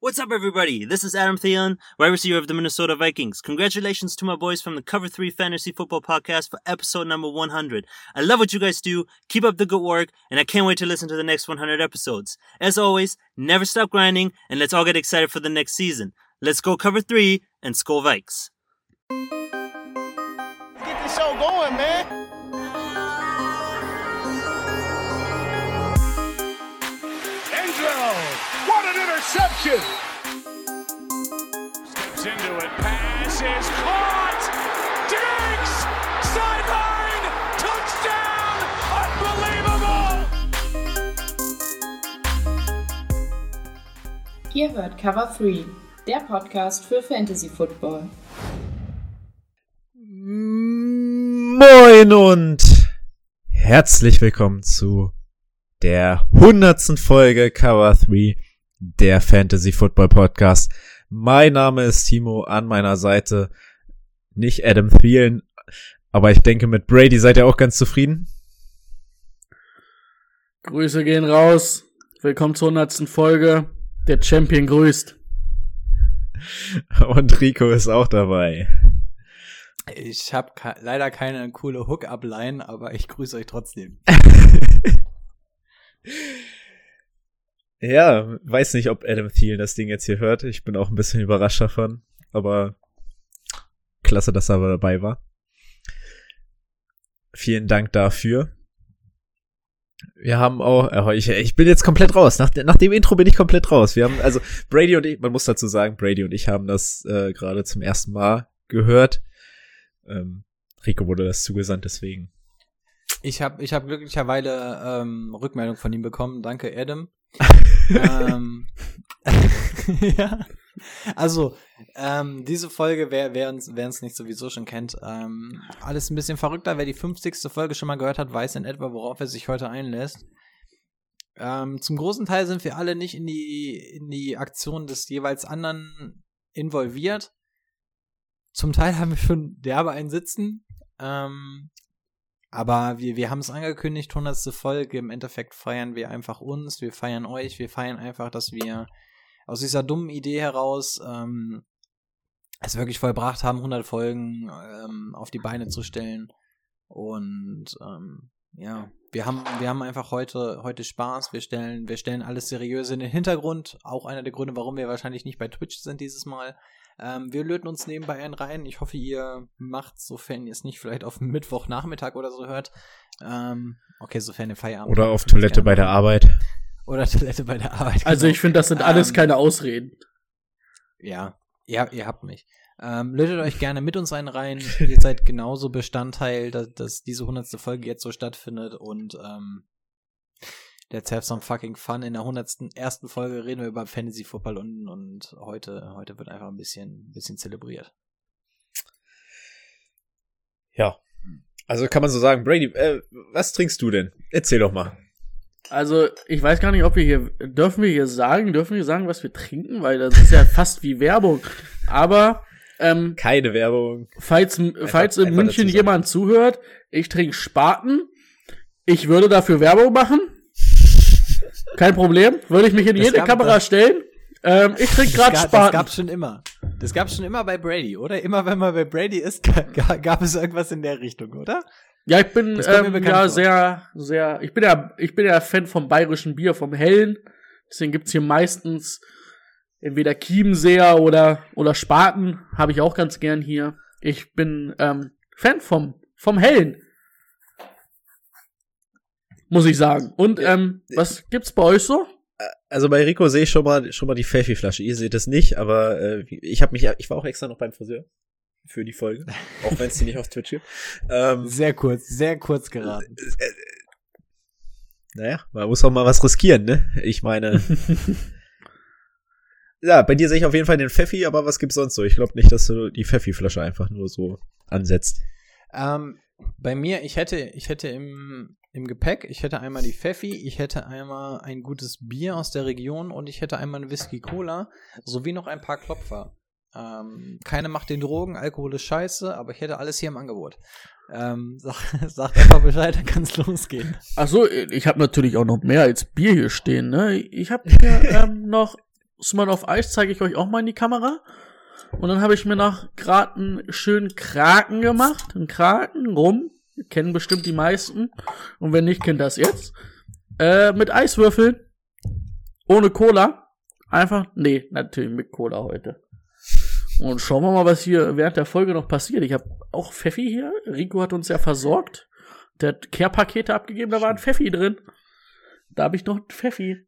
What's up, everybody? This is Adam Theon, wide receiver of the Minnesota Vikings. Congratulations to my boys from the Cover 3 Fantasy Football Podcast for episode number 100. I love what you guys do. Keep up the good work, and I can't wait to listen to the next 100 episodes. As always, never stop grinding, and let's all get excited for the next season. Let's go Cover 3 and Skull Vikes. Interception! Steps into it, pass is caught! Diggs! Sideline! Touchdown! Unbelievable! Ihr hört Cover 3, der Podcast für Fantasy Football. Moin und herzlich willkommen zu der hundertsten Folge Cover 3 der Fantasy Football Podcast. Mein Name ist Timo, an meiner Seite nicht Adam Thielen, aber ich denke mit Brady seid ihr auch ganz zufrieden. Grüße gehen raus. Willkommen zur hundertsten Folge. Der Champion grüßt. Und Rico ist auch dabei. Ich habe leider keine coole Hook-Up-Line, aber ich grüße euch trotzdem. Ja, weiß nicht, ob Adam Thielen das Ding jetzt hier hört. Ich bin auch ein bisschen überrascht davon. Aber klasse, dass er dabei war. Vielen Dank dafür. Wir haben auch, äh, ich, ich bin jetzt komplett raus. Nach, nach dem Intro bin ich komplett raus. Wir haben, also Brady und ich, man muss dazu sagen, Brady und ich haben das äh, gerade zum ersten Mal gehört. Ähm, Rico wurde das zugesandt, deswegen ich habe ich hab glücklicherweise ähm, Rückmeldung von ihm bekommen. Danke, Adam. ähm, ja. Also, ähm, diese Folge, wer wer uns wer uns nicht sowieso schon kennt, ähm, alles ein bisschen verrückter. Wer die 50. Folge schon mal gehört hat, weiß in etwa, worauf er sich heute einlässt. Ähm, zum großen Teil sind wir alle nicht in die, in die Aktion des jeweils anderen involviert. Zum Teil haben wir schon derbe einen sitzen. Aber wir, wir haben es angekündigt, 100. Folge. Im Endeffekt feiern wir einfach uns, wir feiern euch, wir feiern einfach, dass wir aus dieser dummen Idee heraus ähm, es wirklich vollbracht haben, 100 Folgen ähm, auf die Beine zu stellen. Und ähm, ja, wir haben, wir haben einfach heute, heute Spaß. Wir stellen, wir stellen alles seriös in den Hintergrund. Auch einer der Gründe, warum wir wahrscheinlich nicht bei Twitch sind dieses Mal. Ähm, wir löten uns nebenbei einen rein. Ich hoffe, ihr macht, sofern ihr es nicht vielleicht auf Mittwochnachmittag oder so hört. Ähm, okay, sofern ihr Feierabend Oder auf Toilette bei der Arbeit. Oder Toilette bei der Arbeit. Genau. Also ich finde, das sind alles Ähm, keine Ausreden. Ja, ihr, ihr habt mich. Ähm, lötet euch gerne mit uns einen rein. ihr seid genauso Bestandteil, dass, dass diese hundertste Folge jetzt so stattfindet und ähm, let's have some fucking fun. In der hundertsten ersten Folge reden wir über Fantasy Football und, und heute, heute wird einfach ein bisschen, ein bisschen zelebriert. Ja. Also kann man so sagen, Brady, äh, was trinkst du denn? Erzähl doch mal. Also ich weiß gar nicht, ob wir hier, dürfen wir hier sagen, dürfen wir sagen, was wir trinken, weil das ist ja fast wie Werbung. Aber ähm, Keine Werbung. falls, falls in einfach München jemand zuhört, ich trinke Spaten. Ich würde dafür Werbung machen. Kein Problem. Würde ich mich in Das jede Kamera das- stellen. Ähm, ich trinke gerade ga- das Spaten. gab's schon immer. Das gab's schon immer bei Brady, oder? Immer wenn man bei Brady ist, ga- ga- gab es irgendwas in der Richtung, oder? Ja, ich bin ähm, ja vor. sehr, sehr. Ich bin ja, ich bin ja Fan vom bayerischen Bier, vom hellen. Deswegen gibt's hier meistens entweder Chiemseer oder oder Spaten. Habe ich auch ganz gern hier. Ich bin ähm, Fan vom vom hellen. Muss ich sagen. Und ähm, was gibt's bei euch so? Also bei Rico sehe ich schon mal schon mal die Pfeffi-Flasche. Ihr seht es nicht, aber äh, ich habe mich, ich war auch extra noch beim Friseur für die Folge, auch wenn es die nicht auf Twitch gibt. Ähm, Sehr kurz, sehr kurz geraten. naja, man muss auch mal was riskieren, ne? Ich meine, ja, bei dir sehe ich auf jeden Fall den Pfeffi, aber was gibt's sonst so? Ich glaube nicht, dass du die Pfeffi-Flasche einfach nur so ansetzt. Ähm, bei mir, ich hätte, ich hätte im, im Gepäck, ich hätte einmal die Pfeffi, ich hätte einmal ein gutes Bier aus der Region und ich hätte einmal eine Whisky Cola sowie noch ein paar Klopfer. Ähm, keine macht den Drogen, Alkohol ist scheiße, aber ich hätte alles hier im Angebot. Ähm, sag, sagt einfach Bescheid, dann kann es losgehen. Ach so, ich habe natürlich auch noch mehr als Bier hier stehen. Ne? Ich habe hier ähm, noch Smart auf Eis zeige ich euch auch mal in die Kamera. Und dann habe ich mir noch gerade einen schönen Kraken gemacht. Einen Kraken, rum. Kennen bestimmt die meisten. Und wenn nicht, kennt das jetzt. Äh, mit Eiswürfeln. Ohne Cola. Einfach, nee, natürlich mit Cola heute. Und schauen wir mal, was hier während der Folge noch passiert. Ich habe auch Pfeffi hier. Rico hat uns ja versorgt. Der hat Care-Pakete abgegeben, da war ein Pfeffi drin. Da habe ich noch ein Pfeffi.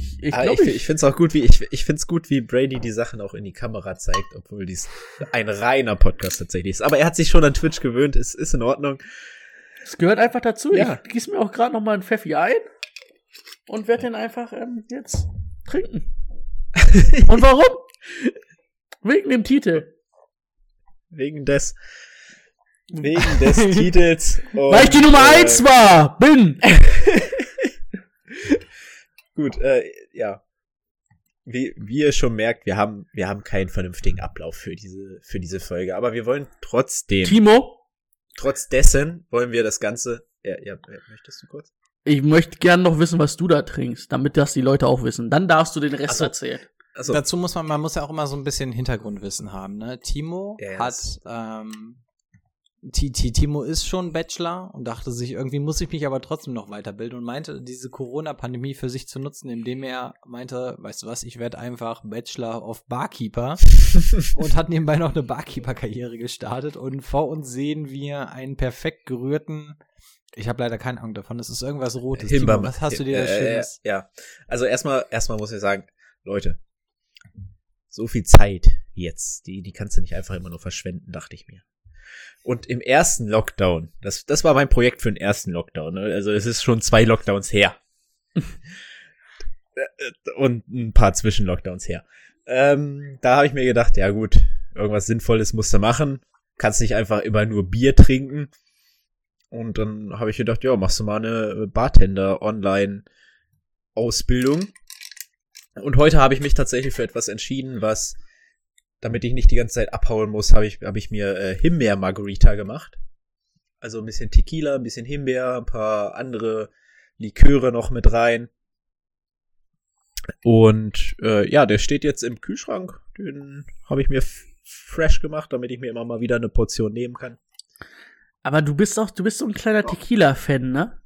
Ich, ich, glaub, ich, ich finde es auch gut, wie ich, ich finde es gut, wie Brady die Sachen auch in die Kamera zeigt, obwohl dies ein reiner Podcast tatsächlich ist. Aber er hat sich schon an Twitch gewöhnt, ist, ist in Ordnung. Es gehört einfach dazu. Ja. Ich gieße mir auch gerade noch mal ein Pfeffi ein und werde den einfach ähm, jetzt trinken. und warum? Wegen dem Titel. Wegen des wegen des Titels. Und, Weil ich die Nummer äh, eins war, bin. Gut, äh, ja. Wie, wie ihr schon merkt, wir haben, wir haben keinen vernünftigen Ablauf für diese, für diese Folge. Aber wir wollen trotzdem. Timo? Trotz dessen wollen wir das Ganze. Ja, ja, möchtest du kurz? Ich möchte gern noch wissen, was du da trinkst, damit das die Leute auch wissen. Dann darfst du den Rest so. erzählen. Also, Dazu muss man, man muss ja auch immer so ein bisschen Hintergrundwissen haben. Ne? Timo yes. hat ähm, Timo ist schon Bachelor und dachte sich, irgendwie muss ich mich aber trotzdem noch weiterbilden und meinte, diese Corona-Pandemie für sich zu nutzen, indem er meinte, weißt du was, ich werde einfach Bachelor of Barkeeper und hat nebenbei noch eine Barkeeper-Karriere gestartet und vor uns sehen wir einen perfekt gerührten ich habe leider keine Ahnung davon. Es ist irgendwas Rotes. Timo, was hast du dir da äh, Schönes? Ja, also erstmal, erstmal muss ich sagen, Leute, so viel Zeit jetzt, die, die kannst du nicht einfach immer nur verschwenden, dachte ich mir. Und im ersten Lockdown, das, das war mein Projekt für den ersten Lockdown, ne? also es ist schon zwei Lockdowns her. Und ein paar Zwischenlockdowns her. Ähm, da habe ich mir gedacht, ja gut, irgendwas Sinnvolles musst du machen. Kannst nicht einfach immer nur Bier trinken. Und dann habe ich gedacht, ja, machst du mal eine Bartender-Online-Ausbildung. Und heute habe ich mich tatsächlich für etwas entschieden, was damit ich nicht die ganze Zeit abhauen muss, habe ich, hab ich mir äh, Himbeer-Margarita gemacht. Also ein bisschen Tequila, ein bisschen Himbeer, ein paar andere Liköre noch mit rein. Und äh, ja, der steht jetzt im Kühlschrank. Den habe ich mir fresh gemacht, damit ich mir immer mal wieder eine Portion nehmen kann. Aber du bist auch, du bist so ein kleiner Tequila-Fan, ne?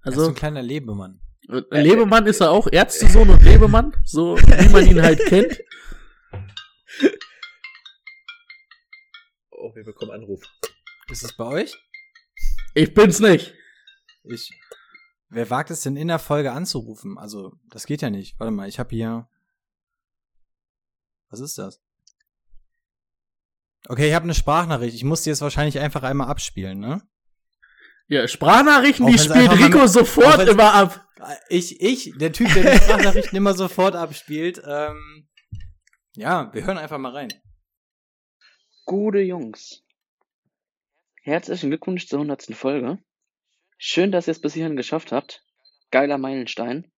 Also so ein kleiner Lebemann. Äh, Lebemann ist er auch, Ärztesohn und Lebemann, so wie man ihn halt kennt. Oh, wir bekommen Anruf. Ist es bei euch? Ich bin's nicht. Ich. Wer wagt es denn in der Folge anzurufen? Also, das geht ja nicht. Warte mal, ich habe hier. Was ist das? Okay, ich habe eine Sprachnachricht. Ich muss die jetzt wahrscheinlich einfach einmal abspielen, ne? Ja, Sprachnachrichten, die spielt Rico sofort immer ab. Ich, ich, der Typ, der die Sprachnachrichten immer sofort abspielt. Ähm, ja, wir hören einfach mal rein. Gute Jungs. Herzlichen Glückwunsch zur hundertsten Folge. Schön, dass ihr es bis hierhin geschafft habt. Geiler Meilenstein.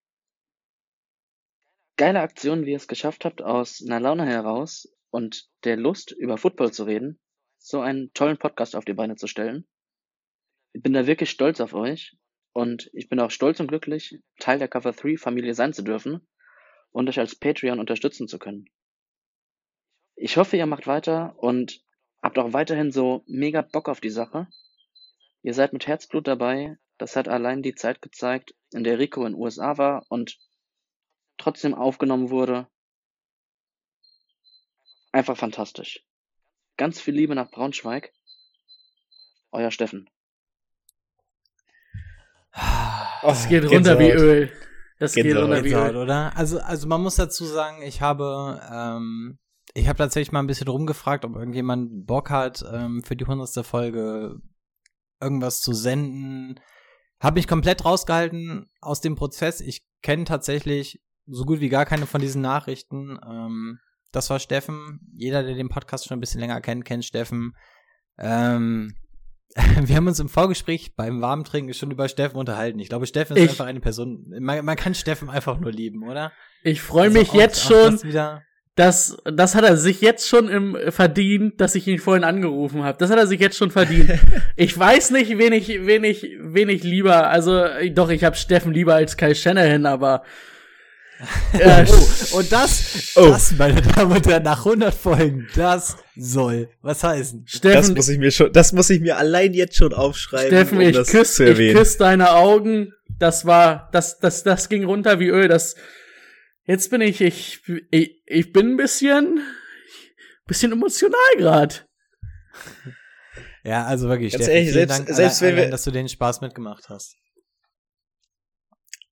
Geile Aktion, wie ihr es geschafft habt, aus einer Laune heraus und der Lust, über Football zu reden, so einen tollen Podcast auf die Beine zu stellen. Ich bin da wirklich stolz auf euch und ich bin auch stolz und glücklich, Teil der Cover 3 Familie sein zu dürfen und euch als Patreon unterstützen zu können. Ich hoffe, ihr macht weiter und habt auch weiterhin so mega Bock auf die Sache. Ihr seid mit Herzblut dabei. Das hat allein die Zeit gezeigt, in der Rico in den USA war und trotzdem aufgenommen wurde. Einfach fantastisch. Ganz viel Liebe nach Braunschweig. Euer Steffen. Es geht runter wie Öl. Es geht runter wie Öl. Oder? Also, also man muss dazu sagen, ich habe ähm, ich habe tatsächlich mal ein bisschen rumgefragt, ob irgendjemand Bock hat, ähm, für die hundertste Folge irgendwas zu senden. Habe mich komplett rausgehalten aus dem Prozess. Ich kenne tatsächlich so gut wie gar keine von diesen Nachrichten. Ähm, das war Steffen. Jeder, der den Podcast schon ein bisschen länger kennt, kennt Steffen. Ähm, wir haben uns im Vorgespräch beim Warmtrinken schon über Steffen unterhalten. Ich glaube, Steffen ist ich, einfach eine Person. Man, man, kann Steffen einfach nur lieben, oder? Ich freue also mich jetzt schon, das, das hat er sich jetzt schon im verdient, dass ich ihn vorhin angerufen habe. Das hat er sich jetzt schon verdient. ich weiß nicht, wen ich, wen ich, wen ich lieber. Also doch, ich habe Steffen lieber als Kai Shanahan, aber Ja, oh, und das, Oh. das, meine Damen und Herren, nach 100 Folgen, das soll was heißen. Das Steffen, muss ich mir schon, das muss ich mir allein jetzt schon aufschreiben, Steffen, um ich das küsse zu ich erwähnen. küss deine Augen. Das war, das, das, das ging runter wie Öl. Das, jetzt bin ich, ich, ich, ich bin ein bisschen, bisschen emotional gerade. Ja, also wirklich, Ganz Steffen, ehrlich, selbst- Dank selbst allein, wenn wir- dass du den Spaß mitgemacht hast.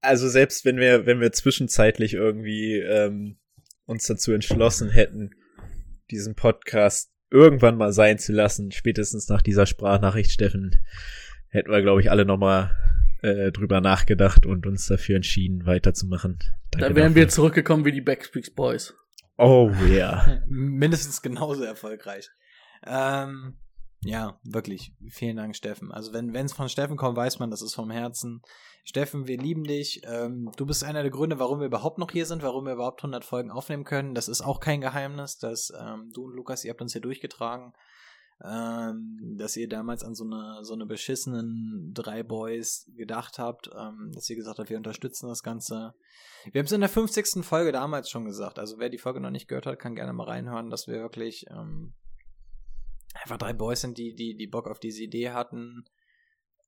Also selbst wenn wir, wenn wir zwischenzeitlich irgendwie ähm, uns dazu entschlossen hätten, diesen Podcast irgendwann mal sein zu lassen, spätestens nach dieser Sprachnachricht, Steffen, hätten wir, glaube ich, alle nochmal äh, drüber nachgedacht und uns dafür entschieden, weiterzumachen. Danke Da wären wir zurückgekommen wie die Backstreet Boys. Oh ja. Mindestens genauso erfolgreich. Ähm, ja, wirklich. Vielen Dank, Steffen. Also wenn es von Steffen kommt, weiß man, das ist vom Herzen. Steffen, wir lieben dich. Ähm, du bist einer der Gründe, warum wir überhaupt noch hier sind, warum wir überhaupt 100 Folgen aufnehmen können. Das ist auch kein Geheimnis, dass ähm, du und Lukas, ihr habt uns hier durchgetragen. Ähm, dass ihr damals an so eine, so eine beschissenen drei Boys gedacht habt, ähm, dass ihr gesagt habt, wir unterstützen das Ganze. Wir haben es in der 50. Folge damals schon gesagt. Also wer die Folge noch nicht gehört hat, kann gerne mal reinhören, dass wir wirklich ähm, einfach drei Boys sind, die, die, die Bock auf diese Idee hatten,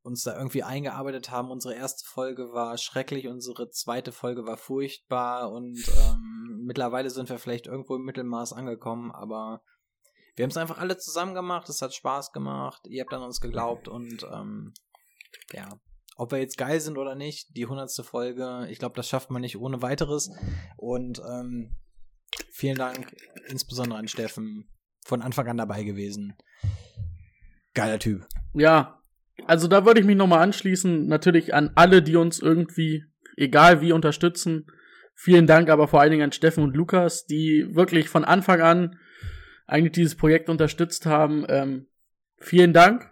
uns da irgendwie eingearbeitet haben. Unsere erste Folge war schrecklich, unsere zweite Folge war furchtbar und ähm, mittlerweile sind wir vielleicht irgendwo im Mittelmaß angekommen, aber wir haben es einfach alle zusammen gemacht, es hat Spaß gemacht, ihr habt an uns geglaubt und ähm, ja, ob wir jetzt geil sind oder nicht, die hundertste Folge, ich glaube, das schafft man nicht ohne weiteres. Und ähm, vielen Dank, insbesondere an Steffen, von Anfang an dabei gewesen. Geiler Typ. Ja, also da würde ich mich nochmal anschließen. Natürlich an alle, die uns irgendwie, egal wie, unterstützen. Vielen Dank aber vor allen Dingen an Steffen und Lukas, die wirklich von Anfang an eigentlich dieses Projekt unterstützt haben. Ähm, vielen Dank.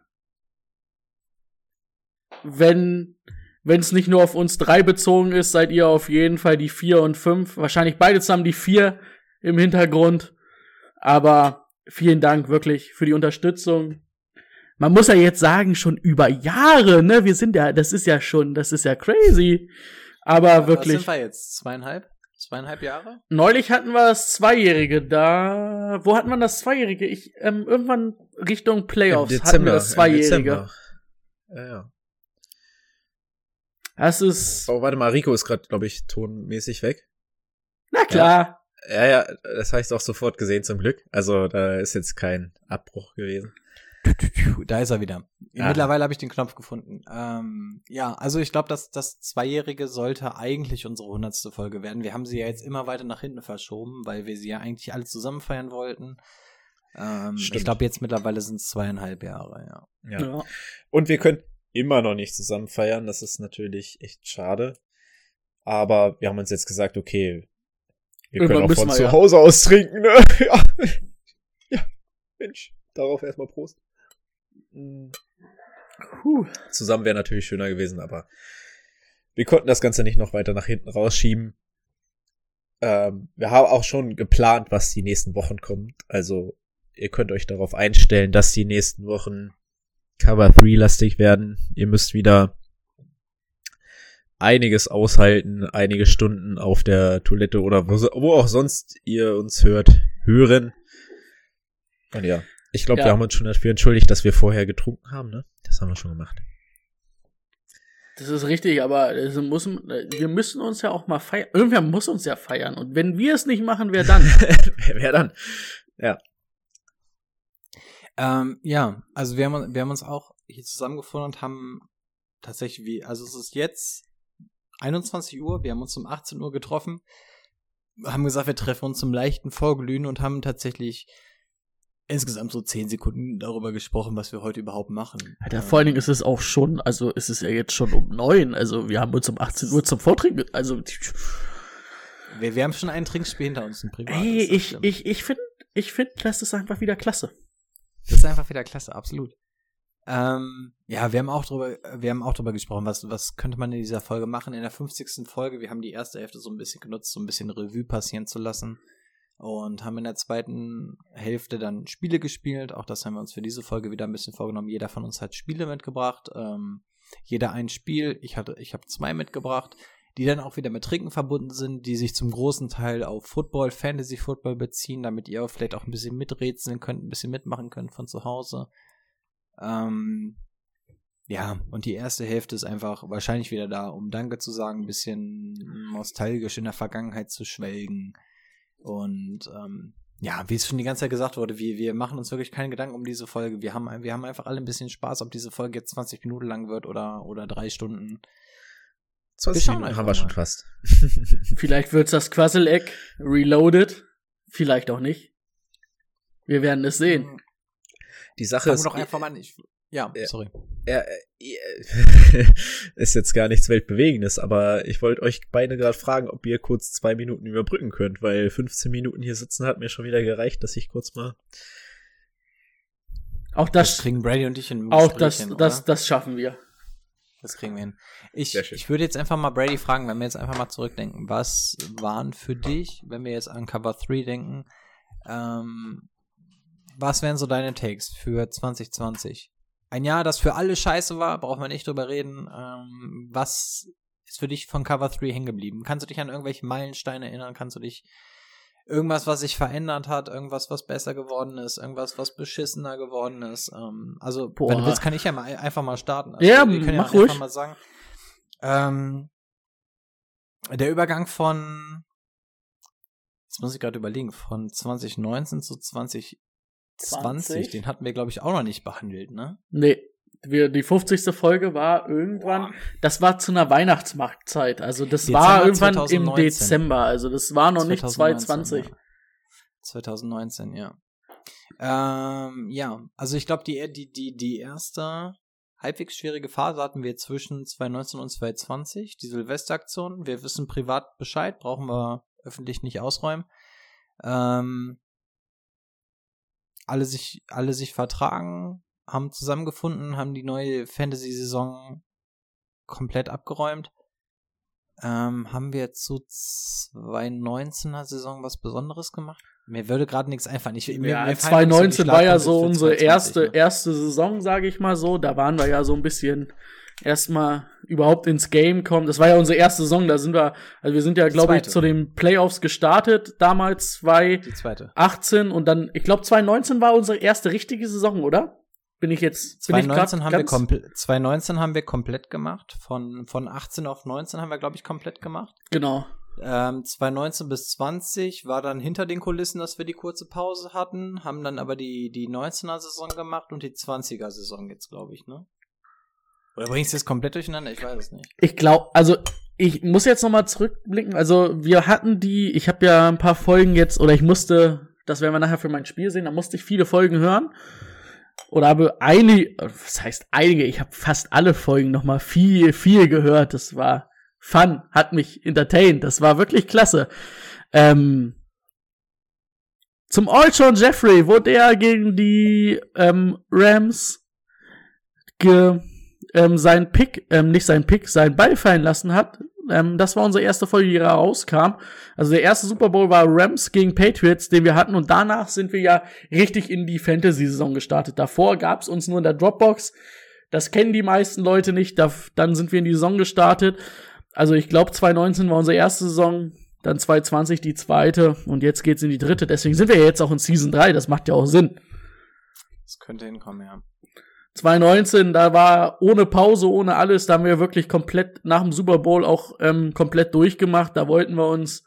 Wenn wenn es nicht nur auf uns drei bezogen ist, seid ihr auf jeden Fall die vier und fünf. Wahrscheinlich beide zusammen die vier im Hintergrund. Aber vielen Dank wirklich für die Unterstützung. Man muss ja jetzt sagen, schon über Jahre, ne? Wir sind ja, das ist ja schon, das ist ja crazy. Aber Was wirklich. sind wir jetzt? Zweieinhalb? Zweieinhalb Jahre? Neulich hatten wir das Zweijährige da. Wo hatten wir das Zweijährige? Ich, ähm, irgendwann Richtung Playoffs hatten wir das Zweijährige. Dezember. Ja, ja. Das ist, Oh, warte mal, Rico ist gerade, glaube ich, tonmäßig weg. na klar. Ja, ja, das habe ich auch sofort gesehen, zum Glück. Also da ist jetzt kein Abbruch gewesen. Da ist er wieder. Ah. Mittlerweile habe ich den Knopf gefunden. Ähm, ja, also ich glaube, dass das Zweijährige sollte eigentlich unsere hundertste Folge werden. Wir haben sie ja jetzt immer weiter nach hinten verschoben, weil wir sie ja eigentlich alle zusammen feiern wollten. Ähm, ich glaube, jetzt mittlerweile sind es zweieinhalb Jahre, ja. Ja. Ja. Und wir können immer noch nicht zusammen feiern. Das ist natürlich echt schade. Aber wir haben uns jetzt gesagt, okay, wir Irgendwann können auch von wir zu ja. Hause aus trinken. Ne? Ja. ja, Mensch, darauf erstmal Prost. Mm. Puh. Zusammen wäre natürlich schöner gewesen, aber wir konnten das Ganze nicht noch weiter nach hinten rausschieben. Ähm, wir haben auch schon geplant, was die nächsten Wochen kommt. Also ihr könnt euch darauf einstellen, dass die nächsten Wochen Cover 3 lastig werden. Ihr müsst wieder einiges aushalten, einige Stunden auf der Toilette oder wo, wo auch sonst ihr uns hört, hören. Und ja, ich glaube, Ja. wir haben uns schon dafür entschuldigt, dass wir vorher getrunken haben, ne? Das haben wir schon gemacht. Das ist richtig, aber es muss, wir müssen uns ja auch mal feiern. Irgendwer muss uns ja feiern. Und wenn wir es nicht machen, wer dann? wer, wer dann? Ja. Ähm, ja, also wir haben, wir haben uns auch hier zusammengefunden und haben tatsächlich wie, also es ist jetzt 21 Uhr, wir haben uns um 18 Uhr getroffen, haben gesagt, wir treffen uns zum leichten Vorglühen und haben tatsächlich insgesamt so 10 Sekunden darüber gesprochen, was wir heute überhaupt machen. Alter, Ähm, vor allen Dingen ist es auch schon, also ist es ja jetzt schon um neun. Also wir haben uns um 18 Uhr zum Vortrinken, also wir, wir haben schon ein Trinkspiel hinter uns, ein privates. ey, ich, ich, ich finde, ich finde, das ist einfach wieder klasse. Das ist einfach wieder klasse, absolut. Ähm, ja, wir haben auch drüber, wir haben auch drüber gesprochen, was, was könnte man in dieser Folge machen. In der 50. Folge, wir haben die erste Hälfte so ein bisschen genutzt, so ein bisschen Revue passieren zu lassen. Und haben in der zweiten Hälfte dann Spiele gespielt. Auch das haben wir uns für diese Folge wieder ein bisschen vorgenommen. Jeder von uns hat Spiele mitgebracht. Ähm, jeder ein Spiel. Ich ich habe zwei mitgebracht. die dann auch wieder mit Trinken verbunden sind, die sich zum großen Teil auf Football, Fantasy Football beziehen, damit ihr vielleicht auch ein bisschen miträtseln könnt, ein bisschen mitmachen könnt von zu Hause. Ähm, ja, und die erste Hälfte ist einfach wahrscheinlich wieder da, um Danke zu sagen, ein bisschen nostalgisch in der Vergangenheit zu schwelgen. Und ähm, ja, wie es schon die ganze Zeit gesagt wurde, wir, wir machen uns wirklich keine Gedanken um diese Folge. Wir haben, wir haben einfach alle ein bisschen Spaß, ob diese Folge jetzt 20 Minuten lang wird oder, oder drei Stunden. 20 Minuten haben wir schon fast. Vielleicht wird's das Quasseleck reloaded. Vielleicht auch nicht. Wir werden es sehen. Die Sache Fangen ist. wir doch einfach mal an. Ich, ja, sorry. Ja, äh, ist jetzt gar nichts Weltbewegendes, aber ich wollte euch beide gerade fragen, ob ihr kurz zwei Minuten überbrücken könnt, weil 15 Minuten hier sitzen hat mir schon wieder gereicht, dass ich kurz mal. Auch Das das, kriegen Brady und ich in auch Gespräch das, hin, das, das schaffen wir. Das kriegen wir hin. Ich, ich würde jetzt einfach mal Brady fragen, wenn wir jetzt einfach mal zurückdenken, was waren für dich, wenn wir jetzt an Cover 3 denken, ähm, was wären so deine Takes für 2020? Ein Jahr, das für alle scheiße war, brauchen wir nicht drüber reden. Ähm, was ist für dich von Cover 3 hängen geblieben? Kannst du dich an irgendwelche Meilensteine erinnern? Kannst du dich irgendwas, was sich verändert hat, irgendwas, was besser geworden ist, irgendwas, was beschissener geworden ist? Ähm, also, wenn Boah. du willst, kann ich ja mal einfach mal starten. Also, Ja, wir können mach einfach ruhig. mal sagen. Ähm, der Übergang von, jetzt muss ich gerade überlegen, von 2019 zu 2020, 20? den hatten wir, glaube ich, auch noch nicht behandelt, ne? Nee. Wir, die 50. Folge war irgendwann, das war zu einer Weihnachtsmarktzeit. Also das Dezember war irgendwann 2019. im Dezember. Also das war noch nicht 2019, 2020. Ja. 2019, ja. Ähm, ja, also ich glaube, die, die, die, die erste halbwegs schwierige Phase hatten wir zwischen 2019 und 2020, die Silvesteraktion. Wir wissen privat Bescheid, brauchen wir öffentlich nicht ausräumen. Ähm, alle sich, alle sich vertragen, haben zusammengefunden, haben die neue Fantasy-Saison komplett abgeräumt. Ähm, haben wir zu 2019er Saison was Besonderes gemacht? Mir würde gerade nichts einfallen. Ich, mir, Ja, mir fallen nicht so die 2019 war ja so unsere 2020, erste, ne? erste Saison, sage ich mal so. Da waren wir ja so ein bisschen erstmal überhaupt ins Game kommen. Das war ja unsere erste Saison, da sind wir, also wir sind ja, glaube ich, zu den Playoffs gestartet, damals Die zweite. 2018 und dann, ich glaube 2019 war unsere erste richtige Saison, oder? Bin ich jetzt, bin ich grad 2019 haben, wir ganz- komple- 2019 haben wir komplett gemacht. Von, von 18 auf 19 haben wir, glaube ich, komplett gemacht. Genau. Ähm, 2019 bis 20 war dann hinter den Kulissen, dass wir die kurze Pause hatten, haben dann aber die, die 19er-Saison gemacht und die 20er-Saison jetzt, glaube ich, ne? Oder bringst du das komplett durcheinander? Ich weiß es nicht. Ich glaube, also ich muss jetzt noch mal zurückblicken. Also wir hatten die, ich habe ja ein paar Folgen jetzt, oder ich musste, das werden wir nachher für mein Spiel sehen, da musste ich viele Folgen hören. Oder habe einige, was heißt einige, ich habe fast alle Folgen noch mal viel, viel gehört. Das war fun, hat mich entertained, das war wirklich klasse. Ähm, zum Alshon Jeffrey, wo der gegen die ähm, Rams ge, ähm, seinen Pick, ähm, nicht seinen Pick, seinen Ball fallen lassen hat. Ähm, das war unsere erste Folge, die rauskam. Also der erste Super Bowl war Rams gegen Patriots, den wir hatten. Und danach sind wir ja richtig in die Fantasy-Saison gestartet. Davor gab's uns nur in der Dropbox. Das kennen die meisten Leute nicht. Da, dann sind wir in die Saison gestartet. Also ich glaube, 2019 war unsere erste Saison, dann 2020 die zweite und jetzt geht's in die dritte. Deswegen sind wir ja jetzt auch in Season 3. Das macht ja auch Sinn. Das könnte hinkommen, ja. 2019, da war ohne Pause, ohne alles, da haben wir wirklich komplett nach dem Super Bowl auch ähm, komplett durchgemacht. Da wollten wir uns,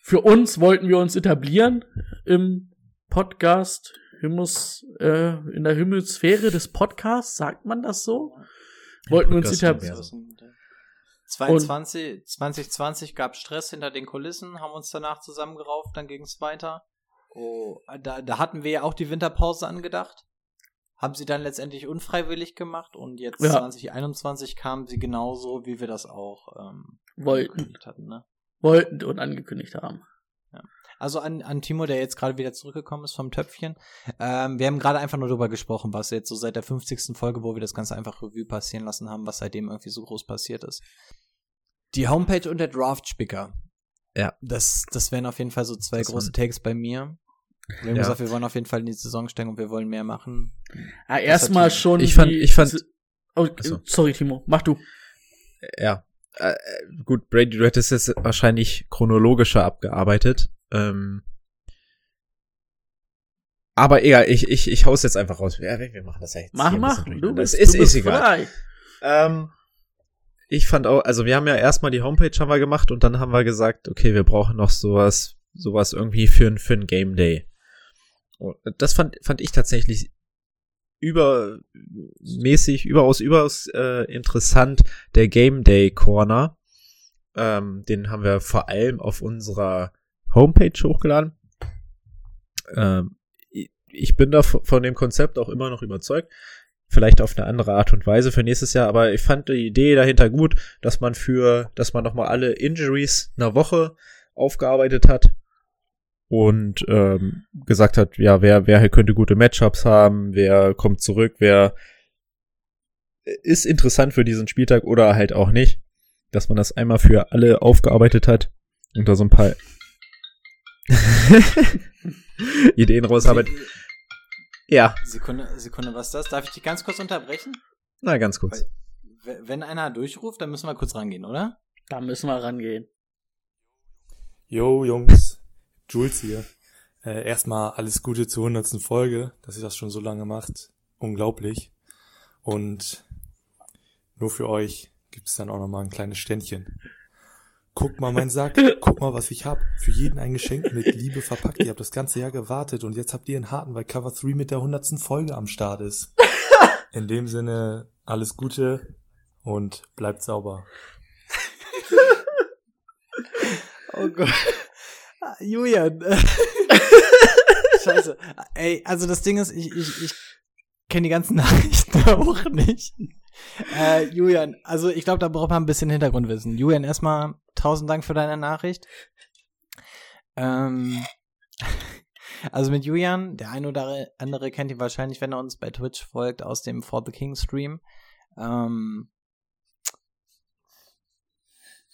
für uns wollten wir uns etablieren im Podcast, Himmels, äh, in der Himmelsphäre des Podcasts, sagt man das so? Wollten wir uns etablieren. Podcast-Universum. 22, 2020 gab Stress hinter den Kulissen, haben uns danach zusammengerauft, dann ging es weiter. Oh, da, da hatten wir ja auch die Winterpause angedacht. Haben sie dann letztendlich unfreiwillig gemacht und jetzt Ja. 2021 kamen sie genauso, wie wir das auch ähm, Wollten, angekündigt hatten. Ne? wollten und angekündigt haben. Also an, an Timo, der jetzt gerade wieder zurückgekommen ist vom Töpfchen. Ähm, wir haben gerade einfach nur darüber gesprochen, was jetzt so seit der 50. Folge, wo wir das Ganze einfach Revue passieren lassen haben, was seitdem irgendwie so groß passiert ist. Die Homepage und der Draft-Spicker. Ja. Das, das wären auf jeden Fall so zwei Das große waren- Takes bei mir. Wir haben Ja. gesagt, wir wollen auf jeden Fall in die Saison steigen und wir wollen mehr machen. Ja, erstmal schon. Ich fand- ich fand- Oh, sorry, Timo, mach du. Ja. äh, gut, Brady, du hättest es wahrscheinlich chronologischer abgearbeitet. Ähm, aber egal, ich, ich, ich hau's jetzt einfach raus. Ja, wir machen das ja jetzt. Mach, mach. Du durcheinander. bist, Es ist, du bist ist egal. frei. Ähm, ich fand auch, also wir haben ja erstmal die Homepage haben wir gemacht und dann haben wir gesagt, okay, wir brauchen noch sowas, sowas irgendwie für, ein- für ein Game Day. Und das fand, fand ich tatsächlich übermäßig, überaus, überaus äh, interessant, der Game Day Corner. Ähm, den haben wir vor allem auf unserer Homepage hochgeladen. Ähm, ich- bin da von dem Konzept auch immer noch überzeugt. Vielleicht auf eine andere Art und Weise für nächstes Jahr, aber ich fand die Idee dahinter gut, dass man für, dass man nochmal alle Injuries einer Woche aufgearbeitet hat und ähm, gesagt hat, ja, wer, wer könnte gute Matchups haben, wer kommt zurück, wer ist interessant für diesen Spieltag oder halt auch nicht, dass man das einmal für alle aufgearbeitet hat und da so ein paar Ideen rausarbeitet. Ja, Sekunde, Sekunde, was ist das? Darf ich dich ganz kurz unterbrechen? na ganz kurz. W- Wenn einer durchruft, dann müssen wir kurz rangehen, oder? Da müssen wir rangehen. Yo, Jungs, Jules hier. Äh, erstmal alles Gute zur 100. Folge, dass ihr das schon so lange macht. Unglaublich. Und nur für euch gibt's dann auch nochmal ein kleines Ständchen. Guck mal mein Sack, guck mal, was ich hab. Für jeden ein Geschenk mit Liebe verpackt. Ihr habt das ganze Jahr gewartet und jetzt habt ihr einen harten, weil Cover 3 mit der 100. Folge am Start ist. In dem Sinne, alles Gute und bleibt sauber. Oh Gott. Ah, Julian. Scheiße. Ey, also das Ding ist, ich, ich, ich kenne die ganzen Nachrichten auch nicht. Äh, Julian, also ich glaube, da braucht man ein bisschen Hintergrundwissen. Julian, erstmal tausend Dank für deine Nachricht. Ähm, also mit Julian, der eine oder andere kennt ihn wahrscheinlich, wenn er uns bei Twitch folgt, aus dem For the King Stream. Ähm,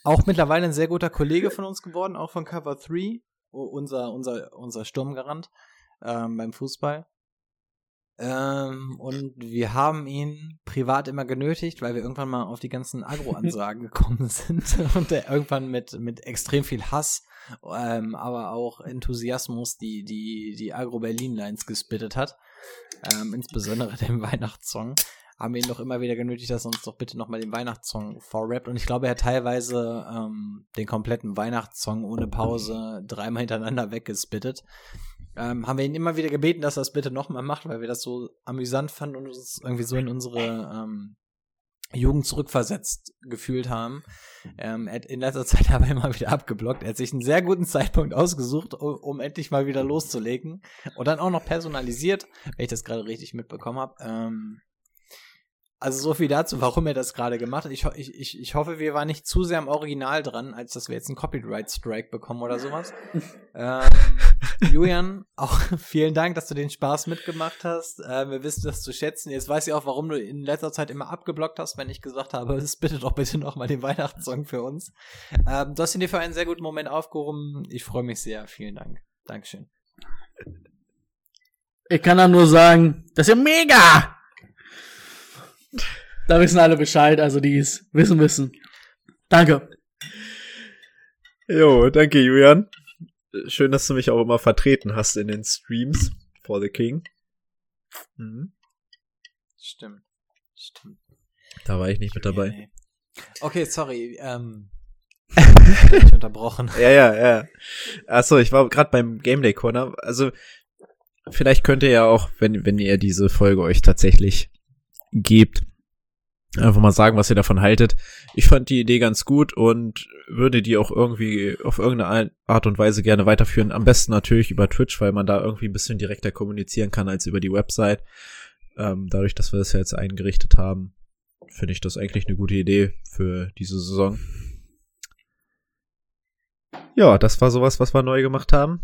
auch mittlerweile ein sehr guter Kollege von uns geworden, auch von Cover 3, u- unser, unser, unser Sturmgarant ähm, beim Fußball. Ähm, und wir haben ihn privat immer genötigt, weil wir irgendwann mal auf die ganzen Agro-Ansagen gekommen sind und der irgendwann mit, mit extrem viel Hass, ähm, aber auch Enthusiasmus die, die, die Agro-Berlin-Lines gespittet hat. Ähm, insbesondere den Weihnachtssong haben wir ihn doch immer wieder genötigt, dass er uns doch bitte nochmal den Weihnachtssong vorrappt. Und ich glaube, er hat teilweise ähm, den kompletten Weihnachtssong ohne Pause dreimal hintereinander weggespittet. Ähm, haben wir ihn immer wieder gebeten, dass er es bitte nochmal macht, weil wir das so amüsant fanden und uns irgendwie so in unsere ähm, Jugend zurückversetzt gefühlt haben. Ähm, er hat in letzter Zeit aber immer wieder abgeblockt. Er hat sich einen sehr guten Zeitpunkt ausgesucht, um, um endlich mal wieder loszulegen. Und dann auch noch personalisiert, wenn ich das gerade richtig mitbekommen habe. Ähm, also so viel dazu, warum er das gerade gemacht hat. Ich, ich, ich, ich hoffe, wir waren nicht zu sehr am Original dran, als dass wir jetzt einen Copyright-Strike bekommen oder sowas. ähm, Julian, auch vielen Dank, dass du den Spaß mitgemacht hast. Äh, wir wissen das zu schätzen. Jetzt weiß ich auch, warum du in letzter Zeit immer abgeblockt hast, wenn ich gesagt habe, es bitte doch bitte noch mal den Weihnachtssong für uns. Ähm, du hast ihn dir für einen sehr guten Moment aufgehoben. Ich freue mich sehr. Vielen Dank. Dankeschön. Ich kann da nur sagen, das ist ja mega! Da wissen alle Bescheid, also die es wissen, wissen. Danke. Jo, danke, Julian. Schön, dass du mich auch immer vertreten hast in den Streams for the King. Mhm. Stimmt. Stimmt. Da war ich nicht mit dabei. Nee. Okay, sorry. Ähm, ich unterbrochen. Ja, ja, ja. Achso, ich war gerade beim Game Day Corner. Also, vielleicht könnt ihr ja auch, wenn, wenn ihr diese Folge euch tatsächlich gebt, einfach mal sagen, was ihr davon haltet. Ich fand die Idee ganz gut und würde die auch irgendwie auf irgendeine Art und Weise gerne weiterführen. Am besten natürlich über Twitch, weil man da irgendwie ein bisschen direkter kommunizieren kann als über die Website. Ähm, dadurch, dass wir das ja jetzt eingerichtet haben, finde ich das eigentlich eine gute Idee für diese Saison. Ja, das war sowas, was wir neu gemacht haben.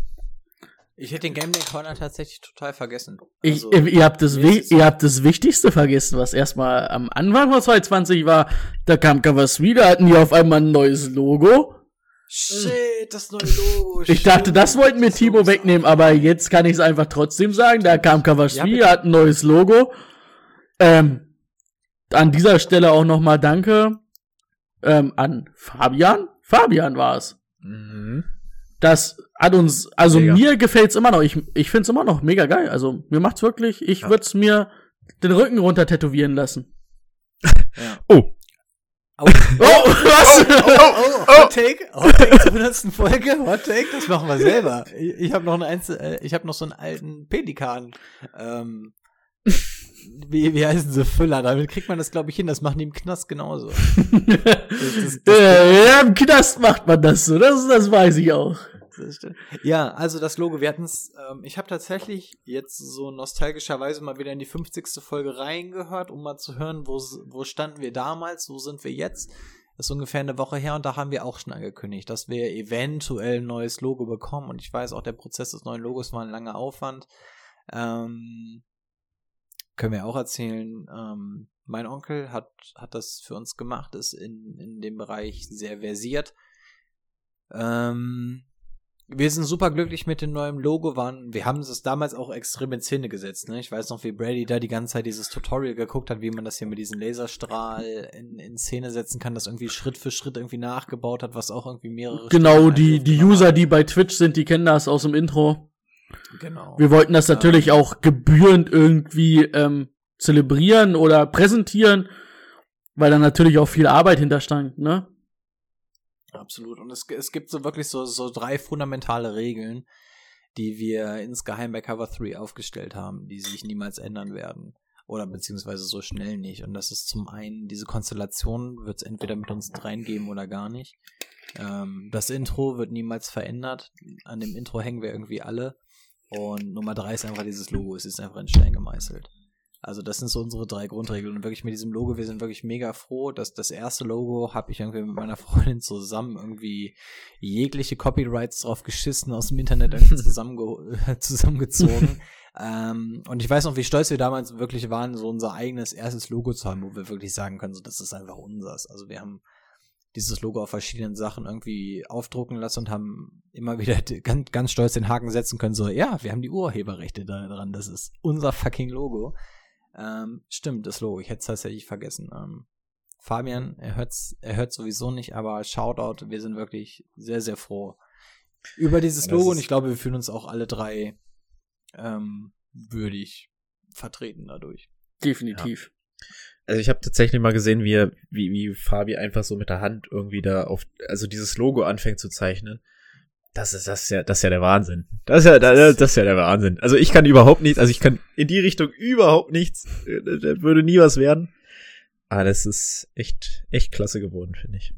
Ich hätte den Game Day Corner tatsächlich total vergessen. Ich, Also, ihr, ihr, habt das, ihr habt das Wichtigste vergessen, was erstmal am Anfang von 2020 war. Da kam Cover 3, da hatten die auf einmal ein neues Logo. Shit, das neue Logo. Ich dachte, das wollten mir So Timo wegnehmen, aber jetzt kann ich es einfach trotzdem sagen. Da kam Cover Ja, 3, bitte. hat ein neues Logo. Ähm, an dieser Stelle auch nochmal danke ähm, an Fabian. Fabian war es. Mhm. Das hat uns, also Mega. mir gefällt's immer noch. Ich, ich find's immer noch mega geil. Also mir macht's wirklich, ich Ja. würd's mir den Rücken runter tätowieren lassen. Oh, Oh, Oh, was? oh, oh, Hot Take, Hot Take zur 100. Folge, Hot Take, das machen wir selber. Ich, ich habe noch einen Einzel äh, ich habe noch so einen alten Pelikan. Ähm, wie, wie heißen sie Füller? Damit kriegt man das, glaube ich, hin. Das machen die im Knast genauso. das- das- äh, ja, im Knast macht man das so. Das, das weiß ich auch. Stimmt. Ja, also das Logo, wir hatten es, ähm, ich habe tatsächlich jetzt so nostalgischerweise mal wieder in die 50. Folge reingehört, um mal zu hören, wo, wo standen wir damals, wo sind wir jetzt. Das ist ungefähr eine Woche her und da haben wir auch schon angekündigt, dass wir eventuell ein neues Logo bekommen und ich weiß auch, der Prozess des neuen Logos war ein langer Aufwand. Ähm, können wir auch erzählen, ähm, mein Onkel hat, hat das für uns gemacht, ist in, in dem Bereich sehr versiert. Ähm, wir sind super glücklich mit dem neuen Logo. Waren, wir haben es damals auch extrem in Szene gesetzt. Ne? Ich weiß noch, wie Brady da die ganze Zeit dieses Tutorial geguckt hat, wie man das hier mit diesem Laserstrahl in, in Szene setzen kann, das irgendwie Schritt für Schritt irgendwie nachgebaut hat, was auch irgendwie mehrere Genau, Stunden die, die User, die bei Twitch sind, die kennen das aus dem Intro. Genau. Wir wollten das natürlich auch gebührend irgendwie ähm, zelebrieren oder präsentieren, weil da natürlich auch viel Arbeit hinterstand, ne? Absolut. Und es, es gibt so wirklich so, so drei fundamentale Regeln, die wir insgeheim bei Cover 3 aufgestellt haben, die sich niemals ändern werden. Oder beziehungsweise so schnell nicht. Und das ist zum einen, diese Konstellation wird es entweder mit uns dreien geben oder gar nicht. Ähm, das Intro wird niemals verändert. An dem Intro hängen wir irgendwie alle. Und Nummer drei ist einfach dieses Logo. Es ist einfach in Stein gemeißelt. Also das sind so unsere drei Grundregeln. Und wirklich mit diesem Logo, wir sind wirklich mega froh, dass das erste Logo habe ich irgendwie mit meiner Freundin zusammen irgendwie jegliche Copyrights drauf geschissen, aus dem Internet irgendwie zusammenge zusammengezogen. ähm, und ich weiß noch, wie stolz wir damals wirklich waren, so unser eigenes erstes Logo zu haben, wo wir wirklich sagen können, so das ist einfach unseres. Also wir haben dieses Logo auf verschiedenen Sachen irgendwie aufdrucken lassen und haben immer wieder ganz, ganz stolz den Haken setzen können, so, ja, wir haben die Urheberrechte da dran, das ist unser fucking Logo. Ähm, stimmt, das Logo, ich hätte es tatsächlich vergessen. Ähm, Fabian, er hört's, er hört sowieso nicht, aber Shoutout, wir sind wirklich sehr, sehr froh über dieses Ja, Logo und ich glaube, wir fühlen uns auch alle drei ähm, würdig vertreten dadurch. Definitiv. Also ich habe tatsächlich mal gesehen, wie, er, wie, wie Fabi einfach so mit der Hand irgendwie da auf, also dieses Logo anfängt zu zeichnen. Das ist, das ist ja, das ist ja der Wahnsinn. Das ist ja, das, das ist ja der Wahnsinn. Also ich kann überhaupt nichts, also ich kann in die Richtung überhaupt nichts, äh, da würde nie was werden. Aber das ist echt, echt klasse geworden, finde ich.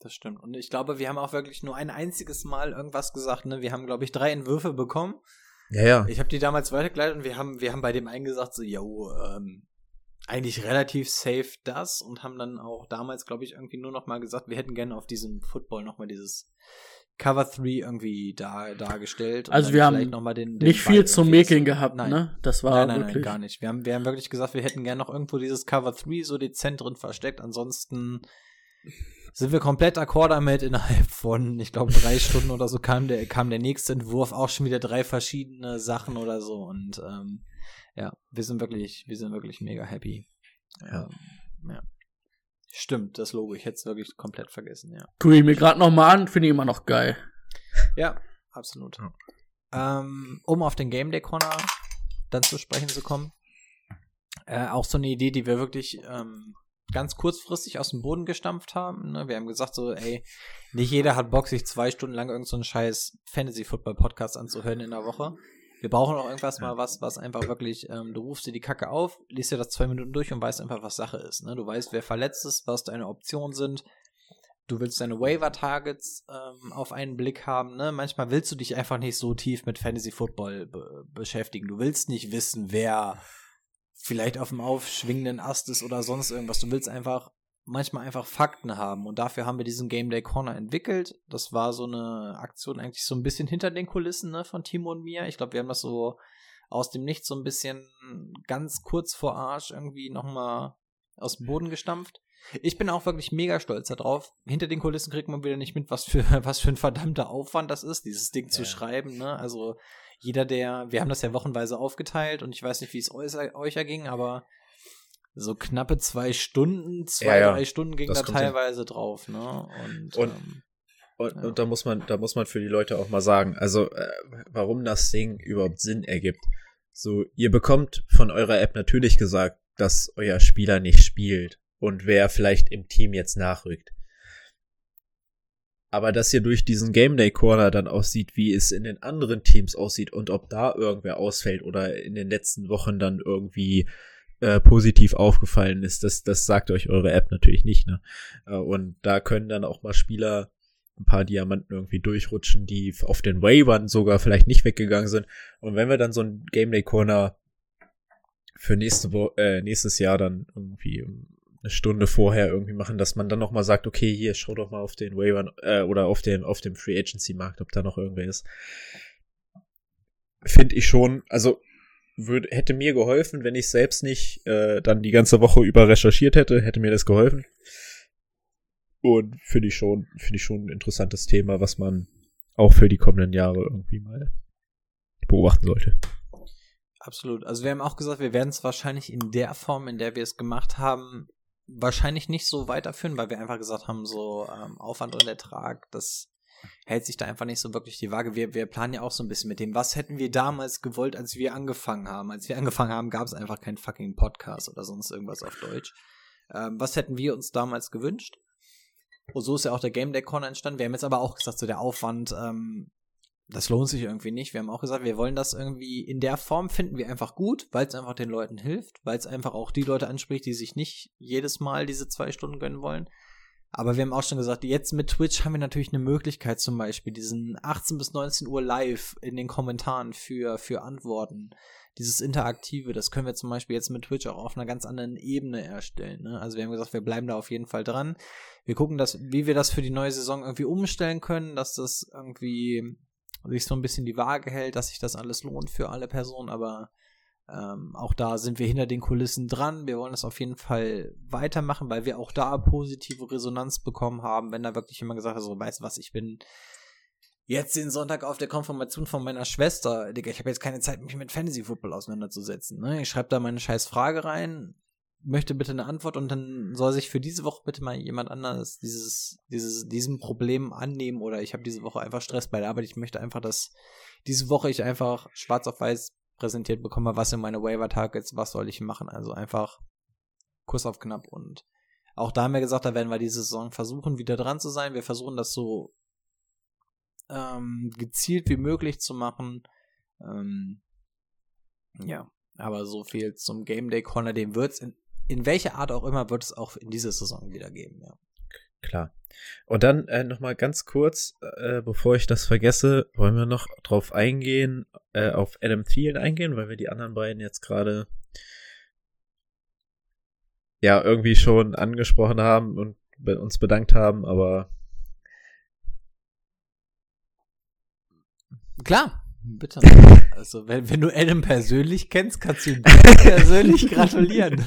Das stimmt. Und ich glaube, wir haben auch wirklich nur ein einziges Mal irgendwas gesagt. Ne? Wir haben, glaube ich, drei Entwürfe bekommen. Ja, ja. Ich habe die damals weitergeleitet und wir haben, wir haben bei dem einen gesagt, so, yo, ähm, eigentlich relativ safe das und haben dann auch damals, glaube ich, irgendwie nur noch mal gesagt, wir hätten gerne auf diesem Football noch mal dieses Cover 3 irgendwie da, dargestellt. Also wir haben noch mal den, den Nicht Ball viel zum irgendwie- Mäkeln gehabt, Nein. ne? Das war nein, nein, wirklich. nein, gar nicht. Wir haben, wir haben wirklich gesagt, wir hätten gerne noch irgendwo dieses Cover 3 so dezent drin versteckt. Ansonsten sind wir komplett akkord damit. Innerhalb von, ich glaube, drei Stunden oder so kam der, kam der nächste Entwurf, auch schon wieder drei verschiedene Sachen oder so. Und ähm, ja, wir sind wirklich, wir sind wirklich mega happy. Ja. Ähm, ja. Stimmt, das Logo, ich hätte es wirklich komplett vergessen, ja. Guck ich mir gerade noch mal an, finde ich immer noch geil. Ja, absolut. Ähm, um auf den Game Day Corner dann zu sprechen zu kommen. Äh, auch so eine Idee, die wir wirklich ähm, ganz kurzfristig aus dem Boden gestampft haben. Ne? Wir haben gesagt so, ey, nicht jeder hat Bock, sich zwei Stunden lang irgendeinen so einen scheiß Fantasy-Football-Podcast anzuhören in der Woche. Wir brauchen auch irgendwas mal was, was einfach wirklich, ähm, du rufst dir die Kacke auf, liest dir das zwei Minuten durch und weißt einfach, was Sache ist. Ne? Du weißt, wer verletzt ist, was deine Optionen sind. Du willst deine Waiver-Targets ähm, auf einen Blick haben. Ne? Manchmal willst du dich einfach nicht so tief mit Fantasy Football be beschäftigen. Du willst nicht wissen, wer vielleicht auf dem aufschwingenden Ast ist oder sonst irgendwas. Du willst einfach manchmal einfach Fakten haben. Und dafür haben wir diesen Game Day Corner entwickelt. Das war so eine Aktion eigentlich so ein bisschen hinter den Kulissen ne, von Timo und mir. Ich glaube, wir haben das so aus dem Nichts so ein bisschen ganz kurz vor Arsch irgendwie nochmal aus dem Boden gestampft. Ich bin auch wirklich mega stolz darauf. Hinter den Kulissen kriegt man wieder nicht mit, was für, was für ein verdammter Aufwand das ist, dieses Ding zu schreiben. Ne? Also jeder, der, wir haben das ja wochenweise aufgeteilt und ich weiß nicht, wie es euch erging, aber so knappe zwei Stunden, zwei, Ja, drei Stunden ging da kommt hin. teilweise drauf, ne? Und, Und- ähm, Und, Ja. und da muss man, da muss man für die Leute auch mal sagen, also äh, warum das Ding überhaupt Sinn ergibt. So, ihr bekommt von eurer App natürlich gesagt, dass euer Spieler nicht spielt und wer vielleicht im Team jetzt nachrückt. Aber dass ihr durch diesen Game Day Corner dann auch sieht, wie es in den anderen Teams aussieht und ob da irgendwer ausfällt oder in den letzten Wochen dann irgendwie äh, positiv aufgefallen ist, das, das sagt euch eure App natürlich nicht, ne? Äh, und da können dann auch mal Spieler ein paar Diamanten irgendwie durchrutschen, die auf den Waivern sogar vielleicht nicht weggegangen sind. Und wenn wir dann so ein Game Day Corner für nächste Wo äh, nächstes Jahr dann irgendwie eine Stunde vorher irgendwie machen, dass man dann noch mal sagt, okay, hier schau doch mal auf den Waivern äh, oder auf dem auf dem Free Agency Markt, ob da noch irgendwer ist. Finde ich schon, also würde hätte mir geholfen, wenn ich selbst nicht äh, dann die ganze Woche über recherchiert hätte, hätte mir das geholfen. Und finde ich schon, finde ich schon ein interessantes Thema, was man auch für die kommenden Jahre irgendwie mal beobachten sollte. Absolut. Also wir haben auch gesagt, wir werden es wahrscheinlich in der Form, in der wir es gemacht haben, wahrscheinlich nicht so weiterführen, weil wir einfach gesagt haben, so ähm, Aufwand und Ertrag, das hält sich da einfach nicht so wirklich die Waage. Wir, wir planen ja auch so ein bisschen mit dem, was hätten wir damals gewollt, als wir angefangen haben. Als wir angefangen haben, gab es einfach keinen fucking Podcast oder sonst irgendwas auf Deutsch. Ähm, was hätten wir uns damals gewünscht? Und so ist ja auch der Game Day Corner entstanden. Wir haben jetzt aber auch gesagt, so der Aufwand, ähm, das lohnt sich irgendwie nicht. Wir haben auch gesagt, wir wollen das irgendwie in der Form finden wir einfach gut, weil es einfach den Leuten hilft, weil es einfach auch die Leute anspricht, die sich nicht jedes Mal diese zwei Stunden gönnen wollen. Aber wir haben auch schon gesagt, jetzt mit Twitch haben wir natürlich eine Möglichkeit, zum Beispiel diesen 18 bis 19 Uhr live in den Kommentaren für, für Antworten. Dieses Interaktive, das können wir zum Beispiel jetzt mit Twitch auch auf einer ganz anderen Ebene erstellen. Ne? Also wir haben gesagt, wir bleiben da auf jeden Fall dran. Wir gucken, dass, wie wir das für die neue Saison irgendwie umstellen können, dass das irgendwie sich so ein bisschen die Waage hält, dass sich das alles lohnt für alle Personen, aber ähm, auch da sind wir hinter den Kulissen dran. Wir wollen das auf jeden Fall weitermachen, weil wir auch da positive Resonanz bekommen haben, wenn da wirklich jemand gesagt hat, so, weißt du was, ich bin jetzt den Sonntag auf der Konfirmation von meiner Schwester, Digga, ich habe jetzt keine Zeit, mich mit Fantasy Football auseinanderzusetzen. Ne? Ich schreibe da meine scheiß Frage rein, möchte bitte eine Antwort und dann soll sich für diese Woche bitte mal jemand anderes dieses, dieses, diesem Problem annehmen oder ich habe diese Woche einfach Stress bei der Arbeit. Ich möchte einfach, dass diese Woche ich einfach schwarz auf weiß präsentiert bekomme, was sind meine Waiver Targets, was soll ich machen. Also einfach Kuss auf knapp und auch da haben wir gesagt, da werden wir diese Saison versuchen, wieder dran zu sein. Wir versuchen das so ähm, gezielt wie möglich zu machen. Ähm, ja, aber so viel zum Game Day Corner, den wird's in, in welcher Art auch immer wird es auch in dieser Saison wieder geben, ja. Klar. Und dann äh, noch mal ganz kurz, äh, bevor ich das vergesse, wollen wir noch drauf eingehen, äh, auf Adam Thielen eingehen, weil wir die anderen beiden jetzt gerade ja irgendwie schon angesprochen haben und bei uns bedankt haben, aber Klar, bitte. Also, wenn, wenn du Adam persönlich kennst, kannst du ihm persönlich gratulieren.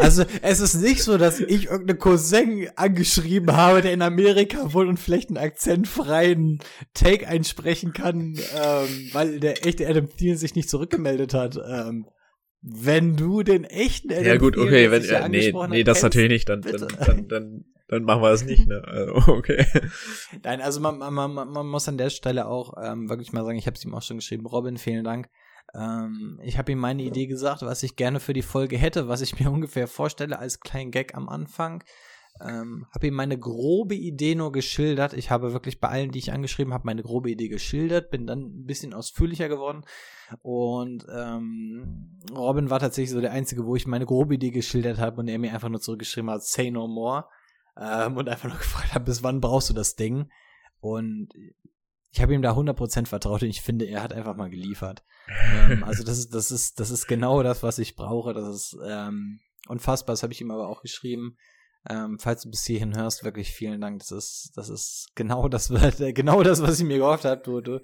Also, es ist nicht so, dass ich irgendeinen Cousin angeschrieben habe, der in Amerika wohnt und vielleicht einen akzentfreien Take einsprechen kann, ähm, weil der echte Adam Thielen sich nicht zurückgemeldet hat. Ähm, wenn du den echten Adam ja gut, okay, wenn äh, nee, nee, das kennst, natürlich nicht, dann bitte. dann, dann dann dann machen wir das nicht, ne? Also, okay. Nein, also man, man, man, muss an der Stelle auch ähm, wirklich mal sagen, ich habe es ihm auch schon geschrieben, Robin, vielen Dank. Ähm, ich habe ihm meine Idee gesagt, was ich gerne für die Folge hätte, was ich mir ungefähr vorstelle als kleinen Gag am Anfang. Ähm, habe ihm meine grobe Idee nur geschildert. Ich habe wirklich bei allen, die ich angeschrieben habe, meine grobe Idee geschildert, bin dann ein bisschen ausführlicher geworden. Und ähm, Robin war tatsächlich so der Einzige, wo ich meine grobe Idee geschildert habe und er mir einfach nur zurückgeschrieben hat, say no more. Ähm, und einfach nur gefragt hat, bis wann brauchst du das Ding? Und ich habe ihm da 100% vertraut und ich finde, er hat einfach mal geliefert. ähm, also das ist, das ist, das ist genau das, was ich brauche. Das ist ähm, unfassbar. Das habe ich ihm aber auch geschrieben. Ähm, falls du bis hierhin hörst, wirklich vielen Dank. Das ist, das ist genau das, genau das, was ich mir gehofft habe. Du, du,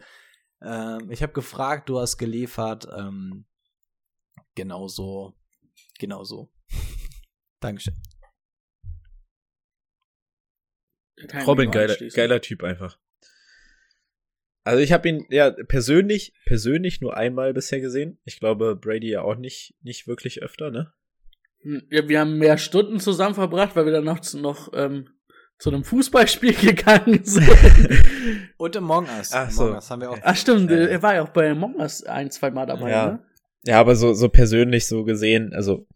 ähm, ich habe gefragt, du hast geliefert. Ähm, genau so, genau so. Dankeschön. Kann ich Robin, geiler, geiler Typ einfach. Also ich habe ihn ja persönlich, persönlich nur einmal bisher gesehen. Ich glaube Brady ja auch nicht, nicht wirklich öfter, ne? Hm, Ja, wir haben mehr Stunden zusammen verbracht, weil wir dann noch, zu- noch ähm, zu einem Fußballspiel gegangen sind. Und Among Us. Ach Among so. Us haben wir auch. Ach stimmt, Ja. er war ja auch bei Among Us ein, zwei Mal dabei, Ja. ne? Ja, aber so, so persönlich so gesehen, also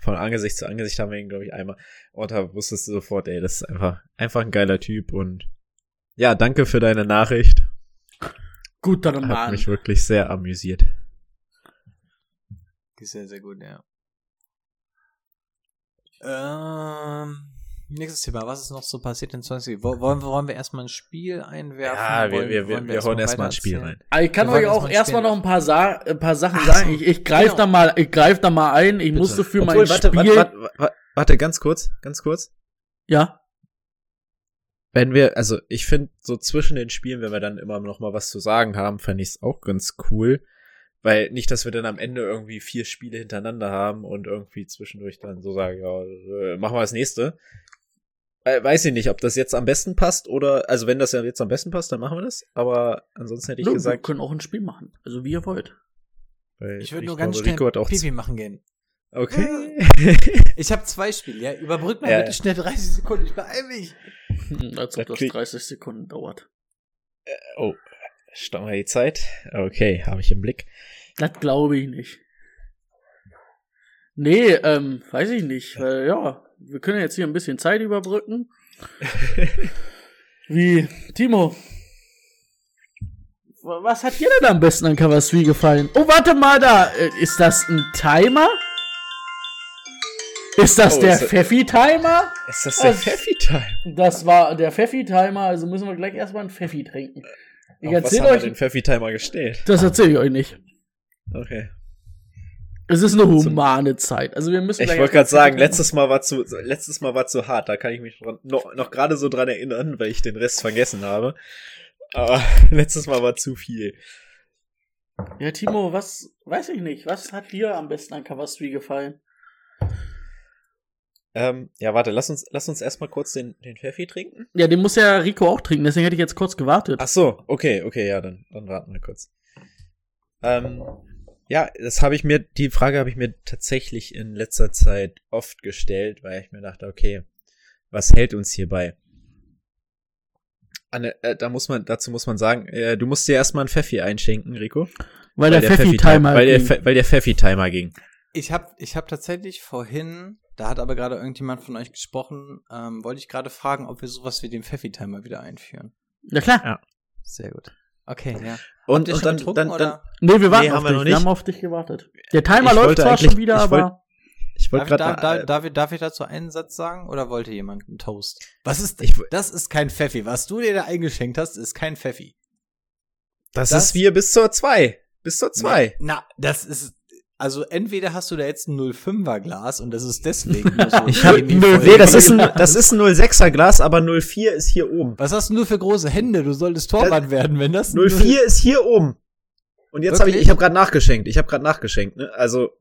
von Angesicht zu Angesicht haben wir ihn, glaube ich, einmal. Und da wusstest du sofort, ey, das ist einfach, einfach ein geiler Typ und ja, danke für deine Nachricht. Guter Hat Mann. mich wirklich sehr amüsiert. Sehr, sehr gut, ja. Ähm, nächstes Thema. Was ist noch so passiert in 20? Wo- Wollen, wir- wollen wir erstmal ein Spiel einwerfen? Ja, wir, Wollen- wir, wir, wir hauen erstmal ein Spiel rein. Aber ich kann Wir euch auch erstmal noch ein paar, Sa ein paar Sachen Ach sagen. Ich, ich greife genau. da mal, ich greif da mal ein. Ich Bitte. musste für Obwohl, mein warte, Spiel. warte, warte, warte, warte, ganz kurz, ganz kurz. Ja. Wenn wir, also ich finde, so zwischen den Spielen, wenn wir dann immer noch mal was zu sagen haben, fände ich es auch ganz cool. Weil nicht, dass wir dann am Ende irgendwie vier Spiele hintereinander haben und irgendwie zwischendurch dann so sagen, ja, äh, machen wir das nächste. Äh, weiß ich nicht, ob das jetzt am besten passt oder, also wenn das ja jetzt am besten passt, dann machen wir das. Aber ansonsten hätte ich wir gesagt, können auch ein Spiel machen. Also wie ihr wollt. weil Ich würde nur glaube, ganz schnell Rico hat auch Pipi machen gehen. Okay. Ich habe zwei Spiele, ja. Überbrück mal Ja. bitte schnell 30 Sekunden. Ich beeil mich. Hm, Als ob Das das krieg- 30 Sekunden dauert. oh, stopp mal die Zeit. Okay, habe ich im Blick. Das glaube ich nicht. Nee, ähm, weiß ich nicht. Weil, ja, wir können jetzt hier ein bisschen Zeit überbrücken. Wie, Timo? wa- Was hat dir denn am besten an Cover 3 gefallen? Oh, warte mal da. Äh, Ist das ein Timer? Ist das Oh, der Pfeffi-Timer? Ist das der Was? Pfeffi-Time? Das war der Pfeffi-Timer, also müssen wir gleich erstmal einen Pfeffi trinken. Ich Auf was erzähle haben wir euch, den Pfeffi-Timer gestellt? das erzähle ich euch nicht. Okay. Es ist eine humane Zeit. Also wir müssen Ich wollte gerade sagen, letztes Mal war zu letztes Mal war zu hart. Da kann ich mich dran, noch, noch gerade so dran erinnern, weil ich den Rest vergessen habe. Aber letztes Mal war zu viel. Ja, Timo, was, weiß ich nicht, was hat dir am besten an Cover 3 gefallen? Ähm, ja, warte, lass uns lass uns erstmal kurz den den Pfeffi trinken. Ja, den muss ja Rico auch trinken, deswegen hätte ich jetzt kurz gewartet. Ach so, okay, okay, ja, dann dann warten wir kurz. Ähm, ja, das habe ich mir die Frage habe ich mir tatsächlich in letzter Zeit oft gestellt, weil ich mir dachte, okay, was hält uns hierbei? Anne, äh, da muss man, dazu muss man sagen, äh, du musst dir erstmal einen Pfeffi einschenken, Rico. weil, der Pfeffi-Timer weil, der, ging. Pfe- weil der Pfeffi-Timer ging. Ich habe ich hab tatsächlich vorhin, da hat aber gerade irgendjemand von euch gesprochen, ähm, wollte ich gerade fragen, ob wir sowas wie den Pfeffi-Timer wieder einführen. Ja klar. Ja. Sehr gut. Okay, ja. Und, und dann, getrunken, dann, dann? Nee, wir warten Nee, auf haben wir dich. noch Wir nicht. haben auf dich gewartet. Der Timer Ich läuft zwar schon wieder, ich wollt- aber ich wollte Darf, gerade darf, darf, darf, ich- darf ich dazu einen Satz sagen oder wollte jemand einen Toast? Was ist Ich das? ist kein Pfeffi. Was du dir da eingeschenkt hast, ist kein Pfeffi. das, das- ist wir bis zur 2. Bis zur 2. Na, das ist. Also entweder hast du da jetzt ein 05er Glas und das ist deswegen nur so Ich hab, chemievoll. nee, das ist ein, das ist ein 06er Glas, aber 04 ist hier oben. Was hast du nur für große Hände? Du solltest Torwart werden, wenn das 04 ist hier oben. Und jetzt habe ich, ich habe gerade nachgeschenkt. Ich habe gerade nachgeschenkt, ne? Also,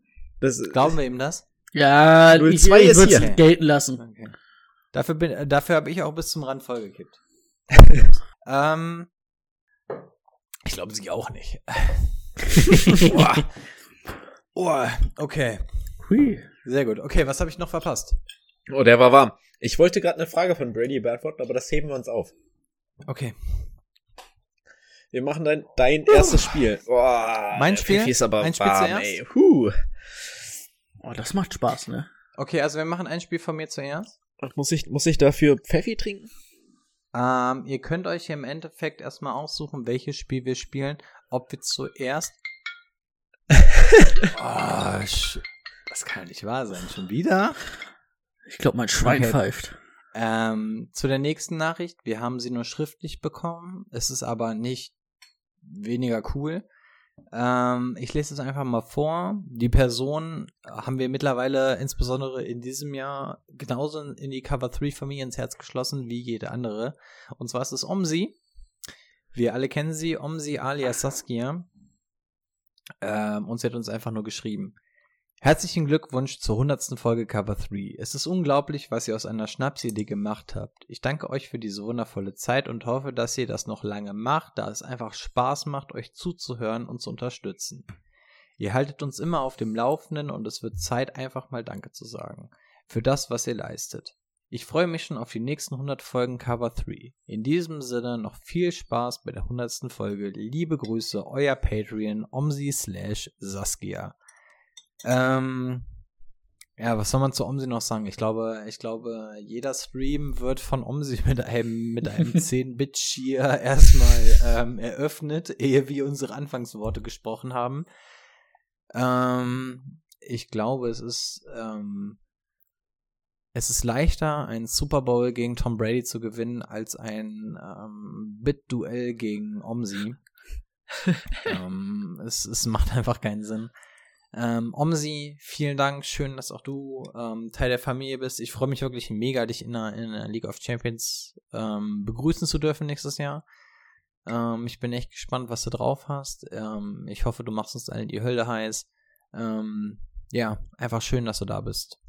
das Glauben wir ihm das? ja, ich, 02 ich ist würde hier. es gelten lassen. Okay. Dafür bin, äh, dafür habe ich auch bis zum Rand vollgekippt. ähm, ich glaube sie auch nicht. Boah. Oh, okay. Hui. Sehr gut. Okay, was habe ich noch verpasst? Oh, der war warm. Ich wollte gerade eine Frage von Brady beantworten, aber das heben wir uns auf. Okay. Wir machen dein, dein erstes Spiel. Boah, Mein Spiel? Pfeffi ist aber Mein Spiel warm, zuerst? ey. Huh. Oh, das macht Spaß, ne? Okay, also wir machen ein Spiel von mir zuerst. Muss ich, muss ich dafür Pfeffi trinken? Ähm, ihr könnt euch im Endeffekt erstmal aussuchen, welches Spiel wir spielen. Ob wir zuerst. Oh, das kann nicht wahr sein. Schon wieder? Ich glaube, mein Schwein Okay. pfeift. Ähm, zu der nächsten Nachricht. Wir haben sie nur schriftlich bekommen. Es ist aber nicht weniger cool. Ähm, ich lese es einfach mal vor. Die Person haben wir mittlerweile insbesondere in diesem Jahr genauso in die Cover 3 Familie ins Herz geschlossen wie jede andere. Und zwar ist es Omsi. Wir alle kennen sie, Omsi alias Saskia. Ähm, und sie hat uns einfach nur geschrieben. Herzlichen Glückwunsch zur 100. Folge Cover 3. Es ist unglaublich, was ihr aus einer Schnapsidee gemacht habt. Ich danke euch für diese wundervolle Zeit und hoffe, dass ihr das noch lange macht, da es einfach Spaß macht, euch zuzuhören und zu unterstützen. Ihr haltet uns immer auf dem Laufenden und es wird Zeit, einfach mal Danke zu sagen. Für das, was ihr leistet. Ich freue mich schon auf die nächsten 100 Folgen Cover 3. In diesem Sinne noch viel Spaß bei der 100. Folge. Liebe Grüße, euer Patreon, Omsi slash Saskia. Ähm, ja, was soll man zu Omsi noch sagen? Ich glaube, ich glaube, jeder Stream wird von Omsi mit einem, mit einem 10-Bit-Cheer erstmal ähm, eröffnet, ehe wir unsere Anfangsworte gesprochen haben. Ähm, ich glaube, es ist, ähm, es ist leichter, ein Super Bowl gegen Tom Brady zu gewinnen, als ein ähm, Bit-Duell gegen Omsi. ähm, es, es macht einfach keinen Sinn. Ähm, Omsi, vielen Dank. Schön, dass auch du ähm, Teil der Familie bist. Ich freue mich wirklich mega, dich in der, in der League of Champions ähm, begrüßen zu dürfen nächstes Jahr. Ähm, ich bin echt gespannt, was du drauf hast. Ähm, ich hoffe, du machst uns allen die Hölle heiß. Ähm, ja, einfach schön, dass du da bist.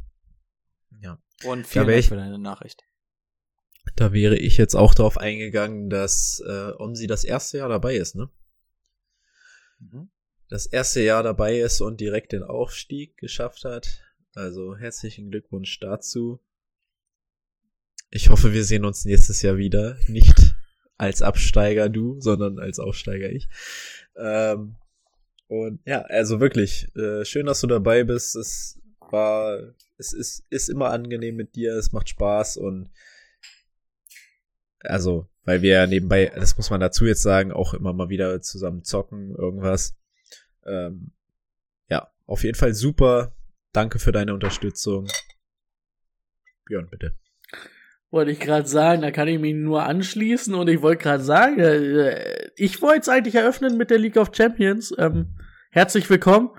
Ja. Und vielen Dank für deine Nachricht. Da wäre ich jetzt auch darauf eingegangen, dass äh, Omsi das erste Jahr dabei ist, ne? Mhm. Das erste Jahr dabei ist und direkt den Aufstieg geschafft hat. Also herzlichen Glückwunsch dazu. Ich hoffe, wir sehen uns nächstes Jahr wieder. Nicht als Absteiger du, sondern als Aufsteiger ich. Ähm, und ja, also wirklich, äh, schön, dass du dabei bist. Es war, es ist, ist immer angenehm mit dir, es macht Spaß und also, weil wir nebenbei, das muss man dazu jetzt sagen, auch immer mal wieder zusammen zocken, irgendwas. Ähm, ja, auf jeden Fall super. Danke für deine Unterstützung. Björn, bitte. Wollte ich gerade sagen, da kann ich mich nur anschließen und ich wollte gerade sagen, äh, ich wollte es eigentlich eröffnen mit der League of Champions. Ähm, herzlich willkommen.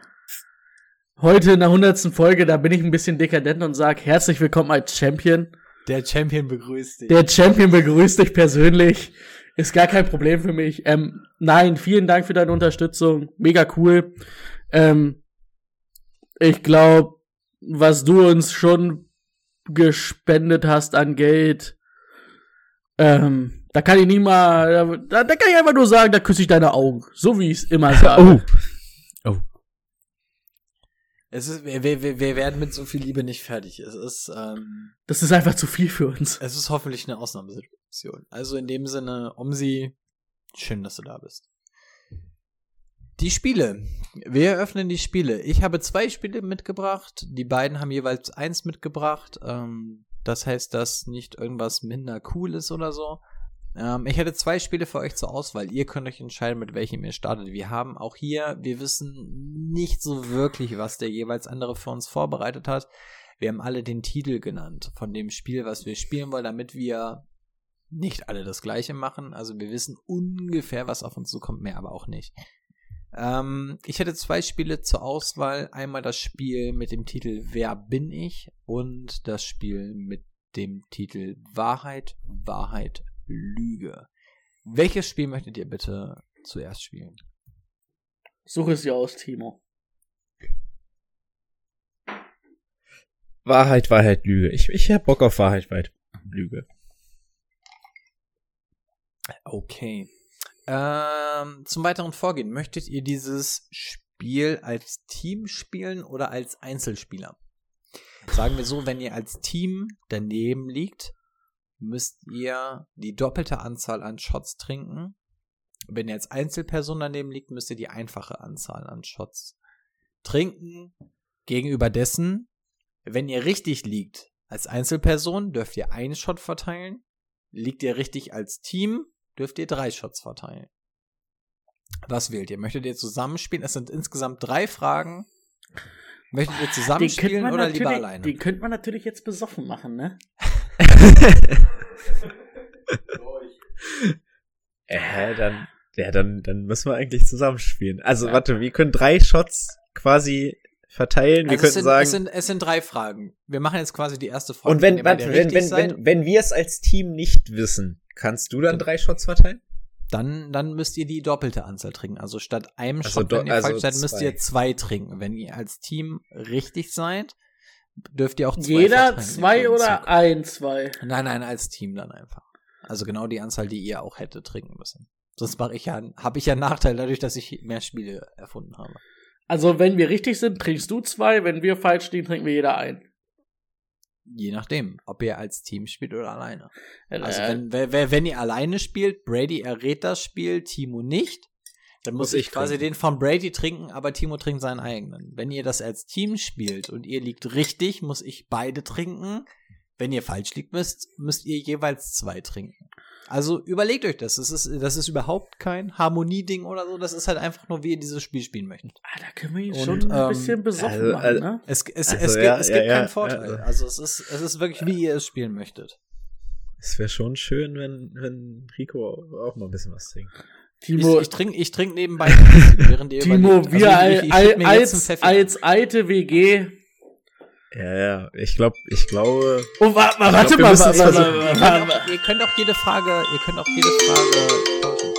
Heute in der hundertsten Folge, da bin ich ein bisschen dekadent und sage herzlich willkommen als Champion. Der Champion begrüßt dich. Der Champion begrüßt dich persönlich. Ist gar kein Problem für mich. Ähm, nein, vielen Dank für deine Unterstützung. Mega cool. Ähm, ich glaube, was du uns schon gespendet hast an Geld, ähm, da kann ich nicht mal, da, da kann ich einfach nur sagen, da küsse ich deine Augen. So wie ich es immer sage. Oh. Es ist, wir, wir, wir werden mit so viel Liebe nicht fertig. Es ist, ähm, Das ist einfach zu viel für uns. es ist hoffentlich eine Ausnahmesituation. Also in dem Sinne, Omsi, schön, dass du da bist. Die Spiele. Wir eröffnen die Spiele. Ich habe zwei Spiele mitgebracht. Die beiden haben jeweils eins mitgebracht. Ähm, das heißt, dass nicht irgendwas minder cool ist oder so. Ähm, ich hätte zwei Spiele für euch zur Auswahl. Ihr könnt euch entscheiden, mit welchem ihr startet. Wir haben auch hier, wir wissen nicht so wirklich, was der jeweils andere für uns vorbereitet hat. Wir haben alle den Titel genannt von dem Spiel, was wir spielen wollen, damit wir nicht alle das gleiche machen. Also wir wissen ungefähr, was auf uns zukommt, mehr aber auch nicht. Ähm, ich hätte zwei Spiele zur Auswahl. Einmal das Spiel mit dem Titel Wer bin ich? und das Spiel mit dem Titel Wahrheit, Wahrheit, Lüge. Welches Spiel möchtet ihr bitte zuerst spielen? Suche es dir aus, Timo. Wahrheit, Wahrheit, Lüge. Ich, ich hab Bock auf Wahrheit, Wahrheit, Lüge. Okay. Ähm, zum weiteren Vorgehen. Möchtet ihr dieses Spiel als Team spielen oder als Einzelspieler? Sagen wir so, wenn ihr als Team daneben liegt, müsst ihr die doppelte Anzahl an Shots trinken. Wenn ihr als Einzelperson daneben liegt, müsst ihr die einfache Anzahl an Shots trinken. Gegenüber dessen, wenn ihr richtig liegt als Einzelperson, dürft ihr einen Shot verteilen. Liegt ihr richtig als Team, dürft ihr drei Shots verteilen. Was wählt ihr? Möchtet ihr zusammenspielen? Es sind insgesamt drei Fragen. Möchtet ihr zusammenspielen oder lieber alleine? Den könnte man natürlich jetzt besoffen machen, ne? äh, dann, ja, dann, dann müssen wir eigentlich zusammenspielen. Also, ja. warte, wir können drei Shots quasi verteilen. Wir also könnten sind, sagen. Es sind, es sind drei Fragen. Wir machen jetzt quasi die erste Frage. Und wenn, warte, wenn, wenn, wenn, wenn wir es als Team nicht wissen, kannst du dann drei Shots verteilen? Dann, dann müsst ihr die doppelte Anzahl trinken. Also statt einem Also Shot, wenn ihr also falsch seid, müsst ihr zwei trinken. Wenn ihr als Team richtig seid, dürft ihr auch zwei Jeder zwei oder ein, zwei? Nein, nein, als Team dann einfach. Also genau die Anzahl, die ihr auch hättet trinken müssen. Sonst mache ich ja, habe ich ja einen Nachteil dadurch, dass ich mehr Spiele erfunden habe. Also, wenn wir richtig sind, trinkst du zwei. Wenn wir falsch liegen, trinken wir jeder ein. Je nachdem, ob ihr als Team spielt oder alleine. Äh, Also wenn, wenn, wenn ihr alleine spielt, Brady errät das Spiel, Timo nicht, dann muss, Muss ich quasi trinken. den von Brady trinken, aber Timo trinkt seinen eigenen. Wenn ihr das als Team spielt und ihr liegt richtig, muss ich beide trinken. Wenn ihr falsch liegt, müsst, müsst ihr jeweils zwei trinken. Also überlegt euch das. Das ist, das ist überhaupt kein Harmonieding oder so. Das ist halt einfach nur, wie ihr dieses Spiel spielen möchtet. ah, da können wir ihn Und, schon ein ähm, bisschen besoffen also, machen, also- ne? Es, es, Also, es, ja, gibt, es ja, gibt ja, keinen Vorteil. Also es ist, es ist wirklich, wie ihr es spielen möchtet. Es wäre schon schön, wenn, wenn Rico auch mal ein bisschen was trinkt. Ich, Timo, ich trinke ich trink nebenbei, während ihr Timo, überlegt. wir Also ich- ich- ich als, als alte WG. Ja, ja. Ich glaube, ich glaube. Oh, wa wa warte mal, müssen wa es wa versuchen. wa Ihr könnt, auch, jede Frage, ihr könnt auch jede Frage tauschen.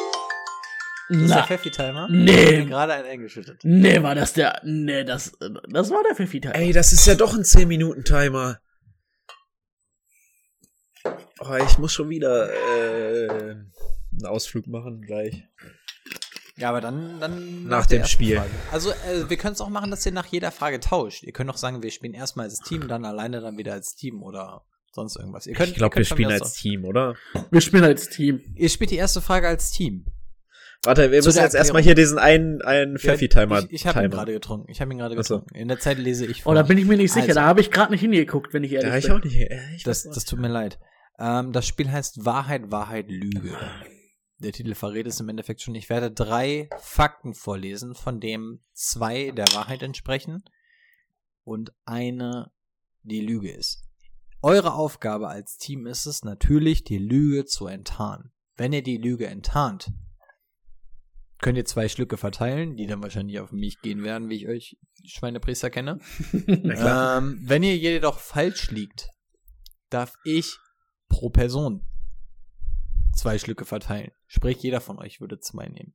Das ist der Na, Pfeffi-Timer. Ich nee, gerade einen eingeschüttet. nee, war das der, nee, das, das war der Pfeffi Ey, das ist ja doch ein 10-Minuten-Timer. Oh, ich muss schon wieder äh, einen Ausflug machen gleich. Ja, aber dann, dann Nach der dem Spiel. Frage. Also, äh, wir können es auch machen, dass ihr nach jeder Frage tauscht. Ihr könnt auch sagen, wir spielen erstmal als Team, dann alleine, dann wieder als Team oder sonst irgendwas. Ihr könnt, ich glaube, wir spielen als Team, oder? Wir spielen als Team. Ihr spielt die erste Frage als Team. Warte, wir Zu müssen jetzt erstmal hier diesen einen, einen Pfeffi-Timer Ich, ich habe ihn gerade getrunken. Ich habe ihn gerade getrunken. In der Zeit lese ich vor. Oh, da bin ich mir nicht sicher. Also. Da habe ich gerade nicht hingeguckt, wenn ich Da ehrlich hab ich bin. auch nicht. äh, Ich Das, das tut mir leid. Ähm, das Spiel heißt Wahrheit, Wahrheit, Lüge. Der Titel verrät es im Endeffekt schon. Ich werde drei Fakten vorlesen, von dem zwei der Wahrheit entsprechen und eine die Lüge ist. Eure Aufgabe als Team ist es natürlich, die Lüge zu enttarnen. Wenn ihr die Lüge enttarnt, könnt ihr zwei Schlücke verteilen, die dann wahrscheinlich auf mich gehen werden, wie ich euch Schweinepriester kenne. ähm, wenn ihr jedoch falsch liegt, darf ich pro Person zwei Schlücke verteilen. Sprich, jeder von euch würde zwei nehmen.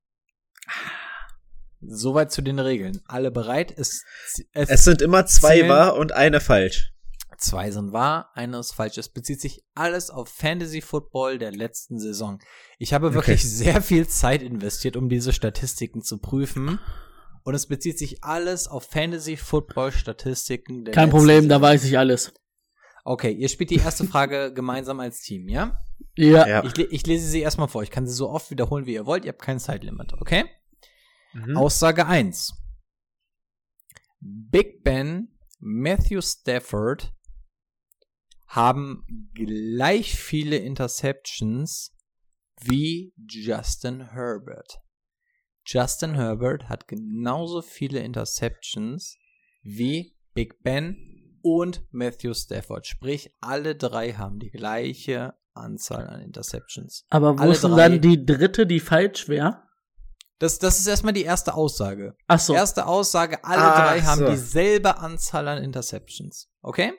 Soweit zu den Regeln. Alle bereit? Es, es, Es sind immer zwei zählen- wahr und eine falsch. Zwei sind wahr, eine ist falsch. Es bezieht sich alles auf Fantasy Football der letzten Saison. Ich habe wirklich Okay. sehr viel Zeit investiert, um diese Statistiken zu prüfen. Und es bezieht sich alles auf Fantasy Football Statistiken der Kein letzten Problem, Saison. da weiß ich alles. Okay, ihr spielt die erste Frage gemeinsam als Team, ja? Ja. Ja. Ich, ich lese sie erstmal vor. Ich kann sie so oft wiederholen, wie ihr wollt. Ihr habt kein Zeitlimit, okay? Mhm. Aussage 1. Big Ben, Matthew Stafford haben gleich viele Interceptions wie Justin Herbert. Justin Herbert hat genauso viele Interceptions wie Big Ben und Matthew Stafford. Sprich, alle drei haben die gleiche Anzahl an Interceptions. Aber wo Alle ist denn dann die dritte, die falsch wäre? Das, das ist erstmal die erste Aussage. Ach so. Erste Aussage, alle Ach drei haben so. dieselbe Anzahl an Interceptions. Okay?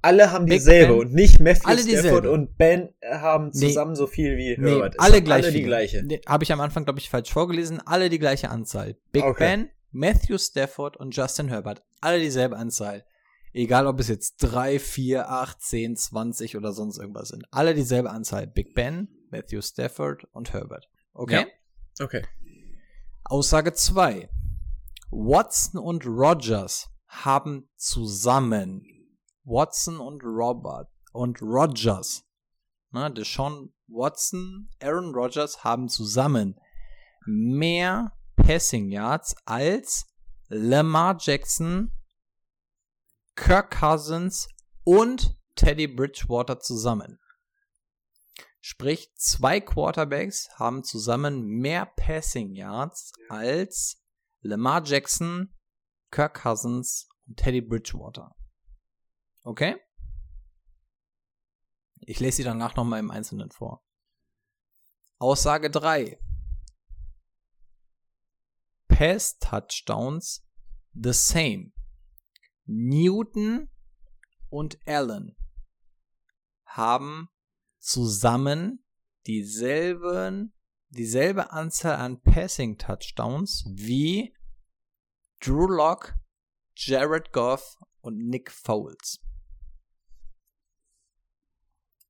Alle haben dieselbe Ben. und nicht Matthew Alle Stafford dieselbe. und Ben haben Nee. zusammen so viel wie Nee, Herbert. Es alle haben gleich Alle die gleiche. Nee, Habe ich am Anfang, glaube ich, falsch vorgelesen. Alle die gleiche Anzahl. Big Okay. Ben, Matthew Stafford und Justin Herbert. Alle dieselbe Anzahl. Egal, ob es jetzt 3, 4, 8, 10, 20 oder sonst irgendwas sind. Alle dieselbe Anzahl. Big Ben, Matthew Stafford und Herbert. Okay? Ja. Okay. Aussage 2. Watson und Rogers haben zusammen Watson und Robert und Rogers, ne, Deshaun Watson, Aaron Rodgers haben zusammen mehr Passing Yards als Lamar Jackson, Kirk Cousins und Teddy Bridgewater zusammen. Sprich, zwei Quarterbacks haben zusammen mehr Passing Yards als Lamar Jackson, Kirk Cousins und Teddy Bridgewater. Okay? Ich lese sie danach nochmal im Einzelnen vor. Aussage 3. Pass Touchdowns the same. Newton und Allen haben zusammen dieselben, dieselbe Anzahl an Passing Touchdowns wie Drew Lock, Jared Goff und Nick Foles.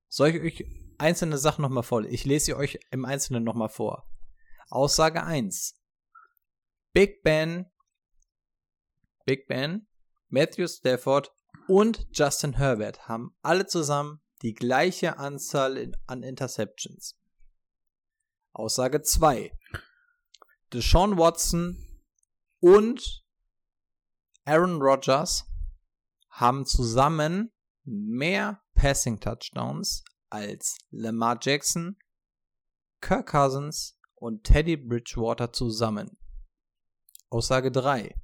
Soll ich euch einzelne Sachen nochmal vorlesen? Ich lese sie euch im Einzelnen nochmal vor. Aussage 1. Big Ben Big Ben, Matthew Stafford und Justin Herbert haben alle zusammen die gleiche Anzahl an Interceptions. Aussage 2. Deshaun Watson und Aaron Rodgers haben zusammen mehr Passing Touchdowns als Lamar Jackson, Kirk Cousins und Teddy Bridgewater zusammen. Aussage 3.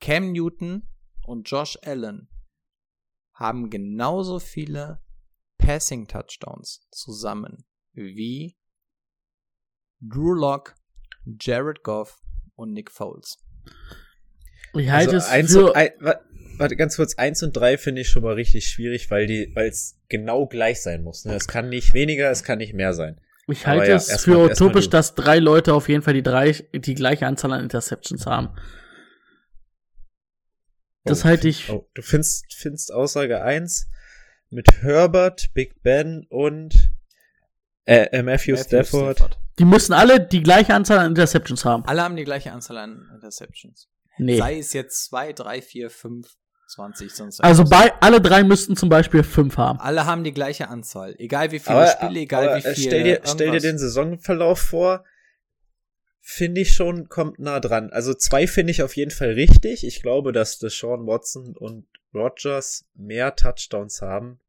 Cam Newton und Josh Allen haben genauso viele Passing Touchdowns zusammen wie Drew Lock, Jared Goff und Nick Foles. Ich halte also es eins für. und, ein, wa- warte, ganz kurz, eins und drei finde ich schon mal richtig schwierig, weil die, weil es genau gleich sein muss. Ne? Es kann nicht weniger, es kann nicht mehr sein. Ich halte ja, es für erstmal utopisch, dass drei Leute auf jeden Fall die, drei, die gleiche Anzahl an Interceptions haben. Das Oh, halte ich. Oh, du findest, findest Aussage eins mit Herbert, Big Ben und äh, äh, Matthew, Stafford. Die müssen alle die gleiche Anzahl an Interceptions haben. Alle haben die gleiche Anzahl an Interceptions. Nee. Sei es jetzt 2, 3, 4, 5, 20, sonst Also bei alle drei müssten zum Beispiel fünf haben. Alle haben die gleiche Anzahl. Egal wie viele Aber, Spiele, egal aber wie viele. stell, dir, stell dir den Saisonverlauf vor. Finde ich schon, kommt nah dran. Also zwei finde ich auf jeden Fall richtig. Ich glaube, dass Deshaun Watson und Rogers mehr Touchdowns haben.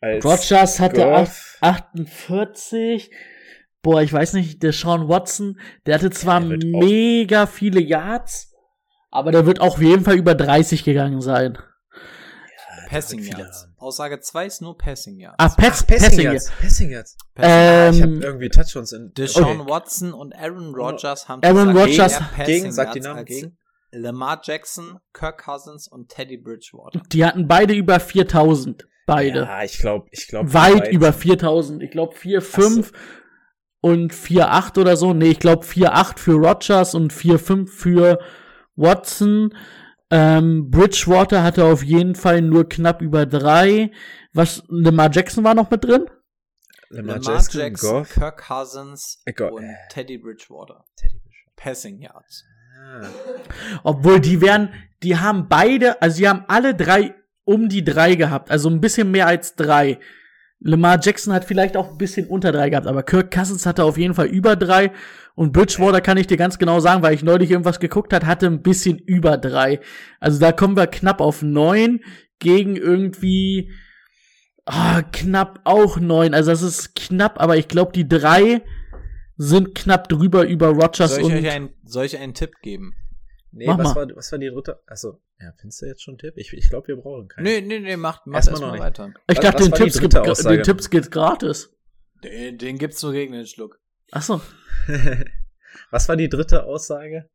Als Rogers hatte Goff. 48. Boah, ich weiß nicht, der Sean Watson, der hatte zwar Der mega viele Yards, aber der wird auch auf jeden Fall über 30 gegangen sein. Passing viele Yards. Aussage 2 ist nur Passing Yards. Ah, Pass, Ach, Passing Passing Yards. Yards. Passing Yards. Passing Ah, ich habe Ähm, irgendwie Touchdowns in. Deshaun okay. Watson und Aaron Rodgers haben Aaron Rodgers- Gegen, sag die Yards Namen gegen. Lamar Jackson, Kirk Cousins und Teddy Bridgewater. die hatten beide über 4000. Beide. Ja, ich glaube, ich glaube. Weit über 4000. Ich glaube 4, 5 und 4, 8 oder so. Nee, ich glaube 4, 8 für Rogers und 4, 5 für Watson. Ähm, Bridgewater hatte auf jeden Fall nur knapp über 3. Was, Lamar Jackson war noch mit drin? Lamar, Lamar Jackson, Jackson, Goff. Kirk Cousins Äh, Go- und äh. Teddy Bridgewater. Teddy Bridgewater. Passing Yards. Ah. Obwohl die werden, die haben beide, also die haben alle drei um die drei gehabt, also ein bisschen mehr als drei. Lamar Jackson hat vielleicht auch ein bisschen unter drei gehabt, aber Kirk Cousins hatte auf jeden Fall über drei und Bridgewater kann ich dir ganz genau sagen, weil ich neulich irgendwas geguckt hat, hatte ein bisschen über drei. Also da kommen wir knapp auf neun gegen irgendwie ah, knapp auch neun. Also das ist knapp, aber ich glaube die drei sind knapp drüber über Rogers Soll ich, und euch einen, soll ich einen Tipp geben? Nee, Mach was mal. war, was war die dritte? Achso, ja, findest du jetzt schon einen Tipp? Ich, ich glaube, wir brauchen keinen. Nee, nee, nee, macht, macht Erstmal noch nicht. weiter. Ich dachte, den Tipps, gibt, Aussage? den Tipps geht's gratis. Den, den gibt's nur gegen den Schluck. Achso. was war die dritte Aussage?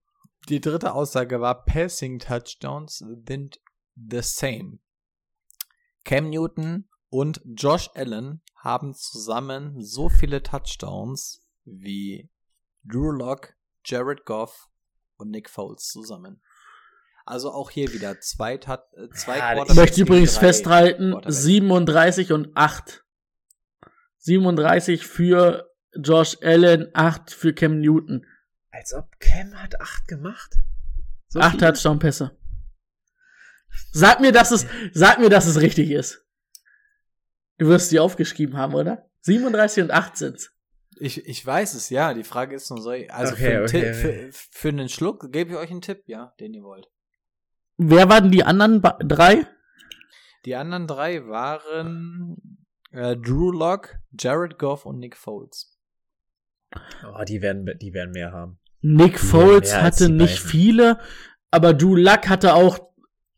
Die dritte Aussage war, Passing Touchdowns sind the same. Cam Newton und Josh Allen haben zusammen so viele Touchdowns wie Drew Lock, Jared Goff und Nick Foles zusammen. Also auch hier wieder zwei, Tat, äh, zwei Ja, ich möchte übrigens drei festhalten, Quarterbacks. 37 und 8. 37 für Josh Allen, 8 für Cam Newton. Als ob Cam hat acht gemacht. So 8 viel? Touchdown-Pässe. Sag mir, dass es, sag mir, dass es richtig ist. Du wirst die aufgeschrieben haben, oder? 37 und 8 sind's. Ich, ich weiß es, ja. Die Frage ist nur, soll ich, also Okay, für, einen okay, Tipp, okay. für, für einen Schluck gebe ich euch einen Tipp, ja, den ihr wollt. Wer waren die anderen drei? Die anderen drei waren äh, Drew Lock, Jared Goff und Nick Foles. Oh, die werden, die werden mehr haben. Nick Ja, Foles hatte die nicht beiden. viele, aber Drew Luck hatte auch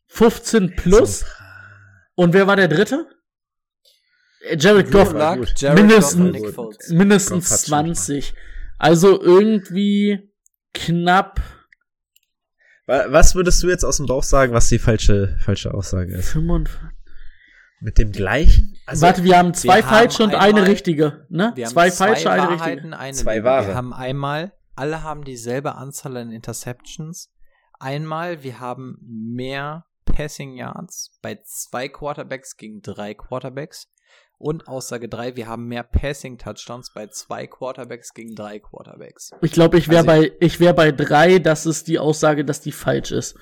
15 plus. Und wer war der dritte? Jared Goff. war gut. Jared Mindestens- Goff und mindestens Goff hat's schon 20. Also irgendwie knapp Wa- Was würdest du jetzt aus dem Bauch sagen, was die falsche, falsche Aussage ist? 45. Mit dem gleichen? Also, Warte, wir haben zwei wir haben falsche und eine einmal- richtige, ne? Wir haben Zwei falsche, eine richtige. Wahrheiten, eine Zwei wahre. Wir haben einmal, alle haben dieselbe Anzahl an Interceptions. Einmal, wir haben mehr Passing Yards bei zwei Quarterbacks gegen drei Quarterbacks. Und Aussage 3, wir haben mehr Passing-Touchdowns bei zwei Quarterbacks gegen drei Quarterbacks. Ich glaube, ich wäre Also- bei, ich wäre bei drei, das ist die Aussage, dass die falsch ist.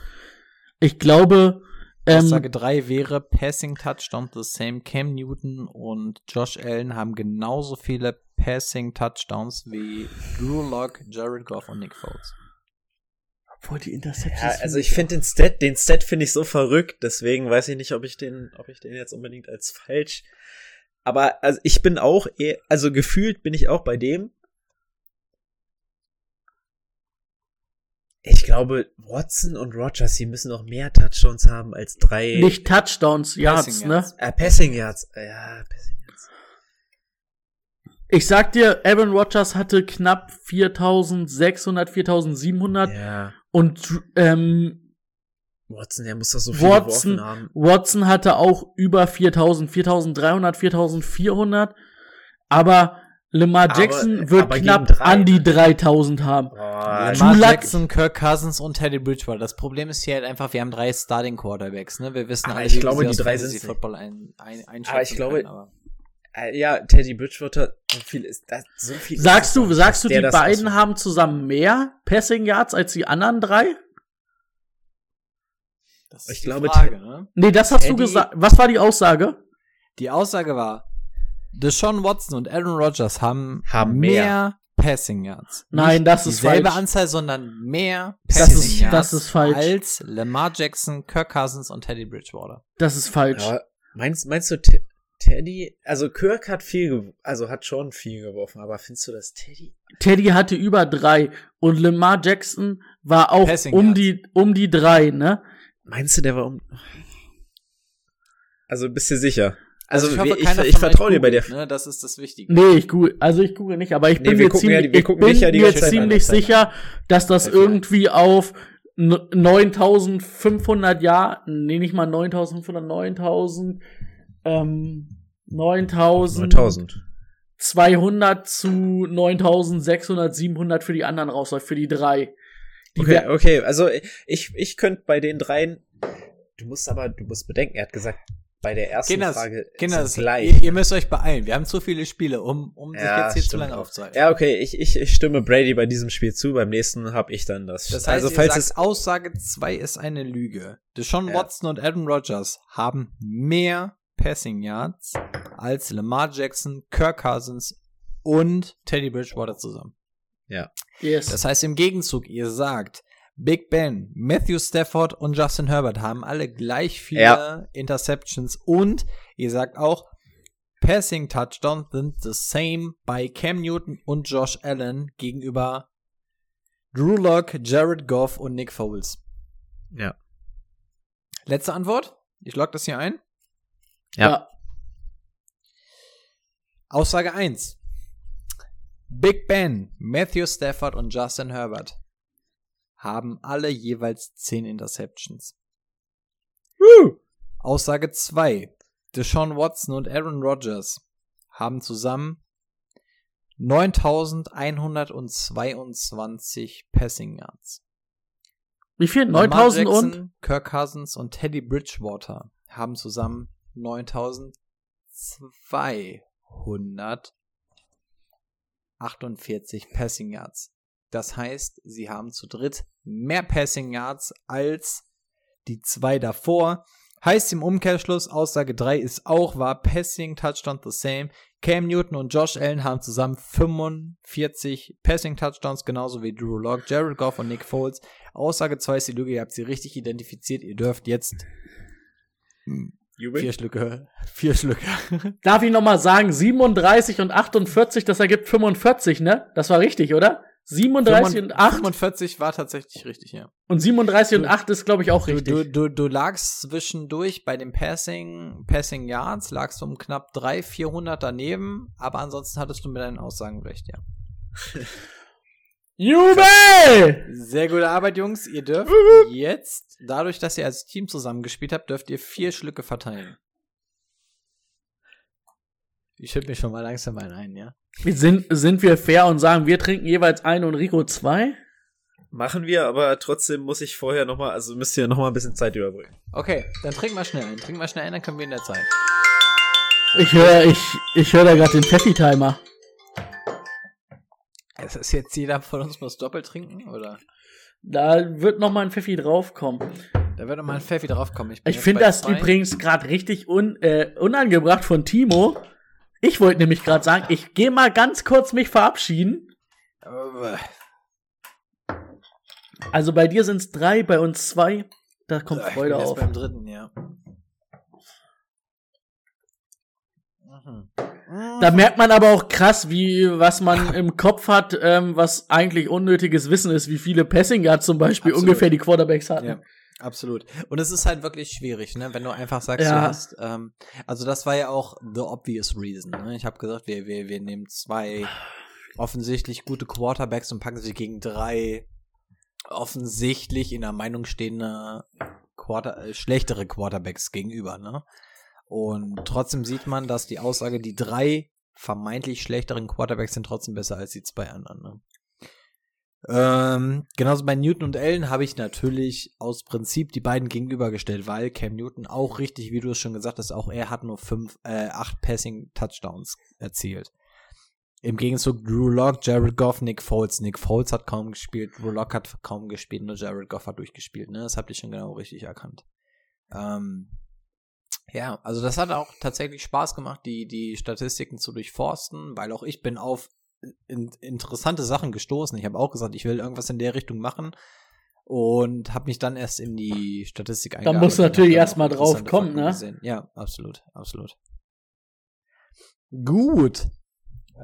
Ich glaube, ähm, Aussage 3 wäre Passing Touchdowns the same. Cam Newton und Josh Allen haben genauso viele Passing Touchdowns wie Drew Lock, Jared Goff und Nick Foles. obwohl die Interceptions. Ja, also ich finde den Stat, den Stat finde ich so verrückt, deswegen weiß ich nicht, ob ich den, ob ich den jetzt unbedingt als falsch. Aber also ich bin auch, eh, also gefühlt bin ich auch bei dem. Ich glaube, Watson und Rogers, die müssen noch mehr Touchdowns haben als drei. nicht Touchdowns, Yards, Passing ne? Yards. Äh, Passing Yards. Ja, Passing Yards. Ich sag dir, Aaron Rodgers hatte knapp 4600, 4700 Ja. und ähm, Watson, der muss doch so viel Watson, geworfen haben. Watson hatte auch über 4000, 4300, 4400, aber Lamar Aber- Jackson wird aber knapp drei, an die ne? 3000 haben. Boah, Lamar Jackson, Kirk Cousins und Teddy Bridgewater. Das Problem ist hier halt einfach, wir haben drei Starting Quarterbacks, ne? Wir wissen Aber alle, ich wie glaube, sie die drei nicht. Football ein, ein, einschätzen Aber ich glaube, können, aber Äh, ja, Teddy Bridgewater, so viel ist das, so viel Sagst du, sagst du, die das beiden haben zusammen mehr Passing Yards als die anderen drei? Das Ich ist die glaube, Frage, ne? Nee, das hast du Teddy- gesagt. Was war die Aussage? Die Aussage war, Deshaun Watson und Aaron Rodgers haben, Haben mehr, mehr. Passing Yards. Nein, das ist dieselbe falsch. Anzahl, sondern mehr Das Passing ist- Yards das ist falsch. als Lamar Jackson, Kirk Cousins und Teddy Bridgewater. Das ist falsch. Ja, meinst, meinst du, Te- Teddy, also Kirk hat viel, also hat schon viel geworfen, aber findest du das Teddy? Teddy hatte über drei und Lamar Jackson war auch Passing um Yards. die, um die drei, ne? Meinst du, der war um, also bist du sicher? Also, ich, hoffe, ich, ich, ich von vertraue dir bei der, googelt, Ne? Das ist das Wichtige. Nee, ich google, also ich google nicht, aber ich Nee, bin wir mir gucken ja ziemlich, wir ich bin ja mir ziemlich sicher, dass das Perfekt. irgendwie auf n- 9500 Jahr, nee, nicht mal 9500, 9000, ähm, 9000, 9000. 200 zu 9600, 700 für die anderen rausläuft, für die drei. Okay, okay, also ich, ich könnte bei den dreien, du musst aber, du musst bedenken, er hat gesagt, bei der ersten Kinders, Frage Kinders, ist es gleich. ihr, ihr müsst euch beeilen. Wir haben zu viele Spiele, um, um sich Ja, jetzt hier zu lange aufzuhalten. Ja, okay, ich, ich, ich stimme Brady bei diesem Spiel zu, beim nächsten habe ich dann das. Das heißt, also falls sagt, es Aussage 2 ist eine Lüge. Deshaun Ja. Watson und Aaron Rodgers haben mehr Passing Yards als Lamar Jackson, Kirk Cousins und Teddy Bridgewater zusammen. Yes. Das heißt im Gegenzug, ihr sagt, Big Ben, Matthew Stafford und Justin Herbert haben alle gleich viele Ja. Interceptions und ihr sagt auch, Passing Touchdowns sind the same bei Cam Newton und Josh Allen gegenüber Drew Lock, Jared Goff und Nick Foles. Ja. Letzte Antwort. Ich log das hier ein. Ja. Aussage 1. Big Ben, Matthew Stafford und Justin Herbert haben alle jeweils 10 Interceptions. Aussage 2. Deshaun Watson und Aaron Rodgers haben zusammen 9122 Passing Yards. Wie viel? Lamar 9000 und? Kirk Cousins und Teddy Bridgewater haben zusammen 9248 Passing Yards. Das heißt, sie haben zu dritt mehr Passing Yards als die zwei davor. Heißt im Umkehrschluss, Aussage 3 ist auch wahr, Passing Touchdown the same. Cam Newton und Josh Allen haben zusammen 45 Passing Touchdowns, genauso wie Drew Lock, Jared Goff und Nick Foles. Aussage 2 ist die Lüge, ihr habt sie richtig identifiziert. Ihr dürft jetzt vier Schlücke, vier Schlücke. Darf ich noch mal sagen, 37 und 48, das ergibt 45, ne? Das war richtig, oder? 37 und 8 45 war tatsächlich richtig, ja. und 37 und 8 ist, glaube ich, auch Du, richtig. du, du, du lagst zwischendurch bei den Passing, Passing Yards, lagst du um knapp 300, 400 daneben, aber ansonsten hattest du mit deinen Aussagen recht, ja. Jubel! Sehr gute Arbeit, Jungs. Ihr dürft jetzt, dadurch, dass ihr als Team zusammengespielt habt, dürft ihr vier Schlücke verteilen. Ich schütte mich schon mal langsam einen ein, ja? Sind, sind wir fair und sagen, wir trinken jeweils ein und Rico zwei? Machen wir, aber trotzdem muss ich vorher noch mal, also müsst ihr noch mal ein bisschen Zeit überbrücken. Okay, dann trink mal schnell ein. Trink mal schnell ein, dann können wir in der Zeit. Ich höre ich, ich hör da gerade den Pfeffi-Timer. Es ist jetzt jeder von uns muss doppelt trinken, oder? Da wird noch mal ein Pfeffi draufkommen. Da wird noch mal ein Pfeffi draufkommen. Ich, ich finde das zwei. übrigens gerade richtig un, äh, unangebracht von Timo. Ich wollte nämlich gerade sagen, ich gehe mal ganz kurz mich verabschieden. Also bei dir sind es drei, bei uns zwei. Da kommt Freude auf. beim dritten, ja. Mhm. Da merkt man aber auch krass, wie was man im Kopf hat, ähm, was eigentlich unnötiges Wissen ist, wie viele Passing Yards zum Beispiel Absolut. ungefähr die Quarterbacks hatten. Ja. Absolut. Und es ist halt wirklich schwierig, ne? Wenn du einfach sagst, ja. du hast, ähm, also das war ja auch the obvious reason. Ne? Ich habe gesagt, wir, wir, wir nehmen zwei offensichtlich gute Quarterbacks und packen sie gegen drei offensichtlich in der Meinung stehende Quarter äh, schlechtere Quarterbacks gegenüber, ne? Und trotzdem sieht man, dass die Aussage, die drei vermeintlich schlechteren Quarterbacks sind trotzdem besser als die zwei anderen. Ne? Ähm, genauso bei Newton und Allen habe ich natürlich aus Prinzip die beiden gegenübergestellt, weil Cam Newton auch richtig, wie du es schon gesagt hast, auch er hat nur fünf, äh, acht Passing Touchdowns erzielt. Im Gegenzug Drew Lock, Jared Goff, Nick Foles. Nick Foles hat kaum gespielt, Drew Lock hat kaum gespielt, nur Jared Goff hat durchgespielt. Ne? Das habt ihr schon genau richtig erkannt. Ähm, ja, also das hat auch tatsächlich Spaß gemacht, die, die Statistiken zu durchforsten, weil auch ich bin auf in, interessante Sachen gestoßen. Ich habe auch gesagt, ich will irgendwas in der Richtung machen und habe mich dann erst in die Statistik eingearbeitet. Da musst du natürlich erstmal drauf kommen, ne? Gesehen. Ja, absolut, absolut. Gut.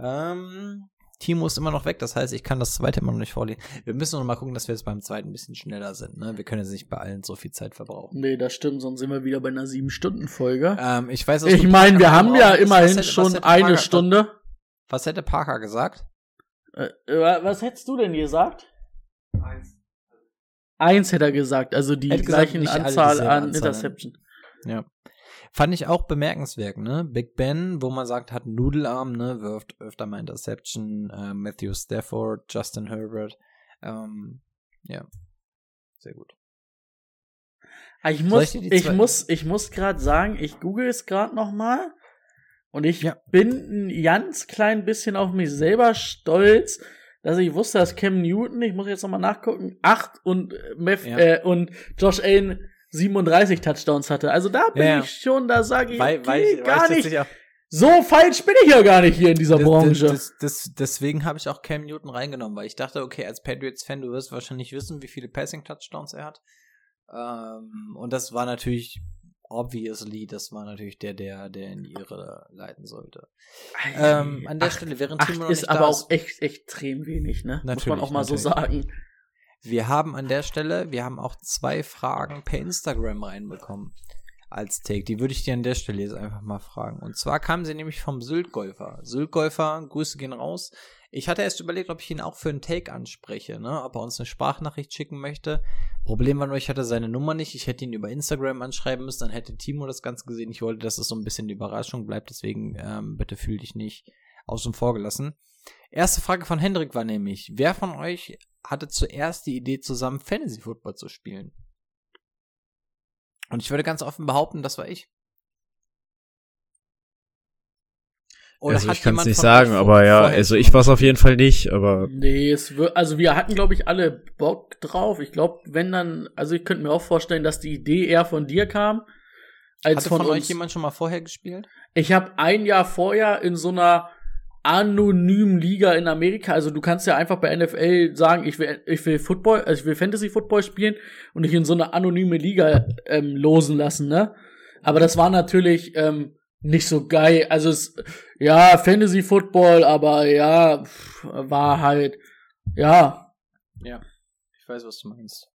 Ähm, Timo ist immer noch weg, das heißt, ich kann das zweite immer noch nicht vorlesen. Wir müssen noch mal gucken, dass wir jetzt beim zweiten ein bisschen schneller sind. Ne? Wir können jetzt nicht bei allen so viel Zeit verbrauchen. Nee, das stimmt, sonst sind wir wieder bei einer sieben Stunden Folge. Ähm, ich weiß, ich meine, wir haben ja immerhin hätte, schon eine Parker, Stunde. Was hätte Parker gesagt? Äh, was hättest du denn gesagt? Eins. Eins hätte er gesagt, also die gleiche Anzahl an Interception. Ja. Fand ich auch bemerkenswert, ne? Big Ben, wo man sagt, hat einen Nudelarm, ne? Wirft öfter mal Interception. Äh, Matthew Stafford, Justin Herbert. Ähm, ja. Sehr gut. Ah, ich muss, ich, ich muss, ich muss gerade sagen, ich google es gerade noch mal und ich ja. bin ein ganz klein bisschen auf mich selber stolz, dass ich wusste, dass Cam Newton, ich muss jetzt noch mal nachgucken, acht und äh, Meth, ja. äh, und Josh Allen 37 Touchdowns hatte. Also da bin ja. ich schon, da sage ich, okay, weil, gar nicht. So falsch bin ich ja gar nicht hier in dieser das, Branche. Das, das, deswegen habe ich auch Cam Newton reingenommen, weil ich dachte, okay, als Patriots-Fan, du wirst wahrscheinlich wissen, wie viele Passing-Touchdowns er hat. Ähm, und das war natürlich obviously, das war natürlich der, der, der in ihre leiten sollte. ähm, an der acht, Stelle, während Timo noch ist aber auch echt extrem wenig, ne? Natürlich, Muss man auch mal natürlich. so sagen. Wir haben an der Stelle, wir haben auch zwei Fragen per Instagram reinbekommen als Take. Die würde ich dir an der Stelle jetzt einfach mal fragen. Und zwar kamen sie nämlich vom Syltgolfer. Syltgolfer, Grüße gehen raus. Ich hatte erst überlegt, ob ich ihn auch für einen Take anspreche, ne? ob er uns eine Sprachnachricht schicken möchte. Problem war nur, ich hatte seine Nummer nicht. Ich hätte ihn über Instagram anschreiben müssen, dann hätte Timo das Ganze gesehen. Ich wollte, dass es so ein bisschen die Überraschung bleibt, deswegen ähm, bitte fühl dich nicht außen vor gelassen. Erste Frage von Hendrik war nämlich, wer von euch hatte zuerst die Idee, zusammen Fantasy Football zu spielen? Und ich würde ganz offen behaupten, das war ich. Oder also ich kann es nicht sagen, aber ja, also ich war es auf jeden Fall nicht, aber. Nee, es wird, also wir hatten, glaube ich, alle Bock drauf. Ich glaube, wenn dann, also ich könnte mir auch vorstellen, dass die Idee eher von dir kam. Als Hatte von, von uns. euch jemand schon mal vorher gespielt? Ich habe ein Jahr vorher in so einer anonymen Liga in Amerika. Also du kannst ja einfach bei NFL sagen, ich will, ich will Football, also ich will Fantasy Football spielen und dich in so eine anonyme Liga ähm, losen lassen, ne? Aber das war natürlich ähm, nicht so geil. Also es, ja, Fantasy Football, aber ja, war halt, ja. Ja, ich weiß, was du meinst.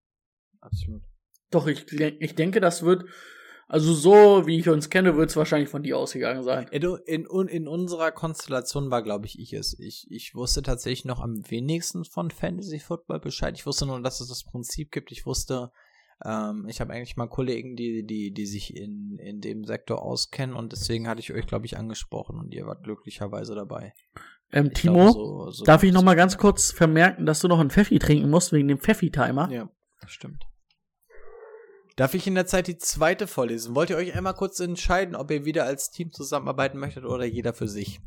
Absolut. Doch, ich, ich denke, das wird also so, wie ich uns kenne, wird es wahrscheinlich von dir ausgegangen sein. In, in, in unserer Konstellation war, glaube ich, ich es. Ich, ich wusste tatsächlich noch am wenigsten von Fantasy Football Bescheid. Ich wusste nur, dass es das Prinzip gibt. Ich wusste, ähm, ich habe eigentlich mal Kollegen, die, die, die sich in, in dem Sektor auskennen und deswegen hatte ich euch, glaube ich, angesprochen und ihr wart glücklicherweise dabei. Ähm, Timo, glaube, so, so darf ich noch mal ganz kurz vermerken, dass du noch einen Pfeffi trinken musst wegen dem Pfeffi-Timer? Ja, das stimmt. Darf ich in der Zeit die zweite vorlesen? Wollt ihr euch einmal kurz entscheiden, ob ihr wieder als Team zusammenarbeiten möchtet oder jeder für sich?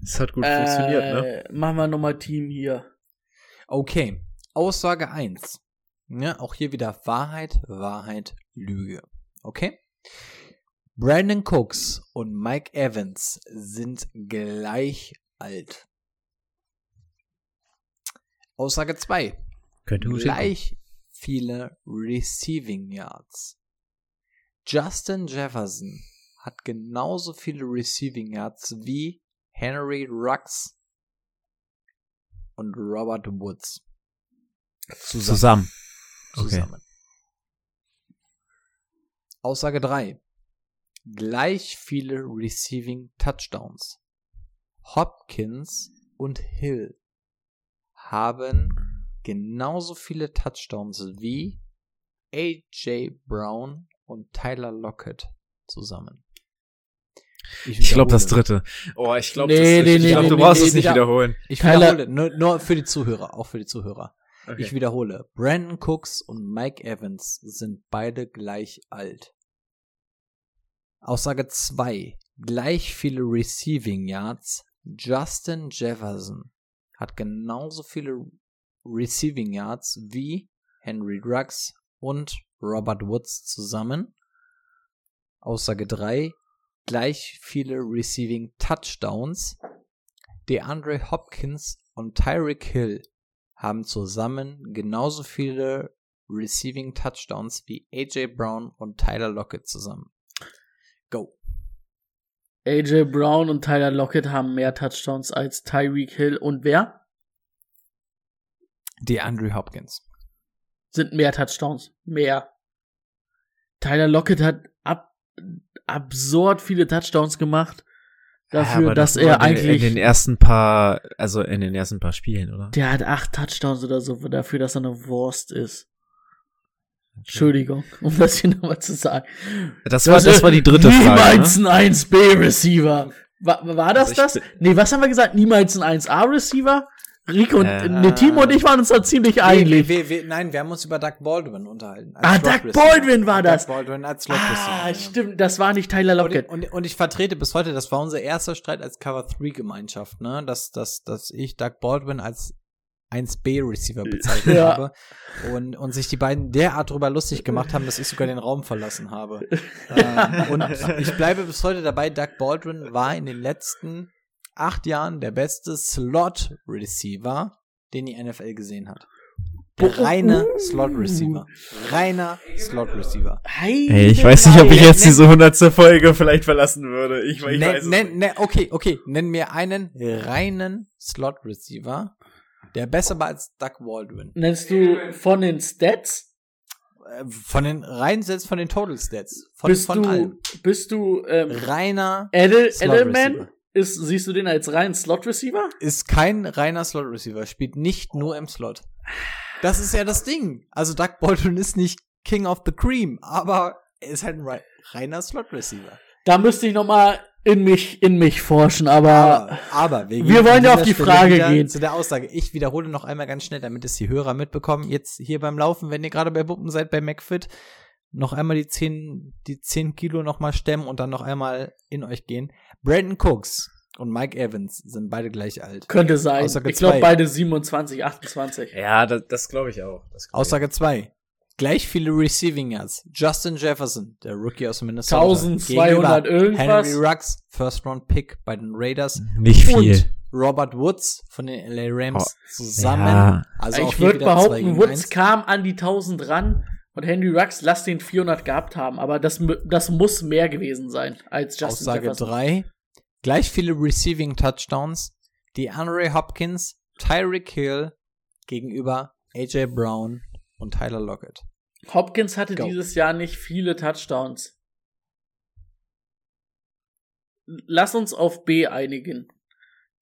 Das hat gut funktioniert, ne? Äh, Machen wir nochmal Team hier. Okay. Aussage 1. Ja, auch hier wieder Wahrheit, Wahrheit, Lüge. Okay? Brandon Cooks und Mike Evans sind gleich alt. Aussage 2. Könnte gut Gleich viele Receiving Yards. Justin Jefferson hat genauso viele Receiving Yards wie Henry Rux und Robert Woods. Zusammen. Okay. Zusammen. Aussage 3. Gleich viele Receiving Touchdowns. Hopkins und Hill haben genauso viele Touchdowns wie AJ Brown und Tyler Lockett zusammen. Ich glaube das dritte. Oh, ich glaube, Nee, das nee, ich nee, glaub, nee, du nee, brauchst nee, es nicht wieder- wiederholen. Ich Tyler- wiederhole, nur, nur für die Zuhörer, auch für die Zuhörer. Okay. Ich wiederhole. Brandon Cooks und Mike Evans sind beide gleich alt. Aussage 2. Gleich viele Receiving Yards. Justin Jefferson hat genauso viele Receiving Yards wie Henry Ruggs und Robert Woods zusammen. Aussage 3. Gleich viele Receiving Touchdowns. DeAndre Hopkins und Tyreek Hill haben zusammen genauso viele Receiving Touchdowns wie AJ Brown und Tyler Lockett zusammen. Go. AJ Brown und Tyler Lockett haben mehr Touchdowns als Tyreek Hill und wer? DeAndre Hopkins. Sind mehr Touchdowns. Mehr. Tyler Lockett hat ab, absurd viele Touchdowns gemacht. Dafür, aber dass das er war in- eigentlich. in den ersten paar, also in den ersten paar Spielen, oder? der hat acht Touchdowns oder so, dafür, dass er eine Wurst ist. Entschuldigung, um das hier nochmal zu sagen. Das war, das war die dritte Frage. Niemals Ne? ein 1B-Receiver. War, war das Also das? Nee, was haben wir gesagt? Niemals ein 1A-Receiver? Rico und Äh. ne, Timo und ich waren uns da ziemlich einig. Wir, wir, nein, wir haben uns über Doug Baldwin unterhalten. Ah, Doug. Baldwin war das. Doug Baldwin als Slot Ah, stimmt, das war nicht Tyler Lockett. Und, und, und ich vertrete bis heute, das war unser erster Streit als Cover 3 Gemeinschaft, ne, dass, dass, dass ich Doug Baldwin als 1B Receiver bezeichnet Ja. habe und, und sich die beiden derart drüber lustig gemacht haben, dass ich sogar den Raum verlassen habe. ähm, und ich bleibe bis heute dabei, Doug Baldwin war in den letzten acht Jahren der beste Slot Receiver, den die NFL gesehen hat. Der reine Slot Receiver. Reiner Slot Receiver. Ey, ich weiß nicht, ob ich jetzt diese hundertste Folge vielleicht verlassen würde. Ich, ich weiß Nenn, nicht. nenn, nenn, okay, okay. Nenn mir einen reinen Slot Receiver, der besser war als Doug Baldwin. Nennst du von den Stats? Äh, Von den reinen Sets, von den Total Stats. Von, bist von du, allem. bist du, ähm, Reiner Edel, Slot Edelman? Receiver. Ist, siehst du den als reinen Slot-Receiver? ist kein reiner Slot Receiver, spielt nicht nur im Slot. Das ist ja das Ding. Also Doug Baldwin ist nicht King of the Cream, aber er ist halt ein rei- reiner Slot Receiver. Da müsste ich noch mal in mich, in mich forschen, aber, Aber, aber wir, wollen ja auf die Stelle Frage gehen. Zu der Aussage. Ich wiederhole noch einmal ganz schnell, damit es die Hörer mitbekommen. Jetzt hier beim Laufen, wenn ihr gerade bei Puppen seid, bei McFit, noch einmal die 10, die 10 Kilo noch mal stemmen und dann noch einmal in euch gehen. Brandon Cooks und Mike Evans sind beide gleich alt. könnte sein. Aussage ich glaube beide 27, 28. Ja, das, das glaube ich auch. Das glaub. Aussage 2. Gleich viele Receiving Yards. Justin Jefferson, der Rookie aus Minnesota. 1200 gegenüber irgendwas. Henry Ruggs, First Round Pick bei den Raiders. Nicht viel. Und Robert Woods von den LA Rams Oh, zusammen. ja. Also auch ich würde behaupten, Woods eins. kam an die 1000 ran und Henry Rux lass den 400 gehabt haben, aber das, das muss mehr gewesen sein als Justin Aussage Jefferson. 3. Gleich viele Receiving Touchdowns. DeAndre Hopkins, Tyreek Hill gegenüber AJ Brown und Tyler Lockett. Hopkins hatte Go. dieses Jahr nicht viele Touchdowns. Lass uns auf B einigen.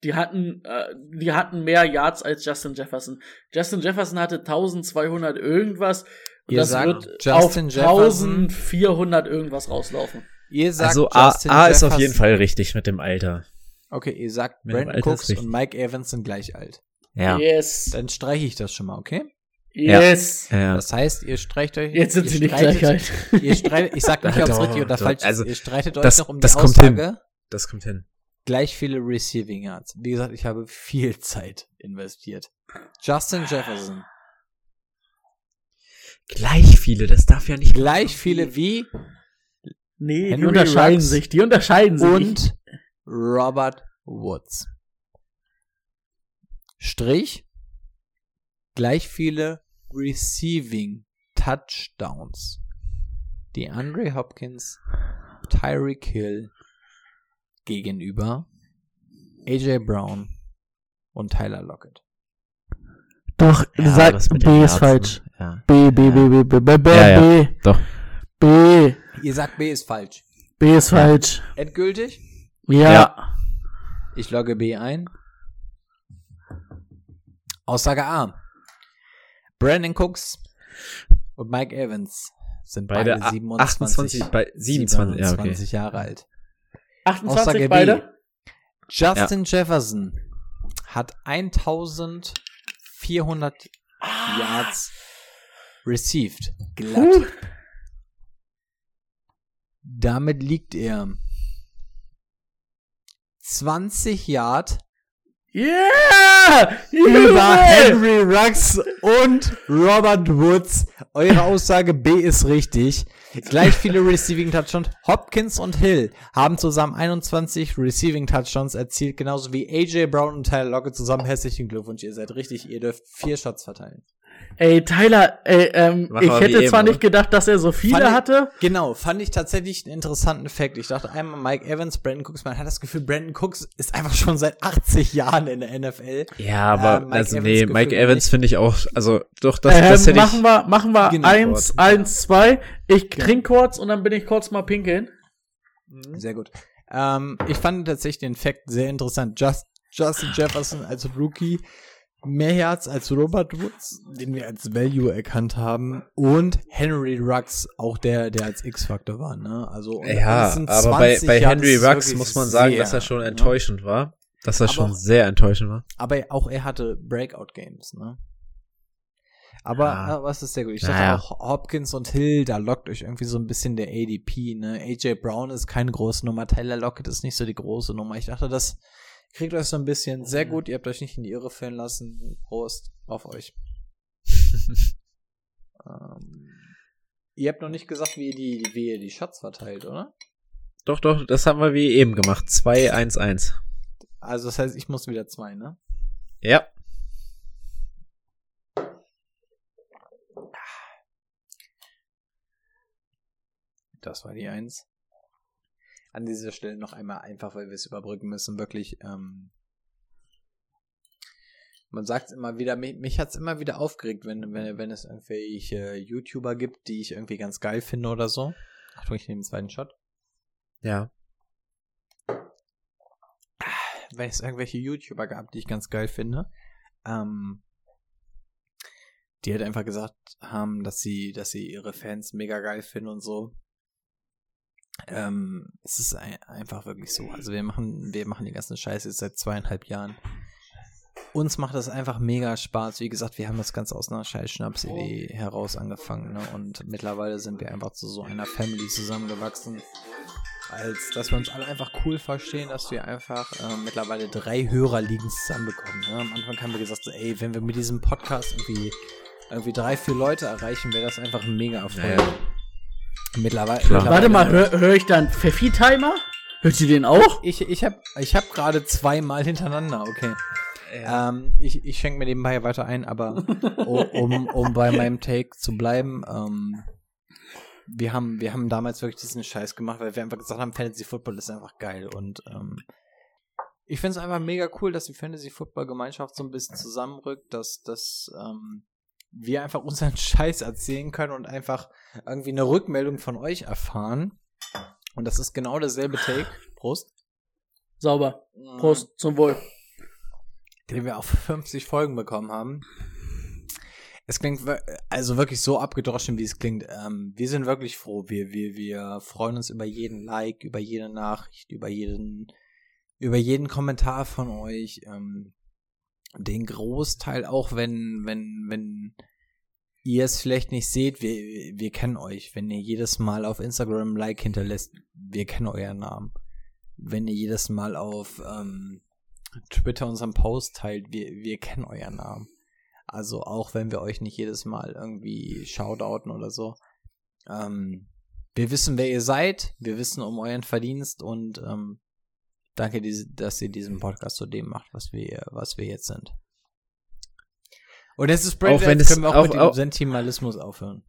Die hatten, äh, die hatten mehr Yards als Justin Jefferson. Justin Jefferson hatte 1200 irgendwas. Ihr das sagt, wird Justin auf Jefferson- 1400 irgendwas rauslaufen. Ihr sagt Also A, Justin A ist auf jeden Fall richtig mit dem Alter. Okay, ihr sagt Mit Brandon Cooks und Mike Evans sind gleich alt. Ja. Yes. Dann streiche ich das schon mal, okay? Yes. Ja. Das heißt, ihr streicht euch. Jetzt sind sie die streitet- Gleichheit. Ihr streitet, ich sag nicht, ob es richtig oder doch. falsch Also, ist. Ihr streitet euch das- noch um das die kommt Aussage. hin. Das kommt hin. Gleich viele Receiving Yards. Wie gesagt, ich habe viel Zeit investiert. Justin Jefferson. Gleich viele, das darf ja nicht. Gleich viele wie Nee, die unterscheiden sich. Die unterscheiden sich. und Robert Woods. Strich. Gleich viele Receiving Touchdowns. Die Andre Hopkins, Tyreek Hill gegenüber AJ Brown und Tyler Lockett. Doch, Ja, sag, B ist falsch. Ja. B, B, B, B, B, B, B, Ja, ja. B, Doch. B, Ihr sagt B ist falsch. B ist falsch. Endgültig? Ja. Ja. Ich logge B ein. Aussage A. Brandon Cooks und Mike Evans sind beide, Beide a- 27, 28, bei 27, ja, okay. 27 Jahre alt. 28 Aussage B. beide? Justin Jefferson hat 1400 Yards received. Glatt. Damit liegt er 20 Yard Yeah! über Henry Ruggs und Robert Woods. Eure Aussage B ist richtig. Gleich viele Receiving Touchdowns. Hopkins und Hill haben zusammen 21 Receiving Touchdowns erzielt, genauso wie AJ Brown und Tyler Lockett zusammen. Herzlichen Glückwunsch, ihr seid richtig. Ihr dürft vier Shots verteilen. Ey, Tyler, ey, ähm, ich hätte zwar eben, nicht gedacht, dass er so viele Fand ich- hatte. Genau, fand ich tatsächlich einen interessanten Fakt. Ich dachte einmal Mike Evans, Brandon Cooks. Man hat das Gefühl, Brandon Cooks ist einfach schon seit 80 Jahren in der NFL. Ja, aber Äh, also Evans nee, gefühlt Mike Evans finde ich auch, also doch das, Ähm, das hätte ich. machen wir, machen wir Genau. eins, eins, zwei. Ich trink kurz und dann bin ich kurz mal pinkeln. Sehr gut. Ähm, ich fand tatsächlich den Fakt sehr interessant. Just, Justin Jefferson als Rookie mehr Yards als Robert Woods, den wir als Value erkannt haben, und Henry Ruggs, auch der, der als X-Faktor war. Ne? Also Ja, aber bei, 20 bei Henry Ruggs wirklich muss man sagen, sehr, dass er schon ne? enttäuschend war. Dass er Aber- schon sehr enttäuschend war. Aber auch er hatte Breakout-Games, ne? Aber Ja. was ist sehr gut? Ich Naja. dachte auch Hopkins und Hill, da lockt euch irgendwie so ein bisschen der ADP, ne? AJ Brown ist keine große Nummer, Tyler Lockett ist nicht so die große Nummer. Ich dachte, das kriegt euch so ein bisschen sehr gut. Ihr habt euch nicht in die Irre führen lassen. Prost auf euch. ähm, ihr habt noch nicht gesagt, wie ihr die, wie ihr die Shots verteilt, oder? Doch, doch, das haben wir wie eben gemacht. 2-1-1. Also das heißt, ich muss wieder zwei, ne? Ja. Das war die Eins. An dieser Stelle noch einmal einfach, weil wir es überbrücken müssen, wirklich. Ähm, man sagt immer wieder, mich, mich hat es immer wieder aufgeregt, wenn, wenn, wenn es irgendwelche YouTuber gibt, die ich irgendwie ganz geil finde oder so. Achtung, ich nehme den zweiten Shot. Ja. Wenn es irgendwelche YouTuber gab, die ich ganz geil finde, ähm, die halt einfach gesagt haben, dass sie, dass sie ihre Fans mega geil finden und so. Ähm, es ist ein, einfach wirklich so. Also wir machen, wir machen die ganze Scheiße jetzt seit zweieinhalb Jahren. Uns macht das einfach mega Spaß. Wie gesagt, wir haben das Ganze aus einer scheiß Schnapsidee heraus angefangen, ne? Und mittlerweile sind wir einfach zu so einer Family zusammengewachsen. Als dass wir uns alle einfach cool verstehen, dass wir einfach äh, mittlerweile drei Hörerligen zusammenbekommen. Ne? Am Anfang haben wir gesagt, ey, wenn wir mit diesem Podcast irgendwie, irgendwie drei, vier Leute erreichen, wäre das einfach ein mega Erfolg. Ja, ja. Mittlerweile, Klar. Warte mal, mittlerweile- höre hör ich dann Pfeffi-Timer? Hört ihr den auch? Ich, ich habe ich hab gerade zweimal hintereinander, okay. Ähm, ich ich schenke mir nebenbei weiter ein, aber um, um bei meinem Take zu bleiben, ähm, wir haben, wir haben damals wirklich diesen Scheiß gemacht, weil wir einfach gesagt haben, Fantasy Football ist einfach geil und ähm, ich finde es einfach mega cool, dass die Fantasy Football Gemeinschaft so ein bisschen zusammenrückt, dass, dass ähm, wir einfach unseren Scheiß erzählen können und einfach irgendwie eine Rückmeldung von euch erfahren. Und das ist genau derselbe Take. Prost. Sauber. Prost, zum Wohl. den wir auf 50 Folgen bekommen haben. Es klingt also wirklich so abgedroschen, wie es klingt. Ähm, wir sind wirklich froh. Wir, wir, wir freuen uns über jeden Like, über jede Nachricht, über jeden, über jeden Kommentar von euch. Ähm, den Großteil, auch wenn, wenn, wenn ihr es vielleicht nicht seht, wir, wir kennen euch. Wenn ihr jedes Mal auf Instagram ein Like hinterlässt, wir kennen euren Namen. Wenn ihr jedes Mal auf ähm, Twitter unseren Post teilt, wir, wir kennen euren Namen. Also auch wenn wir euch nicht jedes Mal irgendwie shoutouten oder so. Ähm, wir wissen, wer ihr seid, wir wissen um euren Verdienst und ähm, danke, dass ihr diesen Podcast zu dem macht, was wir, was wir jetzt sind. Und jetzt ist Brand auch wenn es, können wir auch, auch, mit dem auch, Sentimalismus aufhören.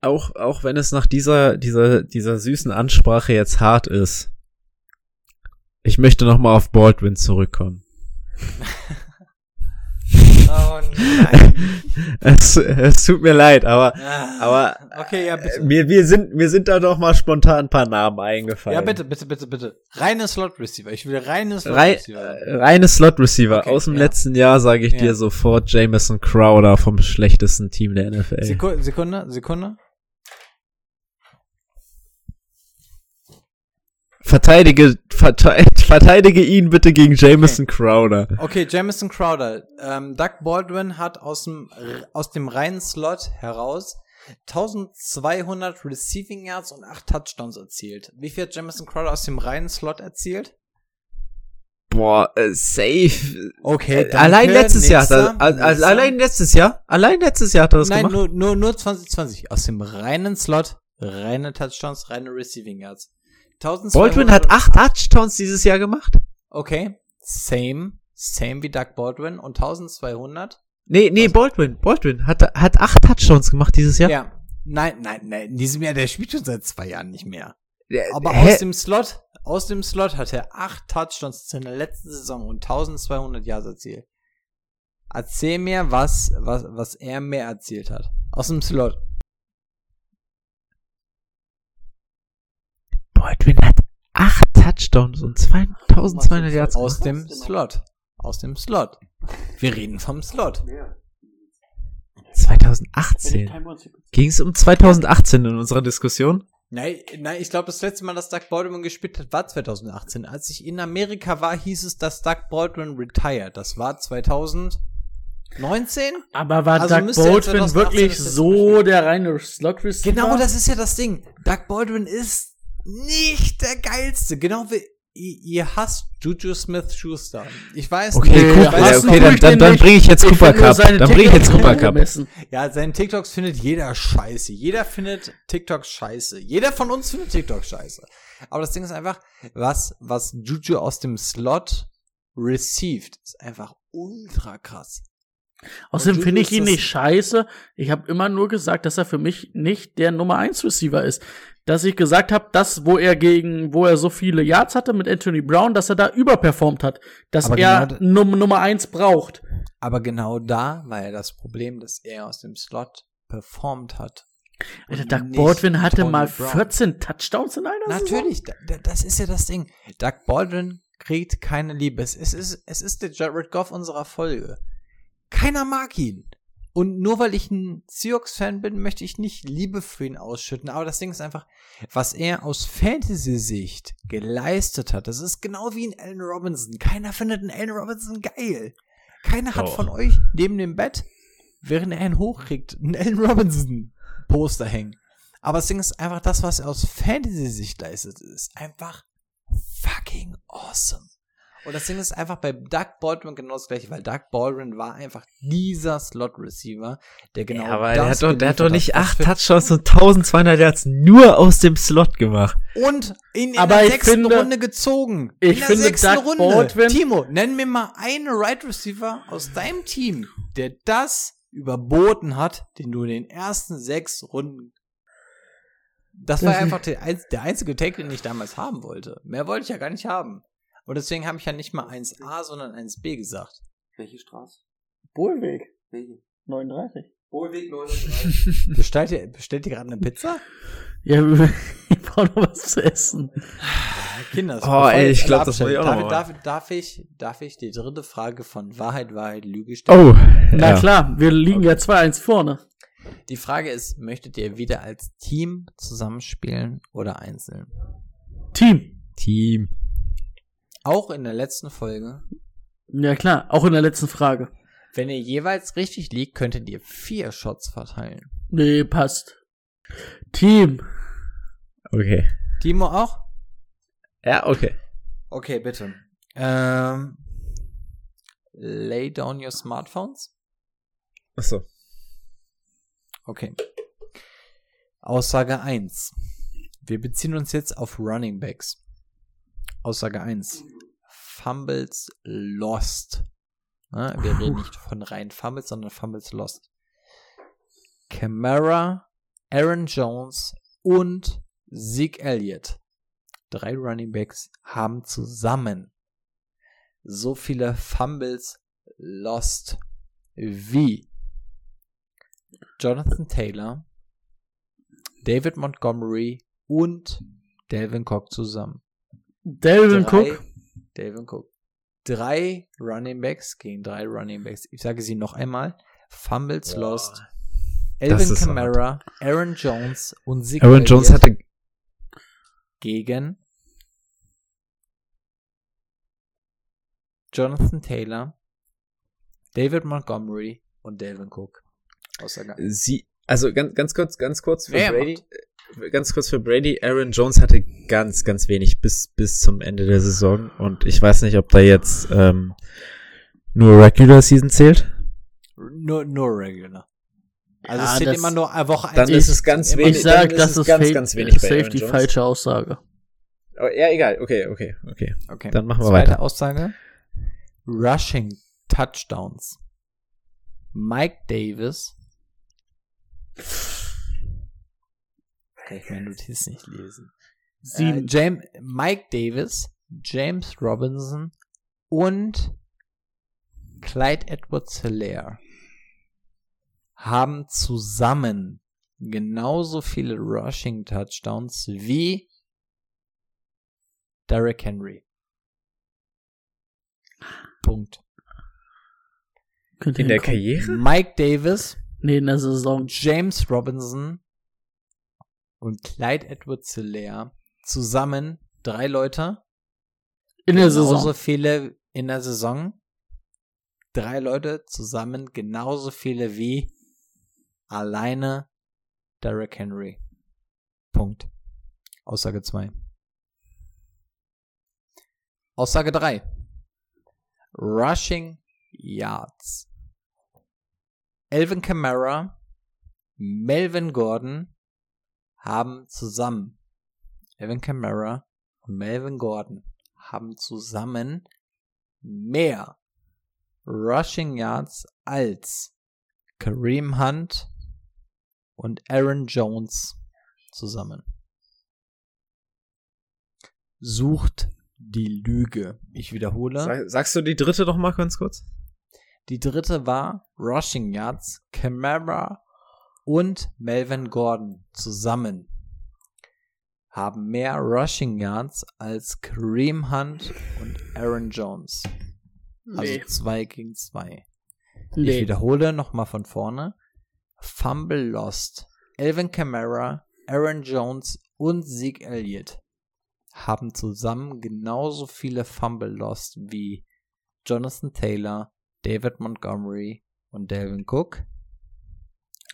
Auch, auch wenn es nach dieser, dieser, dieser süßen Ansprache jetzt hart ist. Ich möchte nochmal auf Baldwin zurückkommen. oh nein. es, es tut mir leid, aber, Ah, aber Okay, ja, bitte. mir, wir sind, mir sind da doch mal spontan ein paar Namen eingefallen. Ja, bitte, bitte, bitte, bitte. Reine Slot Receiver. Ich will reine Slot Receiver. äh, reine Slot Receiver. Okay, Aus dem ja. letzten Jahr sage ich Ja. dir sofort Jameson Crowder vom schlechtesten Team der NFL. Sekunde, Sekunde, Sekunde. Verteidige, verte verteidige ihn bitte gegen Jameson Crowder. Okay, Jamison Crowder. Ähm, Doug Baldwin hat aus dem, aus dem reinen Slot heraus 1200 Receiving Yards und 8 Touchdowns erzielt. Wie viel hat Jamison Crowder aus dem reinen Slot erzielt? Boah, äh, safe. Okay, Äh, allein letztes Jahr, hat er, nächster, al- al- nächster. allein letztes Jahr, allein letztes Jahr hat er das Nein, gemacht. nur, nur, nur 2020. Aus dem reinen Slot, reine Touchdowns, reine Receiving Yards. 1200 Baldwin hat acht Touchdowns dieses Jahr gemacht. Okay, same, same wie Doug Baldwin und 1200. Nee, nee, Baldwin, Baldwin hat, hat acht Touchdowns gemacht dieses Jahr. Ja. Nein, nein, nein, in diesem Jahr, der spielt schon seit zwei Jahren nicht mehr. Aber hä? aus dem Slot, aus dem Slot hat er acht Touchdowns in der letzten Saison und 1200 Yards erzielt. Erzähl mir, was, was, was er mehr erzielt hat. Aus dem Slot. Baldwin hat acht Touchdowns und 2200 Yards. Aus dem Slot. Aus dem Slot. Wir reden vom Slot. 2018. Ging es um 2018 in unserer Diskussion? Nein, nein, ich glaube, das letzte Mal, dass Doug Baldwin gespielt hat, war 2018. Als ich in Amerika war, hieß es, dass Doug Baldwin retired. Das war 2019? Aber war Also Doug Baldwin 2018 wirklich so der reine Slot Receiver? Genau, das ist ja das Ding. Doug Baldwin ist nicht der geilste. Genau wie ihr, hasst Juju Smith-Schuster. Ich weiß Okay, nicht. Ich ja, nicht. okay, dann, dann, dann bringe ich jetzt Cooper Cup. Dann bringe ich jetzt Cooper Cup. Ja, seinen TikToks findet jeder scheiße. Jeder findet TikToks scheiße. Jeder von uns findet TikToks scheiße. Aber das Ding ist einfach, was, was Juju aus dem Slot received, ist einfach ultra krass. Außerdem finde ich ihn nicht scheiße. Ich habe immer nur gesagt, dass er für mich nicht der Nummer 1 Receiver ist. Dass ich gesagt habe, dass wo er gegen, wo er so viele Yards hatte mit Anthony Brown, dass er da überperformt hat. Dass Aber er genau Num Nummer 1 braucht. Aber genau da war ja das Problem, dass er aus dem Slot performt hat. Alter, Doug Baldwin hatte Tony mal Brown. 14 Touchdowns in einer Saison. Natürlich, da, das ist ja das Ding. Doug Baldwin kriegt keine Liebe. Es ist, es ist der Jared Goff unserer Folge. Keiner mag ihn. Und nur weil ich ein Seahawks-Fan bin, möchte ich nicht Liebe für ihn ausschütten. Aber das Ding ist einfach, was er aus Fantasy-Sicht geleistet hat, das ist genau wie ein Allen Robinson. Keiner findet einen Allen Robinson geil. Keiner hat Doch. von euch neben dem Bett, während er einen hochkriegt, einen Allen Robinson-Poster hängen. Aber das Ding ist einfach, das, was er aus Fantasy-Sicht leistet, ist einfach fucking awesome. Und das Ding ist einfach bei Doug Baldwin genau das gleiche, weil Doug Baldwin war einfach dieser Slot-Receiver, der genau Ja, aber der das hat doch, der hat doch nicht acht Touchdowns und 1200 Yards nur aus dem Slot gemacht. Und ihn in Aber der sechsten finde- Runde gezogen. ich in der finde, sechsten Doug Runde. Baldwin- Timo, nenn mir mal einen Right Receiver aus deinem Team, der das überboten hat, den du in den ersten sechs Runden. Das war Das- einfach der einzige Take, den ich damals haben wollte. Mehr wollte ich ja gar nicht haben. Und deswegen habe ich ja nicht mal 1a, sondern 1b gesagt. Welche Straße? Bohlweg. Welche? 39. Wohlweg 39. Bestellt ihr, bestellt ihr gerade eine Pizza? Ja, ich brauche noch was zu essen. Kinder, Oh, ey, ich alle glaub, das muss ich auch noch darf, mal. darf, darf, ich, darf ich die dritte Frage von Wahrheit, Wahrheit, Lüge stellen? Oh, Na ja. klar, wir liegen ja 2-1 vorne. Die Frage ist, möchtet ihr wieder als Team zusammenspielen oder einzeln? Team. Team. Auch in der letzten Folge, Ja klar, auch in der letzten Frage. wenn ihr jeweils richtig liegt, könntet ihr vier Shots verteilen. Nee, passt. Team. Okay. Timo auch? Ja, okay. Okay, bitte. Ähm, lay down your smartphones. Achso. Okay. Aussage 1. Wir beziehen uns jetzt auf Running Backs. Aussage 1. Fumbles lost. Na, wir reden nicht von rein Fumbles, sondern Fumbles lost. Camara, Aaron Jones und Zeke Elliott. Drei Running Backs haben zusammen so viele Fumbles lost wie Jonathan Taylor, David Montgomery und Delvin Cook zusammen. Delvin Drei- Cook. Delvin Cook. Drei Running Backs gegen drei Running Backs. Ich sage sie noch einmal. Fumbles lost. Das Elvin Kamara, Aaron Jones und Zeke Aaron Jones hatte. gegen Jonathan Taylor, David Montgomery und Delvin Cook. Aussage. Sie, also ganz, ganz kurz, ganz kurz für Wer Brady. äh, Ganz kurz für Brady. Aaron Jones hatte ganz, ganz wenig bis, bis zum Ende der Saison. Und ich weiß nicht, ob da jetzt ähm, nur Regular Season zählt. Nur, nur Regular. Also Ja, es zählt das- immer nur eine Woche Dann ist es ganz wenig. Ich sag, dann ist das es ist ganz, ganz wenig bei safe Aaron die Jones. falsche Aussage. Oh, ja, egal. Okay, okay, okay. Okay. Dann machen wir Zweite weiter. Aussage. Rushing Touchdowns. Mike Davis. Kann ich meine Notiz nicht lesen. Äh, Sieben. James, Mike Davis, James Robinson und Clyde Edwards Hilaire haben zusammen genauso viele Rushing Touchdowns wie Derrick Henry. Punkt. Könnte In der. Karriere? Mike Davis, Nee, in der Saison. James Robinson und Clyde Edwards Hilaire zusammen drei Leute. In der genauso Saison. viele in der Saison. Drei Leute zusammen genauso viele wie alleine Derrick Henry. Punkt. Aussage 2. Aussage 3. Rushing Yards. Elvin Kamara, Melvin Gordon haben zusammen, Elvin Kamara und Melvin Gordon haben zusammen mehr Rushing Yards als Kareem Hunt und Aaron Jones zusammen. Sucht die Lüge. Ich wiederhole. Sag, sagst du die dritte noch mal ganz kurz? Die dritte war Rushing Yards, Camara und Melvin Gordon zusammen haben mehr Rushing Yards als Kareem Hunt und Aaron Jones. Also Nee. zwei gegen zwei. Ich Nee. wiederhole nochmal von vorne. Fumble Lost. Elvin Kamara, Aaron Jones und Zeke Elliott haben zusammen genauso viele Fumble Lost wie Jonathan Taylor, David Montgomery und Delvin Cook.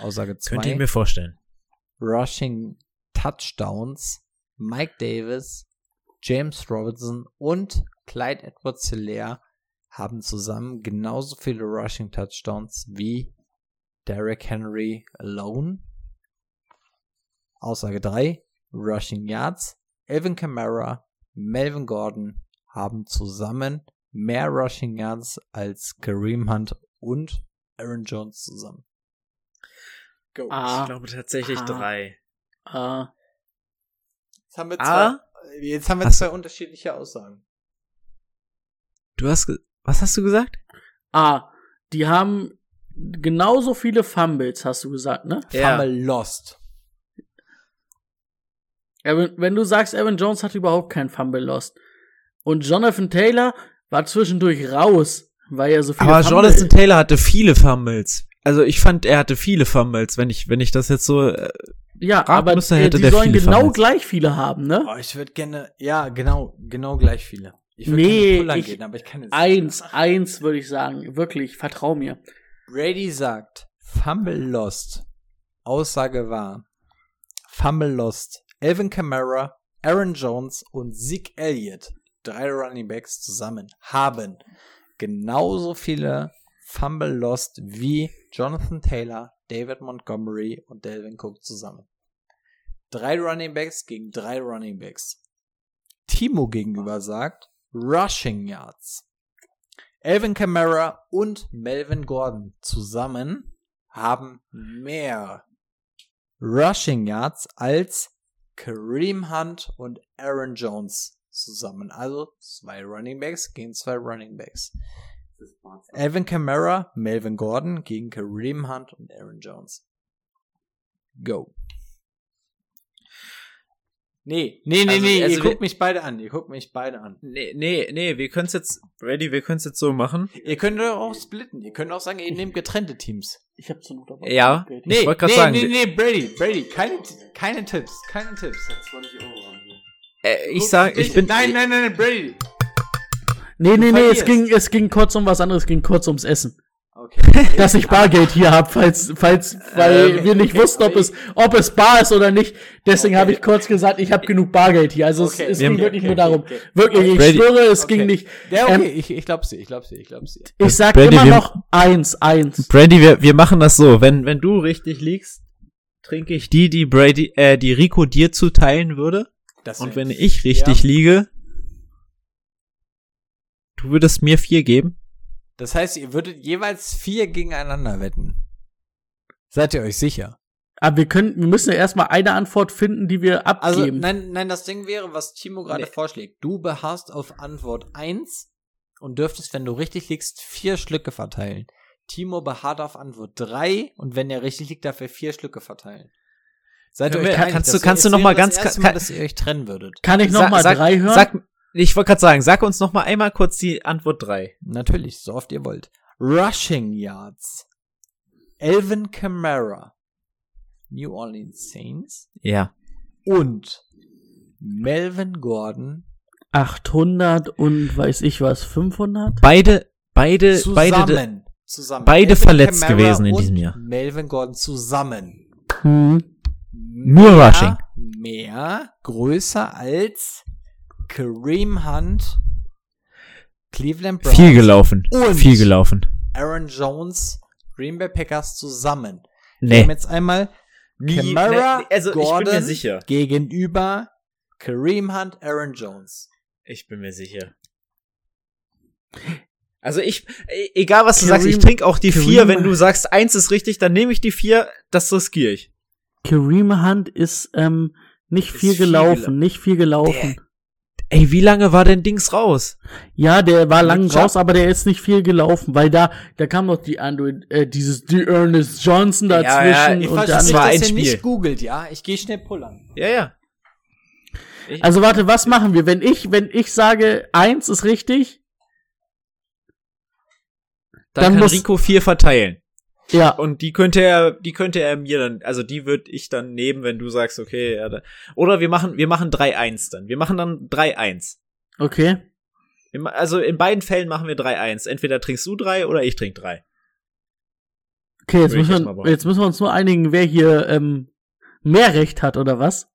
Aussage Könnte ich 2. mir vorstellen. Rushing Touchdowns. Mike Davis, James Robinson und Clyde Edwards Hilaire haben zusammen genauso viele Rushing Touchdowns wie Derrick Henry alone. Aussage 3. Rushing Yards. Elvin Kamara, Melvin Gordon haben zusammen mehr Rushing Yards als Kareem Hunt und Aaron Jones zusammen. Go. Ah. Ich glaube tatsächlich Ah. drei. Ah. Jetzt haben wir Ah. zwei, jetzt haben wir Hast zwei unterschiedliche Aussagen. Du hast, ge- was hast du gesagt? Ah, die haben genauso viele Fumbles, hast du gesagt, ne? Ja. Fumble lost. Evan, wenn du sagst, Evan Jones hat überhaupt keinen Fumble lost. Und Jonathan Taylor war zwischendurch raus, weil er so viele Aber Fumble Jonathan Taylor hatte viele Fumbles. Also ich fand, er hatte viele Fumbles, wenn ich, wenn ich das jetzt so. Äh, Ja, aber müsste, hätte die der sollen viele genau Fumbles. gleich viele haben, ne? Oh, ich würde gerne, ja, genau, genau gleich viele. Ich würd Nee, ich- gehen, aber ich kann jetzt Eins, eins würde ich sagen. Wirklich, vertrau mir. Brady sagt, Fumble lost Aussage war Fumble Lost, Elvin Kamara, Aaron Jones und Zeke Elliott, drei Running Backs zusammen, haben genauso viele Fumble Lost wie Jonathan Taylor, David Montgomery und Delvin Cook zusammen. Drei Running Backs gegen drei Running Backs. Timo gegenüber sagt Rushing Yards. Elvin Kamara und Melvin Gordon zusammen haben mehr Rushing Yards als Kareem Hunt und Aaron Jones zusammen. Also zwei Running Backs gegen zwei Running Backs. Alvin Kamara, Melvin Gordon gegen Kareem Hunt und Aaron Jones. Go. Nee, nee, nee, Also- nee, also ihr guckt mich beide an, ihr guckt mich beide an. Nee, nee, nee, wir können es jetzt, Brady, wir können es jetzt so machen. Ihr könnt doch auch splitten, ihr könnt auch sagen, ihr nehmt getrennte Teams. Ich hab zur Not aber Ja, Geld. ich wollte gerade nee, sagen, nee, wir- nee, Brady, Brady, keine, keine Tipps, keine Tipps. äh, ich sag, ich bin, Nein, nein, nein, nein, Brady. Nee, nee, nee, es ging, es ging kurz um was anderes, es ging kurz ums Essen. Okay. Dass ich Bargeld hier hab, falls, falls, weil Ähm, wir nicht wussten, ob es, ob es bar ist oder nicht. Deswegen habe ich kurz gesagt, ich habe genug Bargeld hier. Also Okay. es, es ging wirklich okay, nur darum. okay, okay. Wirklich, ich Brady- schwöre, es Okay. ging nicht. Ja, okay, Ähm, ich, ich glaub's dir, ich glaub's dir, ich glaub's dir. Ich sag Brady, immer wir- noch eins, eins. Brady, wir, wir machen das so, wenn, wenn du richtig liegst, trinke ich die, die Brady, äh, die Rico dir zuteilen würde. Das Und wenn ich richtig Ja. liege, du würdest mir vier geben? Das heißt, ihr würdet jeweils vier gegeneinander wetten. Seid ihr euch sicher? Aber wir können, wir müssen ja erstmal eine Antwort finden, die wir Also, abgeben. nein, nein, das Ding wäre, was Timo gerade Nee. vorschlägt. Du beharrst auf Antwort 1 und dürftest, wenn du richtig liegst, vier Schlücke verteilen. Timo beharrt auf Antwort 3 und wenn er richtig liegt, darf er vier Schlücke verteilen. Seid ihr euch wir- einig? kannst du- kannst du noch mal ganz- erste kann- Mal, dass ihr euch trennen würdet. Kann ich noch Sag- mal sag- drei hören? Sag, ich wollte gerade sagen, sag uns noch mal einmal kurz die Antwort drei. Natürlich, so oft ihr wollt. Rushing Yards. Elvin Kamara. New Orleans Saints. Ja. Und Melvin Gordon 800 und weiß ich was, 500? Beide, beide, beide, zusammen. zusammen. beide Elvin verletzt Kamara gewesen in diesem Jahr. Melvin Gordon zusammen. Hm. Nur Mehr- Rushing. Mehr, größer als Kareem Hunt, Cleveland Browns, viel gelaufen. Und- Viel gelaufen. Aaron Jones, Green Bay Packers zusammen. Wir Nee. haben jetzt einmal Kamara, nee, also ich bin Gordon mir sicher. gegenüber Kareem Hunt, Aaron Jones. Ich bin mir sicher. Also ich, e- egal was du Kareem- sagst, ich trinke auch die Kareem- vier. Wenn du sagst, eins ist richtig, dann nehme ich die vier. Das riskiere ich. Kareem Hunt ist ähm, nicht Ist viel viel gelaufen, gela- nicht viel gelaufen. Ey, wie lange war denn Dings raus? Ja, der war lang Mit raus, aber der ist nicht viel gelaufen, weil da, da kam noch die Android, äh, dieses die Ernest Johnson Ja, dazwischen ja, ich Ich und das nicht, war ein ihr Spiel. nicht googelt, ja? Ich gehe schnell pullern. Ja, ja. Also warte, was machen wir? Wenn ich, wenn ich sage, eins ist richtig, Dann, dann kann muss- Rico vier verteilen. Ja, Und die könnte er, die könnte er mir dann, also die würde ich dann nehmen, wenn du sagst, okay, ja, da, oder wir machen, wir machen 3-1 dann. Wir machen dann 3-1. okay. Ma- Also in beiden Fällen machen wir 3-1. Entweder trinkst du drei oder ich trink drei. Okay, jetzt müssen, wir, jetzt müssen wir uns nur einigen, wer hier ähm, mehr Recht hat, oder was?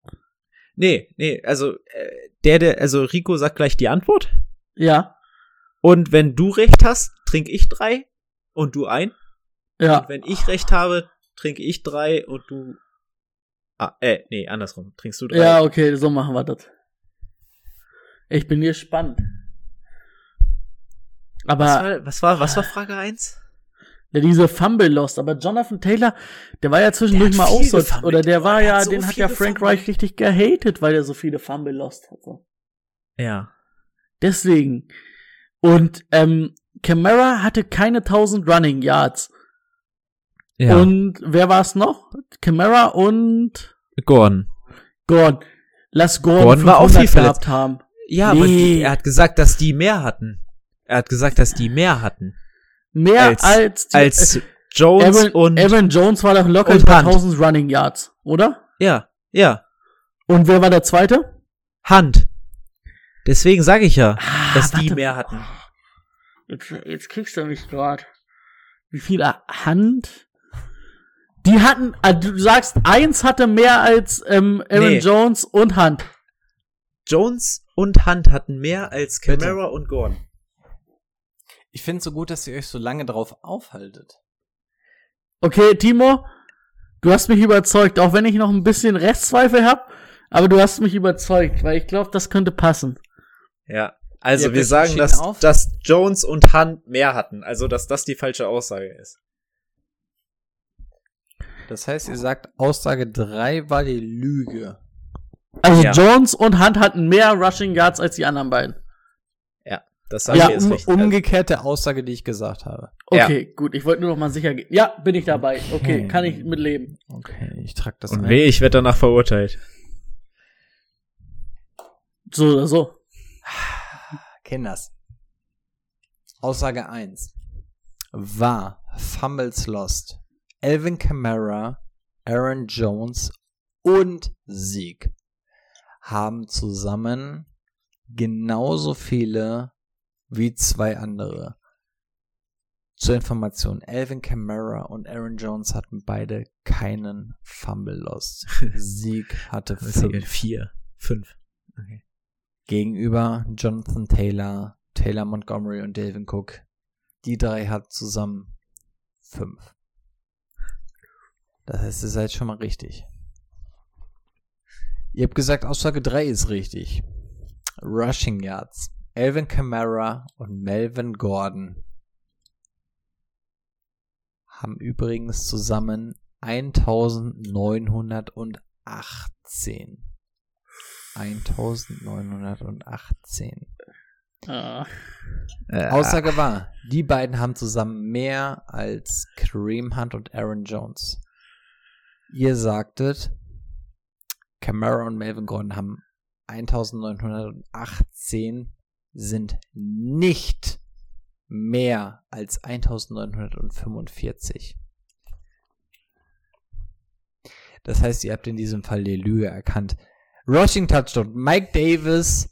Nee, nee, also äh, der, der, also Rico sagt gleich die Antwort. Ja, Und wenn du recht hast, trink ich drei und du ein. Ja. Und wenn ich recht habe, trinke ich drei und du. Ah, äh, nee, andersrum. Trinkst du drei. Ja, okay, so machen wir das. Ich bin gespannt. Aber was, war, was war, was war Frage eins? ja, diese Fumble Lost, aber Jonathan Taylor, der war ja zwischendurch mal auch so, oder der war ja, so den hat ja Frank gefummelt. Reich richtig gehatet, weil er so viele Fumble Lost hatte. Ja. Deswegen. Und ähm, Camara hatte keine 1000 Running Yards. Ja. Und wer war es noch? Camara und Gordon. Gordon. Lass Gordon, Gordon war auch 500 viel gehabt haben. Ja, aber Nee. die, er hat gesagt, dass die mehr hatten. Er hat gesagt, dass die mehr hatten. Mehr Als- als, die, Als äh, Jones Aaron, und. Aaron Jones war doch locker über Hunt. 1000 Running Yards, oder? Ja, ja. Und wer war der zweite? Hand. Deswegen sage ich ja, dass die Ah, warte. mehr hatten. Jetzt, jetzt kriegst du mich grad. Wie viel Hand? Die hatten, also du sagst, eins hatte mehr als ähm, Aaron Nee. Jones und Hunt. Jones und Hunt hatten mehr als Camara und Gordon. Ich finde es so gut, dass ihr euch so lange drauf aufhaltet. Okay, Timo, du hast mich überzeugt, auch wenn ich noch ein bisschen Restzweifel habe, aber du hast mich überzeugt, weil ich glaube, das könnte passen. Ja. Also habt wir sagen, dass, auf? dass Jones und Hunt mehr hatten. Also dass das die falsche Aussage ist. Das heißt, ihr sagt, Aussage 3 war die Lüge. Also Ja. Jones und Hunt hatten mehr Rushing Yards als die anderen beiden. Ja. Das sage Ja, ich ist Um, richtig. umgekehrte Aussage, die ich gesagt habe. Okay, gut, ich wollte nur noch mal sicher gehen. Ja, bin ich dabei. Okay, Hm. kann ich mitleben. Okay, ich trage das und ein. weh, ich werde danach verurteilt. So oder so. Kinders. Aussage 1. War Fumbles Lost, Elvin Kamara, Aaron Jones und Sieg haben zusammen genauso viele wie zwei andere. Zur Information, Elvin Kamara und Aaron Jones hatten beide keinen Fumble Lost. Sieg hatte fünf vier, fünf. Okay. gegenüber Jonathan Taylor, Taylor Montgomery und Delvin Cook. Die drei hat zusammen fünf. Das heißt, ihr seid schon mal richtig. Ihr habt gesagt, Aussage 3 ist richtig. Rushing Yards. Alvin Kamara und Melvin Gordon haben übrigens zusammen 1918. 1918. Ah. Äh, Aussage war, die beiden haben zusammen mehr als Kareem Hunt und Aaron Jones. Ihr sagtet, Camara und Melvin Gordon haben 1918 sind nicht mehr als 1945. Das heißt, ihr habt in diesem Fall die Lüge erkannt. Rushing Touchdown. Mike Davis,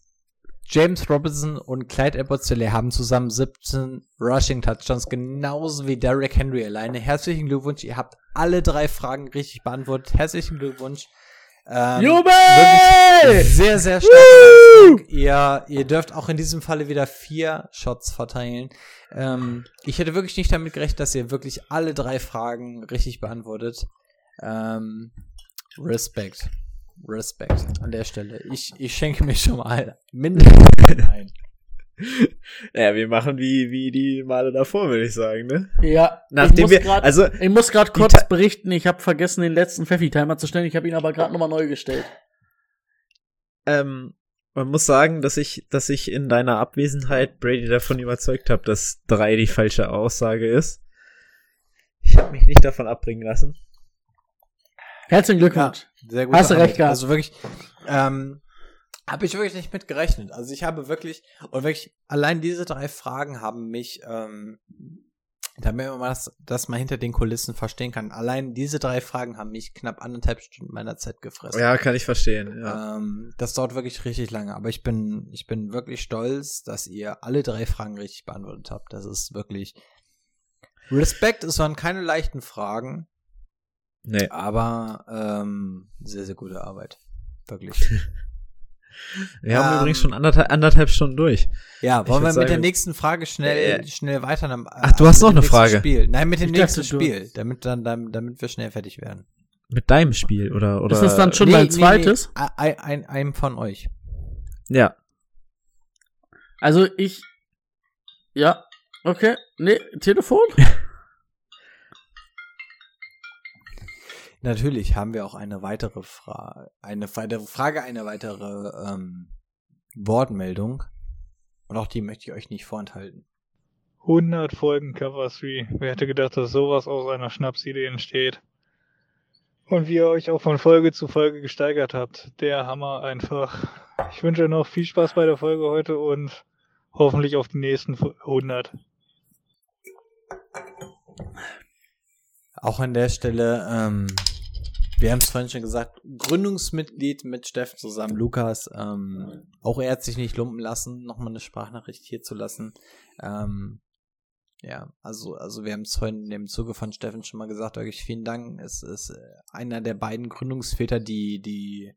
James Robinson und Clyde edwards haben zusammen 17 Rushing Touchdowns, genauso wie Derrick Henry alleine. Herzlichen Glückwunsch, ihr habt alle drei Fragen richtig beantwortet. Herzlichen Glückwunsch. Ähm, Jubel! Sehr, sehr Leistung. Ihr, ihr dürft auch in diesem Falle wieder vier Shots verteilen. Ähm, ich hätte wirklich nicht damit gerechnet, dass ihr wirklich alle drei Fragen richtig beantwortet. Ähm, Respekt. Respekt an der Stelle. Ich, ich schenke mir schon mal mindestens ein. Ja, wir machen wie, wie die Male davor, würde ich sagen, ne? Ja, Nachdem ich wir- grad, also, ich muss gerade kurz berichten, ich habe vergessen, den letzten Pfeffi-Timer zu stellen. Ich habe ihn aber gerade nochmal neu gestellt. Ähm, man muss sagen, dass ich, dass ich in deiner Abwesenheit Brady davon überzeugt habe, dass drei die falsche Aussage ist. Ich habe mich nicht davon abbringen lassen. Herzlichen Glückwunsch. Sehr gut. Hast du recht gehabt. Also wirklich, ähm, habe ich wirklich nicht mit gerechnet. Also ich habe wirklich, und wirklich, allein diese drei Fragen haben mich, ähm, damit man das, das mal hinter den Kulissen verstehen kann. Allein diese drei Fragen haben mich knapp anderthalb Stunden meiner Zeit gefressen. Ja, kann ich verstehen. Ja. Ähm, das dauert wirklich richtig lange, aber ich bin, ich bin wirklich stolz, dass ihr alle drei Fragen richtig beantwortet habt. Das ist wirklich Respekt. Es waren keine leichten Fragen, Nee. aber ähm, sehr, sehr gute Arbeit. Wirklich. Wir haben Ähm, übrigens schon anderthalb, anderthalb Stunden durch. Ja, Ich wollen wir mit der nächsten Frage schnell, Äh, schnell weiter? Dann, Ach, du hast mit noch dem eine Frage. Spiel. Nein, mit dem Ich nächsten dachte, Spiel, damit dann, damit, damit wir schnell fertig werden. Mit deinem Spiel, oder? oder Ist das dann schon dein zweites? Nee, ein, ein, einem von euch. Ja. Also ich. Ja, okay. Nee, Telefon? Natürlich haben wir auch eine weitere Frage, eine weitere Frage, eine weitere ähm, Wortmeldung. Und auch die möchte ich euch nicht vorenthalten. 100 Folgen Cover 3. Wer hätte gedacht, dass sowas aus einer Schnapsidee entsteht? Und wie ihr euch auch von Folge zu Folge gesteigert habt. Der Hammer einfach. Ich wünsche euch noch viel Spaß bei der Folge heute und hoffentlich auf die nächsten 100. Auch an der Stelle, ähm, wir haben es vorhin schon gesagt, Gründungsmitglied mit Steff zusammen, Lukas. Ähm, auch er hat sich nicht lumpen lassen, nochmal eine Sprachnachricht hier zu lassen. Ähm, ja, also, also wir haben es vorhin in dem Zuge von Steffen schon mal gesagt, wirklich vielen Dank. Es ist äh, einer der beiden Gründungsväter, die, die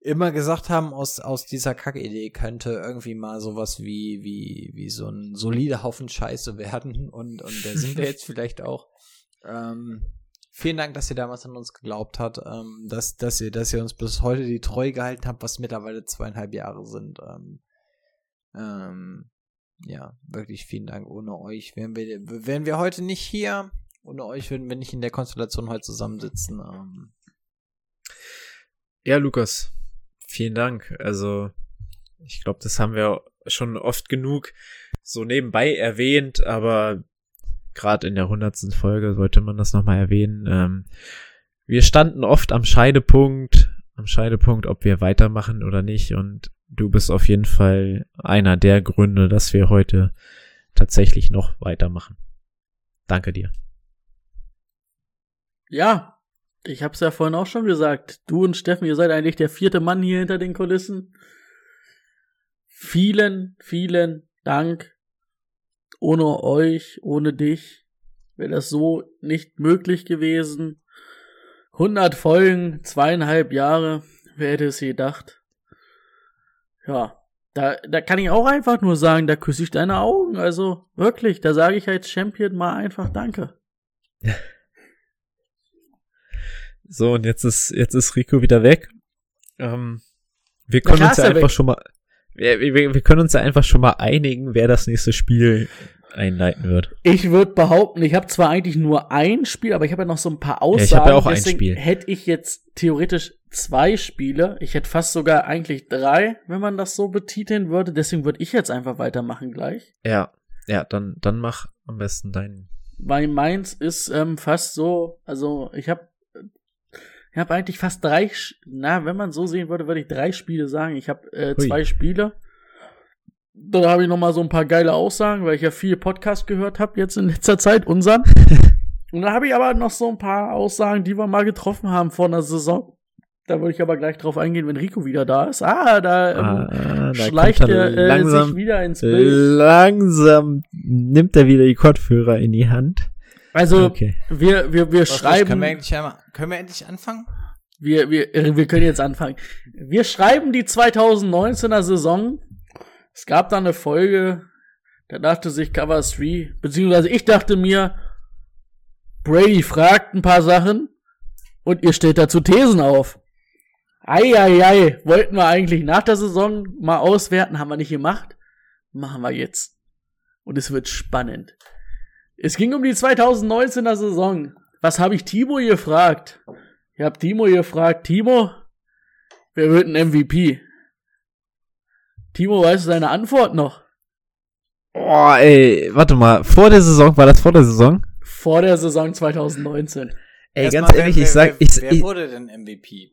immer gesagt haben, aus, aus dieser Kackidee könnte irgendwie mal sowas wie, wie, wie so ein solider Haufen Scheiße werden. Und, und da sind wir jetzt vielleicht auch. Ähm, vielen Dank, dass ihr damals an uns geglaubt habt, ähm, dass, dass ihr, dass ihr uns bis heute die Treue gehalten habt, was mittlerweile zweieinhalb Jahre sind. Ähm, ähm, ja, wirklich vielen Dank. Ohne euch wären wir, wären wir heute nicht hier. Ohne euch würden wir nicht in der Konstellation heute zusammensitzen. Ähm. Ja, Lukas, vielen Dank. Also, ich glaube, das haben wir schon oft genug so nebenbei erwähnt, aber gerade in der hundertsten Folge sollte man das nochmal erwähnen. Ähm, wir standen oft am Scheidepunkt, am Scheidepunkt, ob wir weitermachen oder nicht und du bist auf jeden Fall einer der Gründe, dass wir heute tatsächlich noch weitermachen. Danke dir. Ja, ich hab's ja vorhin auch schon gesagt. Du und Steffen, ihr seid eigentlich der vierte Mann hier hinter den Kulissen. Vielen, vielen Dank. Ohne euch, ohne dich wäre das so nicht möglich gewesen. 100 Folgen, zweieinhalb Jahre, wer hätte es gedacht? ja, da, da kann ich auch einfach nur sagen, da küsse ich deine Augen. Also wirklich, da sage ich als Champion mal einfach Danke. So, und jetzt ist, jetzt ist Rico wieder weg. Ähm, wir können uns ja einfach weg. schon mal, wir, wir, wir können uns ja einfach schon mal einigen, wer das nächste Spiel einleiten wird. Ich würde behaupten, ich habe zwar eigentlich nur ein Spiel, aber ich habe ja noch so ein paar Aussagen. Ja, ich habe ja auch ein Spiel. Hätte ich jetzt theoretisch zwei Spiele, ich hätte fast sogar eigentlich drei, wenn man das so betiteln würde. Deswegen würde ich jetzt einfach weitermachen gleich. Ja, ja, dann dann mach am besten deinen. Weil meins ist ähm, fast so, also ich habe ich habe eigentlich fast drei, na, wenn man so sehen würde, würde ich drei Spiele sagen. Ich habe äh, zwei Spiele dann habe ich noch mal so ein paar geile Aussagen, weil ich ja viel Podcast gehört habe jetzt in letzter Zeit, unseren. Und dann habe ich aber noch so ein paar Aussagen, die wir mal getroffen haben vor einer Saison. Da würde ich aber gleich drauf eingehen, wenn Rico wieder da ist. Ah, da, ähm, ah, da schleicht er äh, langsam, sich wieder ins Bild. Langsam nimmt er wieder die Kopfhörer in die Hand. Also, okay. wir, wir, wir schreiben. Können wir, endlich einmal, können wir endlich anfangen? Wir, wir, wir können jetzt anfangen. Wir schreiben die 2019er Saison es gab da eine Folge, da dachte sich Cover 3, beziehungsweise ich dachte mir, Brady fragt ein paar Sachen und ihr stellt dazu Thesen auf. Eieiei, wollten wir eigentlich nach der Saison mal auswerten, haben wir nicht gemacht. Machen wir jetzt. Und es wird spannend. Es ging um die 2019er Saison. Was habe ich Timo gefragt? Ich habe Timo gefragt, Timo, wer wird ein MVP? Timo, weißt du deine Antwort noch? Oh, ey, warte mal, vor der Saison, war das vor der Saison? Vor der Saison 2019. Ey, Erst ganz ehrlich, wer, ich sag, ich, wer, wer wurde denn MVP?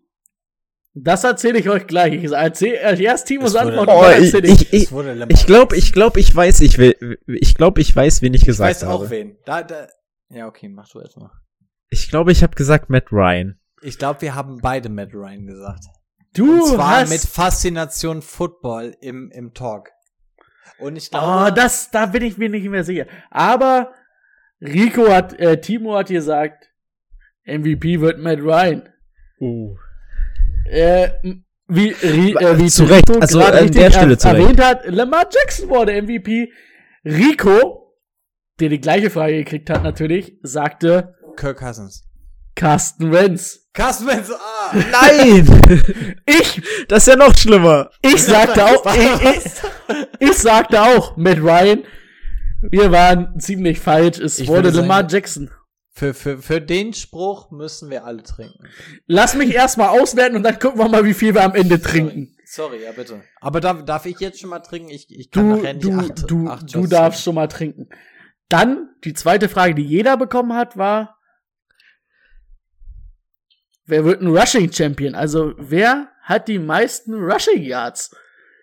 Das erzähle ich euch gleich. Ich erzähle äh, erst Timos Antwort. Oh, ich ich, ich, ich glaube, ich glaube, ich weiß, ich will, ich glaube, ich weiß, wen ich gesagt habe. Ich weiß auch wen. Da, da, ja, okay, mach du erstmal. Ich glaube, ich habe gesagt Matt Ryan. Ich glaube, wir haben beide Matt Ryan gesagt. Du Und zwar hast mit Faszination Football im, im Talk. Und ich glaube. Oh, das, da bin ich mir nicht mehr sicher. Aber Rico hat, äh, Timo hat gesagt, MVP wird Matt Ryan. Uh. Äh, wie, ri, äh, wie zu Recht, also an der Stelle zu erwähnt hat, Lamar Jackson wurde MVP. Rico, der die gleiche Frage gekriegt hat natürlich, sagte Kirk Cousins. Carsten Wentz. Carsten Wentz, ah! Nein! ich! Das ist ja noch schlimmer. Ich sagte auch, ich, ich, ich, sagte auch, Matt Ryan, wir waren ziemlich falsch, es ich wurde Lamar sagen, Jackson. Für, für, für den Spruch müssen wir alle trinken. Lass mich erstmal auswerten und dann gucken wir mal, wie viel wir am Ende trinken. Sorry, ja bitte. Aber darf, darf ich jetzt schon mal trinken? Ich, ich kann du, nachher nicht du, acht, du, acht du darfst schon mal trinken. Dann, die zweite Frage, die jeder bekommen hat, war, Wer wird ein Rushing Champion? Also, wer hat die meisten Rushing Yards?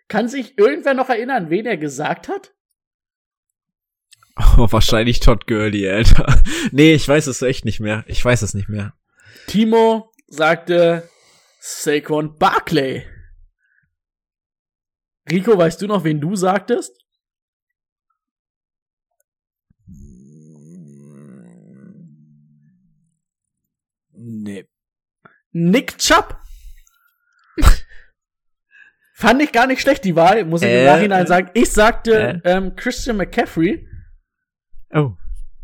Kann sich irgendwer noch erinnern, wen er gesagt hat? Oh, wahrscheinlich Todd Gurley, Alter. Nee, ich weiß es echt nicht mehr. Ich weiß es nicht mehr. Timo sagte Saquon Barclay. Rico, weißt du noch, wen du sagtest? Nee. Nick Chubb? Fand ich gar nicht schlecht, die Wahl, muss ich äh, im Nachhinein sagen. Ich sagte äh? ähm, Christian McCaffrey. Oh.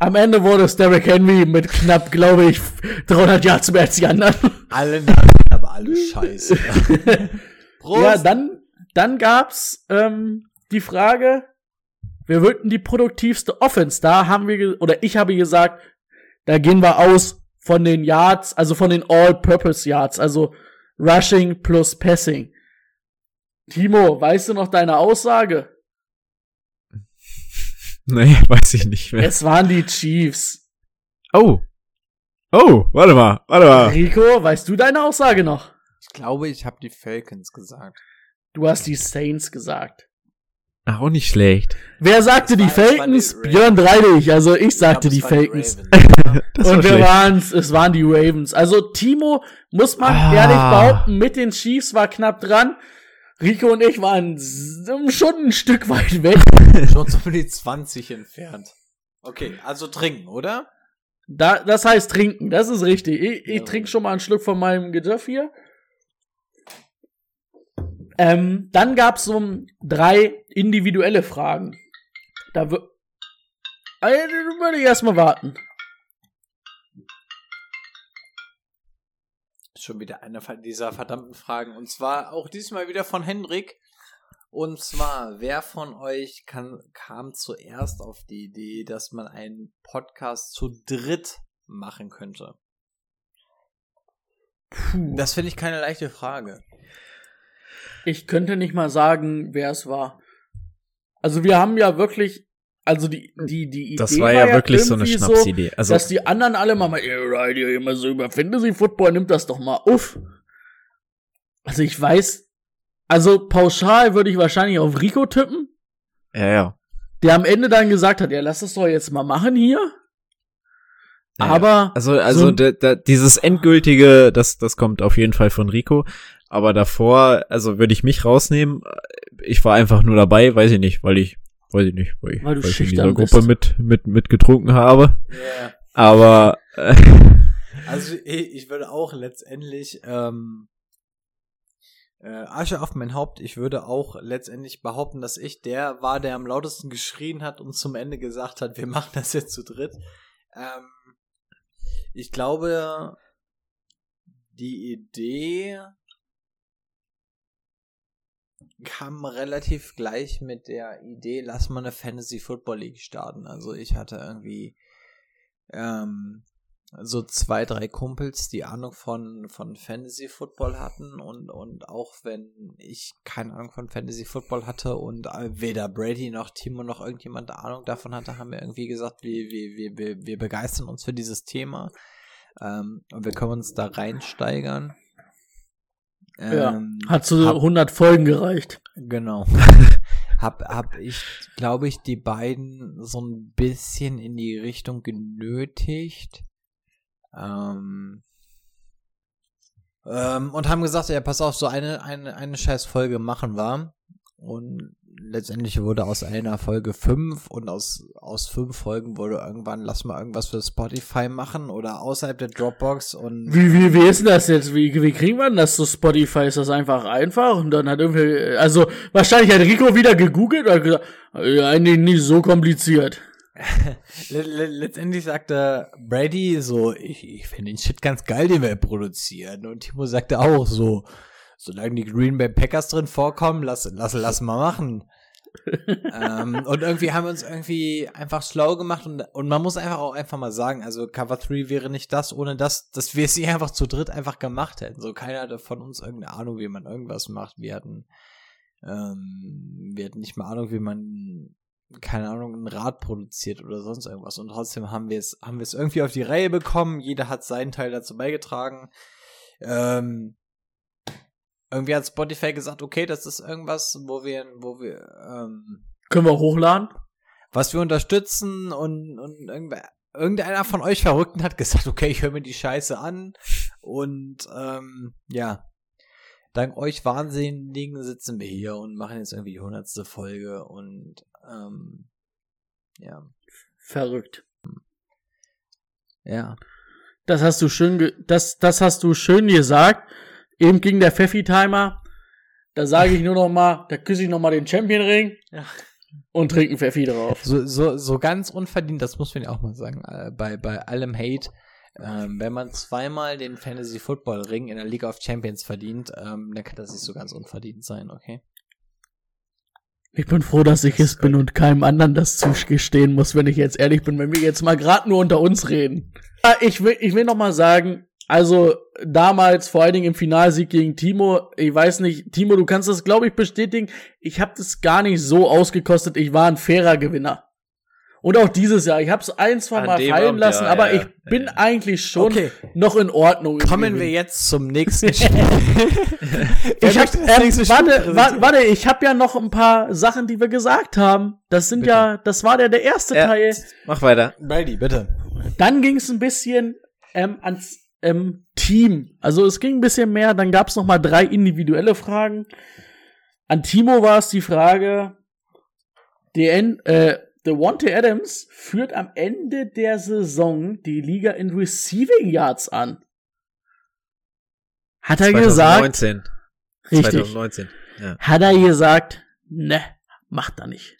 Am Ende wurde es Derrick Henry mit knapp, glaube ich, 300 Yards mehr als die anderen. Alle Namen, aber alle scheiße. Prost. Ja, dann, dann gab's ähm, die Frage, wer wird denn die produktivste Offense? Da haben wir, oder ich habe gesagt, da gehen wir aus von den Yards, also von den All-Purpose Yards, also Rushing plus Passing. Timo, weißt du noch deine Aussage? Nee, weiß ich nicht mehr. Es waren die Chiefs. Oh. Oh, warte mal, warte mal. Rico, weißt du deine Aussage noch? Ich glaube, ich habe die Falcons gesagt. Du hast die Saints gesagt. Ach, auch nicht schlecht. Wer sagte die waren die Falcons? Ravens. Björn Dreidig, also ich sagte Ich die glaube, waren Falcons. War Und wir waren's, es waren die Ravens. Also Timo, muss man Ah. ehrlich behaupten, mit den Chiefs war knapp dran. Rico und ich waren schon ein Stück weit weg. Schon so um die 20 entfernt. Okay, also trinken, oder? Da, das heißt trinken, das ist richtig. Ich, ich Ja. trinke schon mal einen Schluck von meinem Gesöff hier. Ähm, dann gab's so drei individuelle Fragen. Da wür- da würde ich erstmal warten. Schon wieder eine von dieser verdammten Fragen. Und zwar auch diesmal wieder von Hendrik. Und zwar, wer von euch kann, kam zuerst auf die Idee, dass man einen Podcast zu dritt machen könnte? Puh. Das finde ich keine leichte Frage. Ich könnte nicht mal sagen, wer es war. Also wir haben ja wirklich, also die die die Idee Das war ja wirklich so eine Schnapsidee. Also, dass die anderen alle mal mal, ihr redet ja immer so über Fantasy Football, nimmt das doch mal auf. Also ich weiß, also pauschal würde ich wahrscheinlich auf Rico tippen, ja, ja. der am Ende dann gesagt hat, ja lass das doch jetzt mal machen hier. Ja, Aber Also, also so- da, da, dieses endgültige, das, das kommt auf jeden Fall von Rico. Aber davor, also würde ich mich rausnehmen. Ich war einfach nur dabei, weiß ich nicht, weil ich, weiß ich nicht, weil ich, Weil du weil ich in dieser Gruppe bist. mit, mit, mit getrunken habe. Yeah. Aber äh, Also ich, ich würde auch letztendlich ähm, äh, Asche auf mein Haupt. Ich würde auch letztendlich behaupten, dass ich der war, der am lautesten geschrien hat und zum Ende gesagt hat, wir machen das jetzt zu dritt. Ähm, ich glaube, die Idee kam relativ gleich mit der Idee, lass mal eine Fantasy Football League starten. Also ich hatte irgendwie ähm, so zwei, drei Kumpels, die Ahnung von, von Fantasy Football hatten und, und auch wenn ich keine Ahnung von Fantasy Football hatte und weder Brady noch Timo noch irgendjemand Ahnung davon hatte, haben wir irgendwie gesagt, wir, wir, wir, wir begeistern uns für dieses Thema ähm, und wir können uns da reinsteigern. Ja, Ähm, hat zu hab- 100 Folgen gereicht. Genau. hab, hab ich, glaube ich, die beiden so ein bisschen in die Richtung genötigt. Ähm, ähm, und haben gesagt, ja, pass auf, so eine, eine, eine scheiß Folge machen wir. Und letztendlich wurde aus einer Folge fünf und aus, aus fünf Folgen wurde irgendwann, lass mal irgendwas für Spotify machen oder außerhalb der Dropbox und Wie, wie, wie ist denn das jetzt? Wie, wie kriegen wir denn das zu Spotify? Ist das einfach einfach? Und dann hat irgendwie, also wahrscheinlich hat Rico wieder gegoogelt und hat gesagt, ja, eigentlich nicht so kompliziert. Le le letztendlich sagte Brady so, ich, ich finde den Shit ganz geil, den wir produzieren. Und Timo sagte auch so, solange die Green Bay Packers drin vorkommen, lass, lass, lass mal machen. ähm, und irgendwie haben wir uns irgendwie einfach schlau gemacht und, und man muss einfach auch einfach mal sagen, also Cover 3 wäre nicht das, ohne das, dass wir sie einfach zu dritt einfach gemacht hätten. So keiner hatte von uns irgendeine Ahnung, wie man irgendwas macht. Wir hatten, ähm, wir hatten nicht mal Ahnung, wie man keine Ahnung, ein Rad produziert oder sonst irgendwas. Und trotzdem haben wir es, haben wir es irgendwie auf die Reihe bekommen. Jeder hat seinen Teil dazu beigetragen. Ähm, irgendwie hat Spotify gesagt, okay, das ist irgendwas, wo wir, wo wir, ähm, Können wir hochladen? was wir unterstützen und, und irgendwer, irgendeiner von euch Verrückten hat gesagt, okay, ich höre mir die Scheiße an und ähm, ja, dank euch Wahnsinnigen sitzen wir hier und machen jetzt irgendwie die hundertste Folge und ähm, ja, Verrückt. ja. Das hast du schön, ge das, das hast du schön gesagt. Eben ging der Pfeffi-Timer. Da sage ich nur noch mal, da küsse ich noch mal den Champion-Ring Ja. und trinke einen Pfeffi drauf. So, so, so ganz unverdient, das muss man ja auch mal sagen, äh, bei, bei allem Hate, ähm, wenn man zweimal den Fantasy Football Ring in der League of Champions verdient, ähm, dann kann das nicht so ganz unverdient sein, okay? Ich bin froh, dass ich es bin und keinem anderen das zugestehen muss, wenn ich jetzt ehrlich bin, wenn wir jetzt mal gerade nur unter uns reden. Ah, Ich will, ich will noch mal sagen, also damals, vor allen Dingen im Finalsieg gegen Timo, ich weiß nicht, Timo, du kannst das, glaube ich, bestätigen, ich habe das gar nicht so ausgekostet, ich war ein fairer Gewinner. Und auch dieses Jahr, ich habe es ein, zwei An Mal fallen Abend, lassen, ja, aber ja, ich bin ja. eigentlich schon Okay. noch in Ordnung. Kommen wir jetzt zum nächsten Spiel. Ich hab, ähm, warte, warte, warte, ich habe ja noch ein paar Sachen, die wir gesagt haben. Das sind Bitte. ja, das war der, der erste Ja. Teil. Mach weiter. Brady, bitte. Dann ging es ein bisschen ähm, ans ähm, Team. Also es ging ein bisschen mehr. Dann gab es noch mal drei individuelle Fragen. An Timo war es die Frage, der, äh, Devontae Adams führt am Ende der Saison die Liga in Receiving Yards an. Hat er gesagt? 2019. Richtig. 2019. Ja. Hat er gesagt, ne, macht er nicht.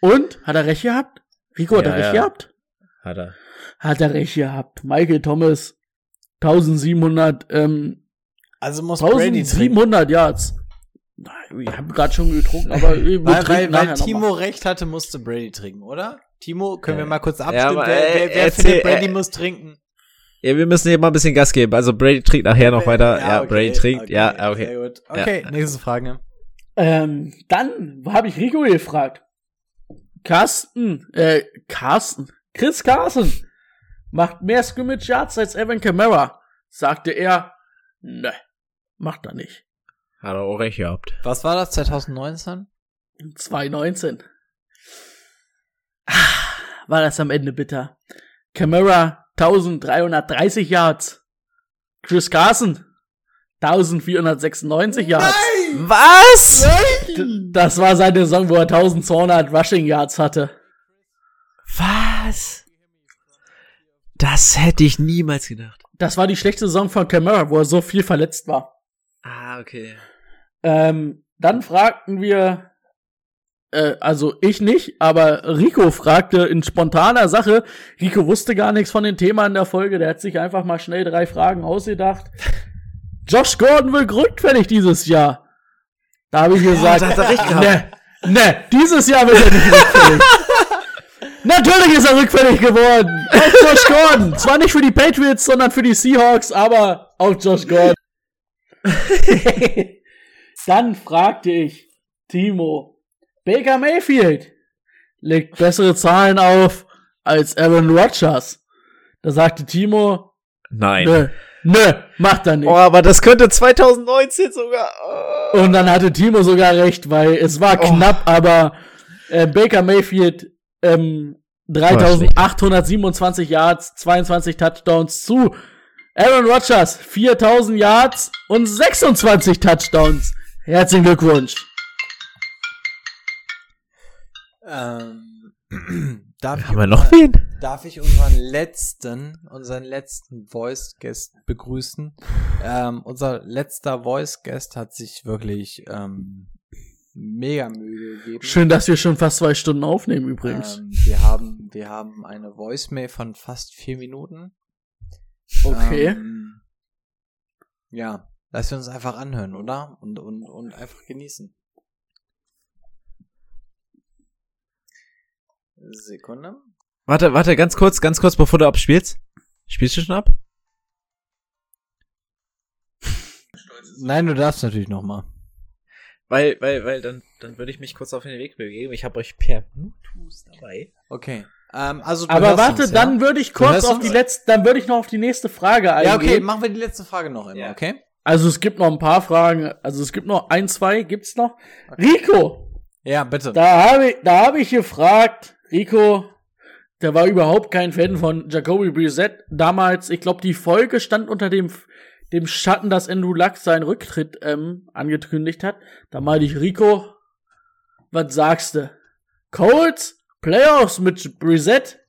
Und? Hat er recht gehabt? Rico, hat Ja, er recht ja. gehabt? Hat er. Hat er recht gehabt. Michael Thomas, 1700, ähm, Also muss Brady trinken. 1700 Yards. Nein, Ich habe gerade schon getrunken, aber Weil, weil, weil Timo recht hatte, musste Brady trinken, oder? Timo, können wir Äh, mal kurz ja, abstimmen? aber, wer äh, wer, wer erzähl, findet, Brady äh, muss trinken? Ja, wir müssen hier mal ein bisschen Gas geben. Also Brady trinkt nachher noch weiter. Ja, okay, Brady trinkt. okay, ja, okay. Sehr gut. Okay, nächste Frage. Ähm, dann habe ich Rico gefragt. Carsten, äh, Carsten, Chris Carson macht mehr Scrimmage Yards als Evan Kamara. Sagte er, ne, macht er nicht. Hat er auch recht gehabt. Was war das, 2019? 2019. Ah, War das am Ende bitter. Camara 1330 Yards. Chris Carson 1496 Yards. Was? D- Das war seine Saison, wo er 1200 Rushing Yards hatte. Was? Das hätte ich niemals gedacht. Das war die schlechte Saison von Camara, wo er so viel verletzt war. Ah, okay. Ähm, dann fragten wir, äh, also ich nicht, aber Rico fragte in spontaner Sache. Rico wusste gar nichts von dem Thema in der Folge, der hat sich einfach mal schnell drei Fragen ausgedacht. Josh Gordon wird rückfällig dieses Jahr. Da habe ich gesagt, gehabt. ne, ne, dieses Jahr wird er nicht rückfällig. Natürlich ist er rückfällig geworden. Auf Josh Gordon. Zwar nicht für die Patriots, sondern für die Seahawks, aber auf Josh Gordon. Dann fragte ich Timo, Baker Mayfield legt bessere Zahlen auf als Aaron Rodgers. Da sagte Timo, Nein. nö, nö, macht er nicht. Oh, aber das könnte 2019 sogar. Oh. Und dann hatte Timo sogar recht, weil es war Oh. knapp, aber äh, Baker Mayfield ähm, 3827 Yards, 22 Touchdowns zu Aaron Rodgers 4000 Yards und 26 Touchdowns. Herzlichen Glückwunsch. Ähm, darf, ich Haben wir noch wen? darf ich unseren letzten, unseren letzten Voice Guest begrüßen? Ähm, unser letzter Voice Guest hat sich wirklich ähm, mega Mühe gegeben. Schön, dass wir schon fast zwei Stunden aufnehmen übrigens. Ähm, wir haben, wir haben eine Voicemail von fast vier Minuten. Okay. Ähm, ja, lass wir uns einfach anhören, oder? Und, und, und einfach genießen. Sekunde. Warte, warte, ganz kurz, ganz kurz, bevor du abspielst. Spielst du schon ab? Nein, du darfst natürlich noch mal. Weil, weil, weil, dann, dann würde ich mich kurz auf den Weg bewegen. Ich habe euch per Bluetooth dabei. Okay. Ähm, also du Aber warte, uns, dann ja? würde ich kurz auf die letzte, dann würde ich noch auf die nächste Frage eingehen. Ja, okay, machen wir die letzte Frage noch immer, Ja. okay? Also es gibt noch ein paar Fragen. Also es gibt noch ein, zwei, gibt's noch. Rico, Ja, bitte. da habe ich, da habe ich gefragt, Rico, der war überhaupt kein Fan von Jacoby Brissett. Damals, ich glaube, die Folge stand unter dem, dem Schatten, dass Andrew Luck seinen Rücktritt ähm, angekündigt hat. Da meinte ich, Rico, was sagst du? Colts? Playoffs mit Brissett?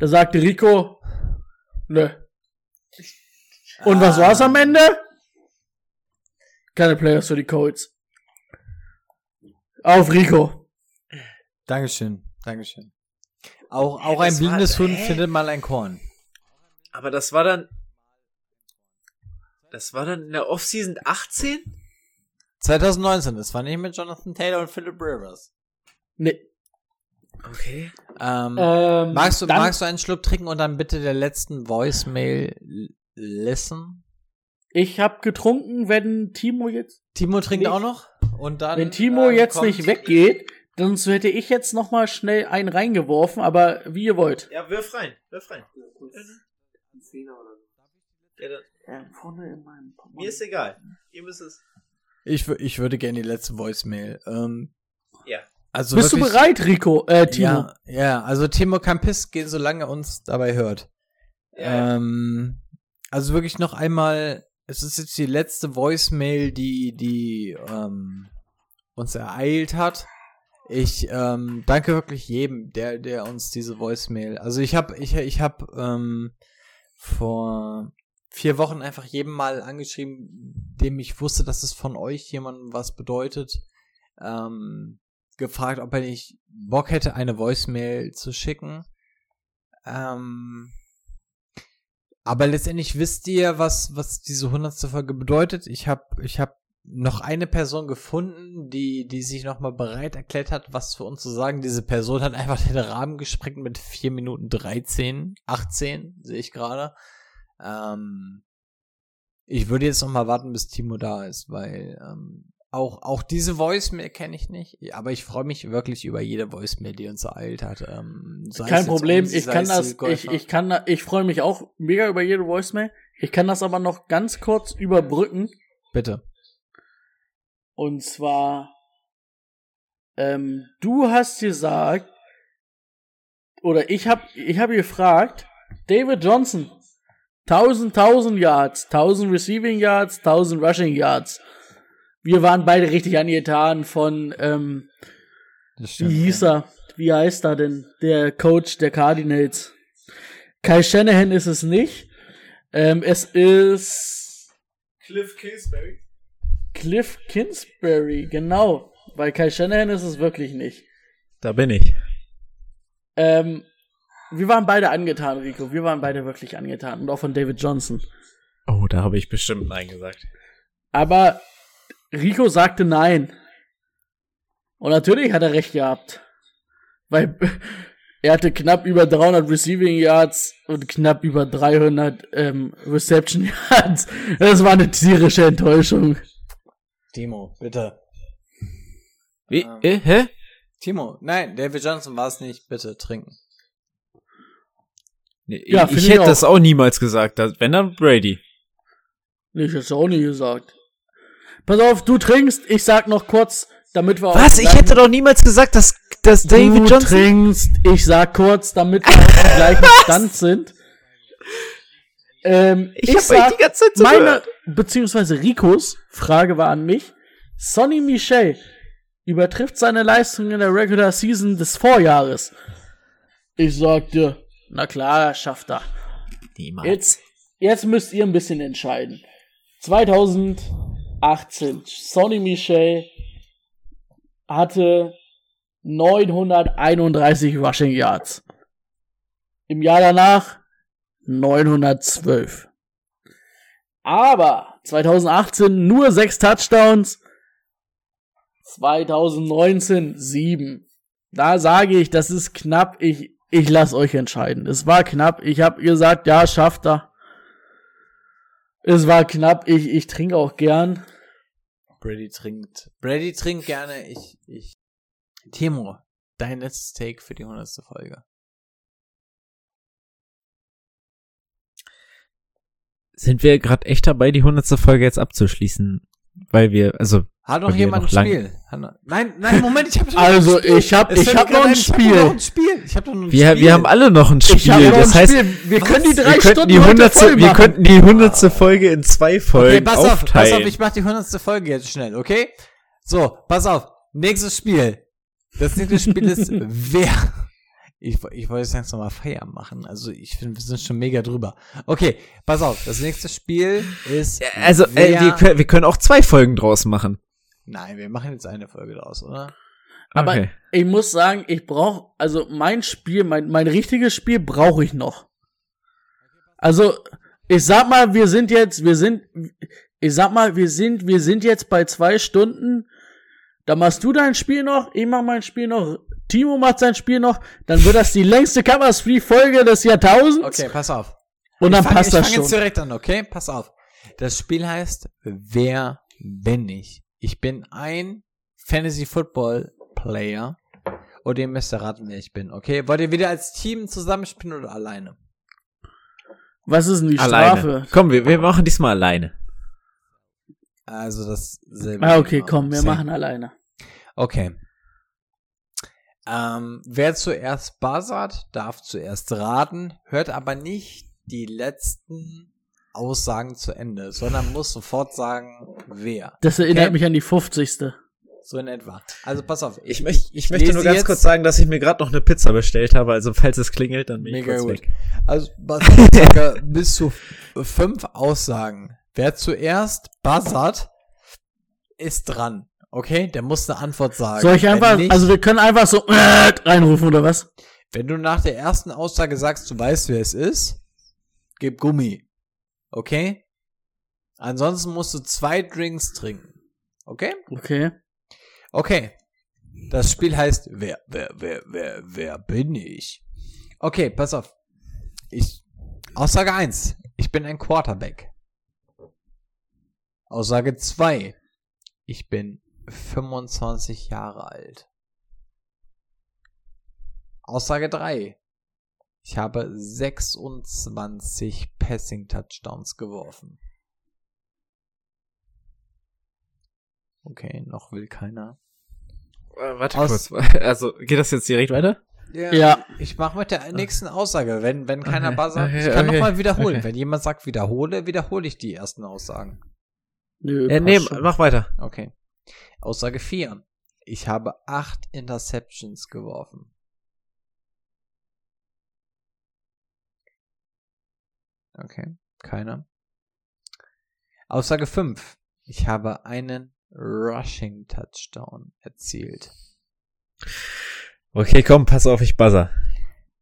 Da sagte Rico, Nö. Und was war's am Ende? Keine Players für die Colts. Auf Rico. Dankeschön, Dankeschön. Auch, auch ein war- blindes Huhn hä? findet mal ein Korn. Aber das war dann. Das war dann in der Offseason 18? 2019, das war nicht mit Jonathan Taylor und Philip Rivers. Nee. Okay. Ähm, Ähm, magst, du, magst du einen Schluck trinken und dann bitte der letzten Voicemail listen? Ich hab getrunken, wenn Timo jetzt. Timo trinkt nicht- auch noch? Und dann, Wenn Timo ähm, jetzt nicht weggeht, dann so hätte ich jetzt noch mal schnell einen reingeworfen, aber wie ihr wollt. Ja, wirf rein. Wirf rein. Ja, dann, mir ist egal. Ihr müsst es. Ich, ich würde gerne die letzte Voicemail. Ähm, Ja. also Bist du bereit, Rico? Äh, Timo. Ja, ja, also Timo kann piss gehen, solange er uns dabei hört. Ja. Ähm, also wirklich noch einmal, es ist jetzt die letzte Voicemail, die, die ähm, uns ereilt hat. Ich ähm, danke wirklich jedem, der, der uns diese Voicemail. Also ich habe, ich, ich habe ähm, vor vier Wochen einfach jedem mal angeschrieben, dem ich wusste, dass es von euch jemandem was bedeutet. Ähm, gefragt, ob er nicht Bock hätte, eine Voicemail zu schicken. Ähm, aber letztendlich wisst ihr, was, was diese hundertste Folge bedeutet. Ich habe ich hab noch eine Person gefunden, die, die sich nochmal bereit erklärt hat, was für uns zu sagen. Diese Person hat einfach den Rahmen gesprengt mit 4 Minuten 13, 18, sehe ich gerade. Ähm, ich würde jetzt noch mal warten, bis Timo da ist, weil ähm, auch, auch diese Voicemail kenne ich nicht, aber ich freue mich wirklich über jede Voicemail, die uns ereilt hat. Ähm, Kein Problem, uns, ich kann das, ich, ich kann, ich freue mich auch mega über jede Voicemail. Ich kann das aber noch ganz kurz überbrücken. Bitte. Und zwar, ähm, du hast gesagt, oder ich hab, ich habe gefragt, David Johnson, 1000, 1000 Yards, 1000 Receiving Yards, 1000 Rushing Yards. Wir waren beide richtig angetan von, ähm, Das wie stimmt, hieß ja. er? Wie heißt er denn? Der Coach der Cardinals. Kai Shanahan ist es nicht. Ähm, es ist Cliff Kingsbury. Cliff Kingsbury, genau. Weil Kai Shanahan ist es wirklich nicht. Da bin ich. Ähm, wir waren beide angetan, Rico. Wir waren beide wirklich angetan. Und auch von David Johnson. Oh, da habe ich bestimmt Nein gesagt. Aber Rico sagte nein. Und natürlich hat er recht gehabt. Weil er hatte knapp über 300 Receiving Yards und knapp über 300 ähm, Reception Yards. Das war eine tierische Enttäuschung. Timo, bitte. Wie? Ähm. Äh, hä? Timo, nein, David Johnson war es nicht. Bitte trinken. Nee, Ja, ich, ich ich hätte auch. das auch niemals gesagt. Wenn dann Brady. Nee, ich hab's auch nie gesagt. Pass auf, du trinkst, ich sag noch kurz, damit wir Was? Ich hätte doch niemals gesagt, dass, dass David du Johnson. trinkst, ich sag kurz, damit wir auf dem gleichen Stand sind. Ähm, Ich ich hab sag, euch die ganze Zeit meine, zugehört. beziehungsweise Ricos Frage war an mich. Sonny Michel übertrifft seine Leistung in der Regular Season des Vorjahres. Ich sagte, na klar, schafft er. Niemals. Jetzt, jetzt müsst ihr ein bisschen entscheiden. 2018, Sonny Michel hatte 931 Rushing Yards. Im Jahr danach 912. Aber 2018 nur 6 Touchdowns. 2019 7. Da sage ich, das ist knapp. Ich, ich lasse euch entscheiden. Es war knapp. Ich habe gesagt, ja, schafft er. Es war knapp. Ich, ich trinke auch gern. Brady trinkt. Brady trinkt gerne. Ich, ich. Timo, dein letztes Take für die hundertste Folge. Sind wir gerade echt dabei, die hundertste Folge jetzt abzuschließen? Weil wir, also. Hat noch jemand ein lang- Spiel? Noch, nein, nein, Moment, ich habe Also, ich hab- ich hab noch ein Spiel. noch ein Spiel. Ich habe noch ein Wir, Spiel. wir haben alle noch ein Spiel. Ich habe noch das ein heißt, Spiel. Wir was? können die drei wir Stunden die hundertste, wir könnten die hundertste Folge in zwei Folgen Okay, pass auf, aufteilen. pass auf, ich mach die hundertste Folge jetzt schnell, okay? So, pass auf. Nächstes Spiel. Das nächste Spiel ist, wer, Ich, ich wollte jetzt langsam mal Feier machen. Also ich finde, wir sind schon mega drüber. Okay, pass auf. Das nächste Spiel ist. Also, äh, wir, wir können auch zwei Folgen draus machen. Nein, wir machen jetzt eine Folge draus, oder? Aber Okay. ich muss sagen, ich brauche, also mein Spiel, mein, mein richtiges Spiel brauche ich noch. Also, ich sag mal, wir sind jetzt, wir sind, ich sag mal, wir sind, wir sind jetzt bei zwei Stunden. Da machst du dein Spiel noch, ich mach mein Spiel noch, Timo macht sein Spiel noch, dann wird das die längste Covers Free Folge des Jahrtausends. Okay, pass auf. Und dann ich fang, passt ich das fang schon. jetzt direkt an, okay? Pass auf. Das Spiel heißt Wer bin ich? Ich bin ein Fantasy Football Player und ihr müsst erraten, wer ich bin, okay? Wollt ihr wieder als Team zusammenspielen oder alleine? Was ist denn die Alleine. Strafe? Komm, wir, wir machen diesmal alleine. Also dasselbe. Ah, okay, Thema. komm, wir Same. machen alleine. Okay. Ähm, wer zuerst buzzert, darf zuerst raten, hört aber nicht die letzten Aussagen zu Ende, sondern muss sofort sagen, wer. Das erinnert Okay? mich an die 50. So in etwa. Also pass auf. Ich, möcht, ich möchte nur ganz kurz sagen, dass ich mir gerade noch eine Pizza bestellt habe. Also falls es klingelt, dann bin ich Mega kurz gut. weg. Also pass auf, circa bis zu fünf Aussagen. Wer zuerst buzzert, ist dran. Okay? Der muss eine Antwort sagen. Soll ich einfach, nicht- also wir können einfach so äh, reinrufen oder was? Wenn du nach der ersten Aussage sagst, du weißt, wer es ist, gib Gummi. Okay? Ansonsten musst du zwei Drinks trinken. Okay? Okay. Okay. Das Spiel heißt, wer, wer, wer, wer, wer bin ich? Okay, pass auf. Ich, Aussage 1. Ich bin ein Quarterback. Aussage 2. Ich bin 25 Jahre alt. Aussage 3. Ich habe 26 Passing Touchdowns geworfen. Okay, noch will keiner. Äh, warte Aus- kurz. Also, geht das jetzt direkt weiter? Ja. Ich mache mit der nächsten Aussage, wenn, wenn keiner Okay, buzzert. okay, ich kann okay, nochmal wiederholen. okay. Wenn jemand sagt wiederhole, wiederhole ich die ersten Aussagen. Nö, Äh, nee, schon. mach weiter. Okay. Aussage 4. Ich habe acht Interceptions geworfen. Okay, keiner. Aussage 5. Ich habe einen Rushing Touchdown erzielt. Okay, komm, pass auf, ich buzzer.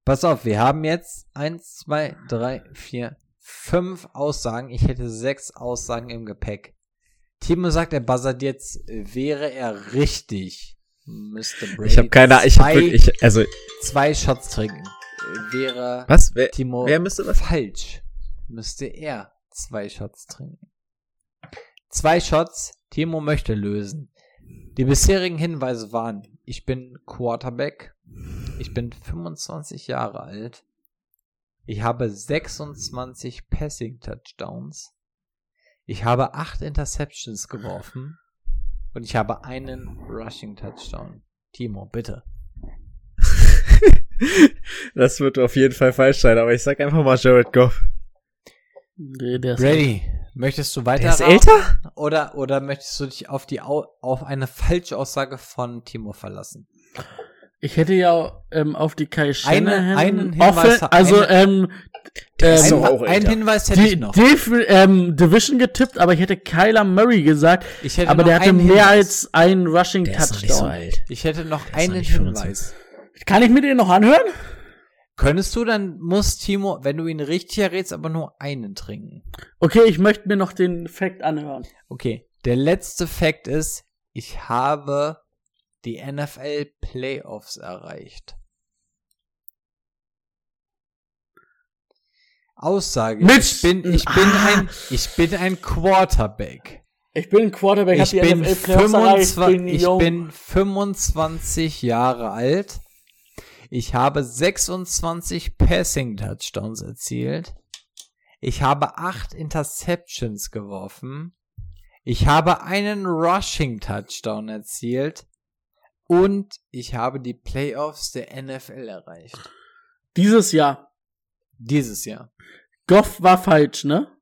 Pass auf, wir haben jetzt eins, zwei, drei, vier, fünf Aussagen. Ich hätte sechs Aussagen im Gepäck. Timo sagt, er buzzert jetzt, wäre er richtig. Müsste Brady Ich habe keine, ich habe wirklich, ich, also, zwei Shots trinken. Wäre was? Wer, Timo wer müsste was? falsch, müsste er zwei Shots trinken. Zwei Shots, Timo möchte lösen. Die bisherigen Hinweise waren, ich bin Quarterback, ich bin 25 Jahre alt, ich habe 26 Passing Touchdowns, ich habe 8 Interceptions geworfen und ich habe einen Rushing Touchdown. Timo, bitte. das wird auf jeden Fall falsch sein, aber ich sag einfach mal Jared Goff. Nee, der ist Ready. Möchtest du weiter Der ist älter? Oder, oder möchtest du dich auf die Au auf eine falsche Aussage von Timo verlassen? Ich hätte ja ähm, auf die Kai Shanahan einen Hinweis- offen, also eine- ähm, Der ähm, Ein älter. Hinweis hätte ich die, noch. die ähm, Division getippt, aber ich hätte Kyler Murray gesagt, Ich hätte aber der hatte einen mehr Hinweis. als einen Rushing Der ist noch nicht so Touchdown. alt. Ich hätte noch ist einen noch Hinweis. 25. Kann ich mir den noch anhören? Könntest du, dann muss Timo, wenn du ihn richtig errätst, aber nur einen trinken. Okay, ich möchte mir noch den Fact anhören. Okay. Der letzte Fakt ist, ich habe die NFL Playoffs erreicht. Aussage. Mit- ich bin, ich bin Ah. ein, ich bin ein Quarterback. Ich bin ein Quarterback, Ich bin, NFL Playoffs erreicht, 25, bin ich bin 25 Jahre alt. Ich habe 26 Passing Touchdowns erzielt. Ich habe 8 Interceptions geworfen. Ich habe einen Rushing Touchdown erzielt. Und ich habe die Playoffs der NFL erreicht. Dieses Jahr. Dieses Jahr. Goff war falsch, ne?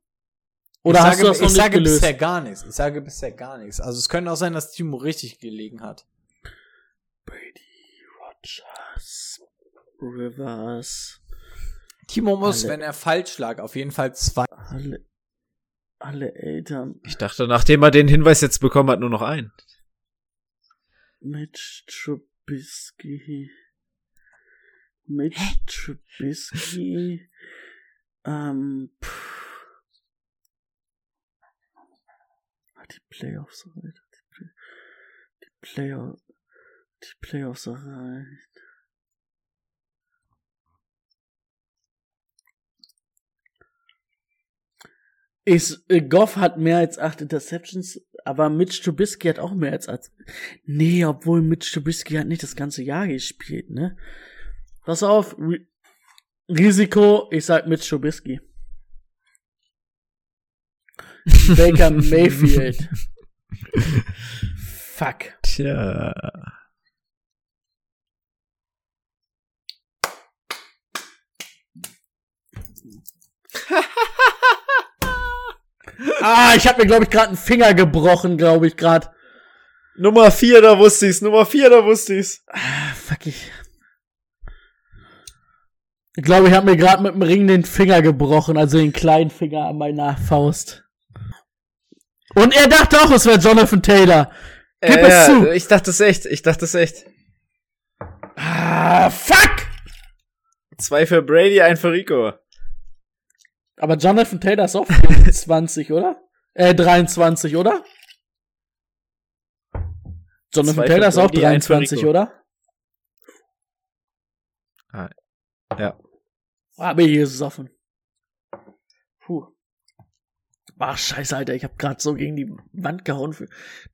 Oder ich hast sage, du das noch ich nicht sage gelöst? bisher gar nichts. Ich sage bisher gar nichts. Also es könnte auch sein, dass Timo richtig gelegen hat. Brady Rogers. Rivers. Timo muss, Alle- wenn er falsch lag, auf jeden Fall zwei. Alle, alle Eltern. Ich dachte, nachdem er den Hinweis jetzt bekommen hat, nur noch einen. Mitch Trubisky. Mitch Trubisky. Ähm, pff. Die Playoffs erreicht. Die, Play die Playoffs. Die Playoffs erreicht. Ist, äh, Goff hat mehr als acht Interceptions, aber Mitch Trubisky hat auch mehr als acht. Nee, obwohl Mitch Trubisky hat nicht das ganze Jahr gespielt, ne? Pass auf, Ri Risiko, ich sag Mitch Trubisky. Baker Mayfield. Fuck. Tja. Ah, ich habe mir glaube ich gerade einen Finger gebrochen, glaube ich gerade. Nummer 4, da wusste ich's. Nummer 4, da wusste ich's. Ah, fuck ich. Ich glaube, ich habe mir gerade mit dem Ring den Finger gebrochen, also den kleinen Finger an meiner Faust. Und er dachte auch, es wäre Jonathan Taylor. Gib Äh, es zu. ich dachte es echt. Ich dachte es echt. Ah, fuck! Zwei für Brady, ein für Rico. Aber Jonathan Taylor ist auch 24, oder? Äh, 23, oder? Jonathan Zwei Taylor ist auch Brady, eins für 23, Rico. oder? Ja. Aber hier ist es offen. Puh. Ach, scheiße, Alter. Ich habe gerade so gegen die Wand gehauen,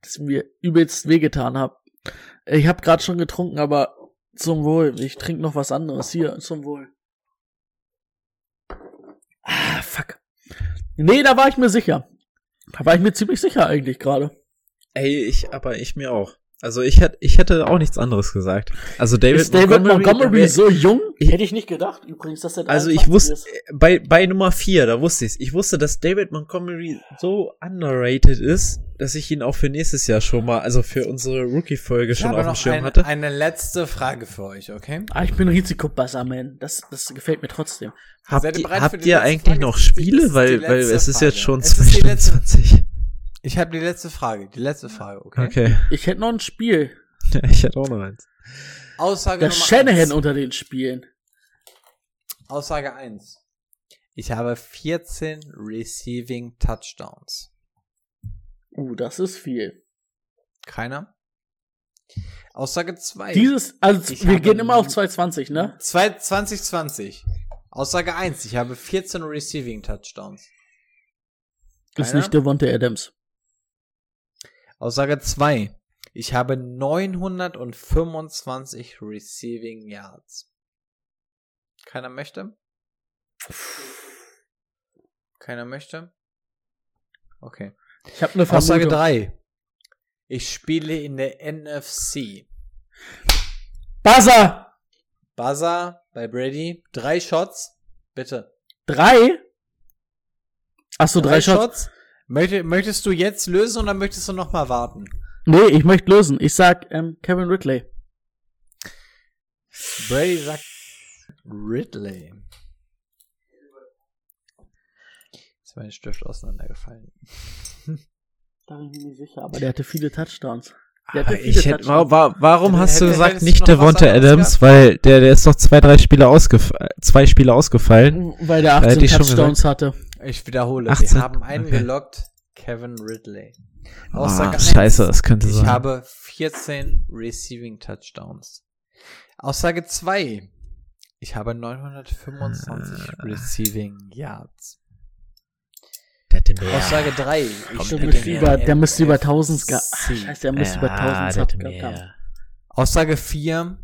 dass ich mir übelst wehgetan hab. Ich habe gerade schon getrunken, aber zum Wohl. Ich trinke noch was anderes. Hier, zum Wohl. Ah, fuck. Nee, da war ich mir sicher. Da war ich mir ziemlich sicher eigentlich gerade. Ey, ich, aber ich mir auch. Also ich hätte, ich hätte auch nichts anderes gesagt. Also David, ist David Montgomery, Montgomery so jung? Ich, hätte ich nicht gedacht, übrigens, dass er Also ich wusste, ist. bei, bei Nummer vier, da wusste ich's. Ich wusste, dass David Montgomery so underrated ist, dass ich ihn auch für nächstes Jahr schon mal, also für unsere Rookie-Folge schon auf dem Schirm ein, hatte. Eine letzte Frage für euch, okay? Ah, ich bin Risikobuzzer-Man. Das, das gefällt mir trotzdem. Habt, ihr, habt ihr eigentlich Frage? noch Spiele? Weil, weil es ist jetzt schon 22. Ich habe die letzte Frage, die letzte Frage, okay? Okay. Ich hätte noch ein Spiel. Ich hätte auch noch eins. Aussage Der Nummer Shanahan eins. unter den Spielen. Aussage 1. Ich habe 14 Receiving Touchdowns. Uh, das ist viel. Keiner? Aussage 2. Dieses, also Ich wir gehen immer auf 220, ne? 2020. Aussage 1. Ich habe 14 Receiving Touchdowns. Ist Keiner? nicht Devontae Adams. Aussage 2. Ich habe 925 Receiving Yards. Keiner möchte? Keiner möchte? Okay. Ich habe eine Aussage Vermutung. 3. Ich spiele in der NFC. Buzzer! Buzzer bei Brady. Drei Shots. Bitte. Drei? Achso, drei, Shots. Möchte, möchtest du jetzt lösen oder möchtest du noch mal warten? Nee, ich möchte lösen. Ich sag ähm, Kevin Ridley. Brady sagt Ridley. Ist mein Stift auseinandergefallen. Da bin ich mir nicht sicher, aber der hatte viele Touchdowns. Der hatte viele ich hätte, Touchdowns. wa wa warum Hätte- hast du gesagt, nicht Devonta Adams? Weil der, der ist doch zwei, drei Spiele ausgefallen, zwei Spiele ausgefallen. Weil der Da 18 hätte ich schon Touchdowns hatte. Ich wiederhole. 18, Wir haben einen okay. gelockt. Kevin Ridley. Ah, Aussage eins. scheiße, das könnte Ich sein. habe 14 Receiving Touchdowns. Aussage 2. Ich habe 925 Ah. Receiving Yards. Der hat den mehr. Aussage 3. Ich Der in über, der müsste über 1000 NFC. ge Ach, Scheiße, der müsste über Ja, 1000 der Sub hat gehabt haben. mehr. Aussage 4.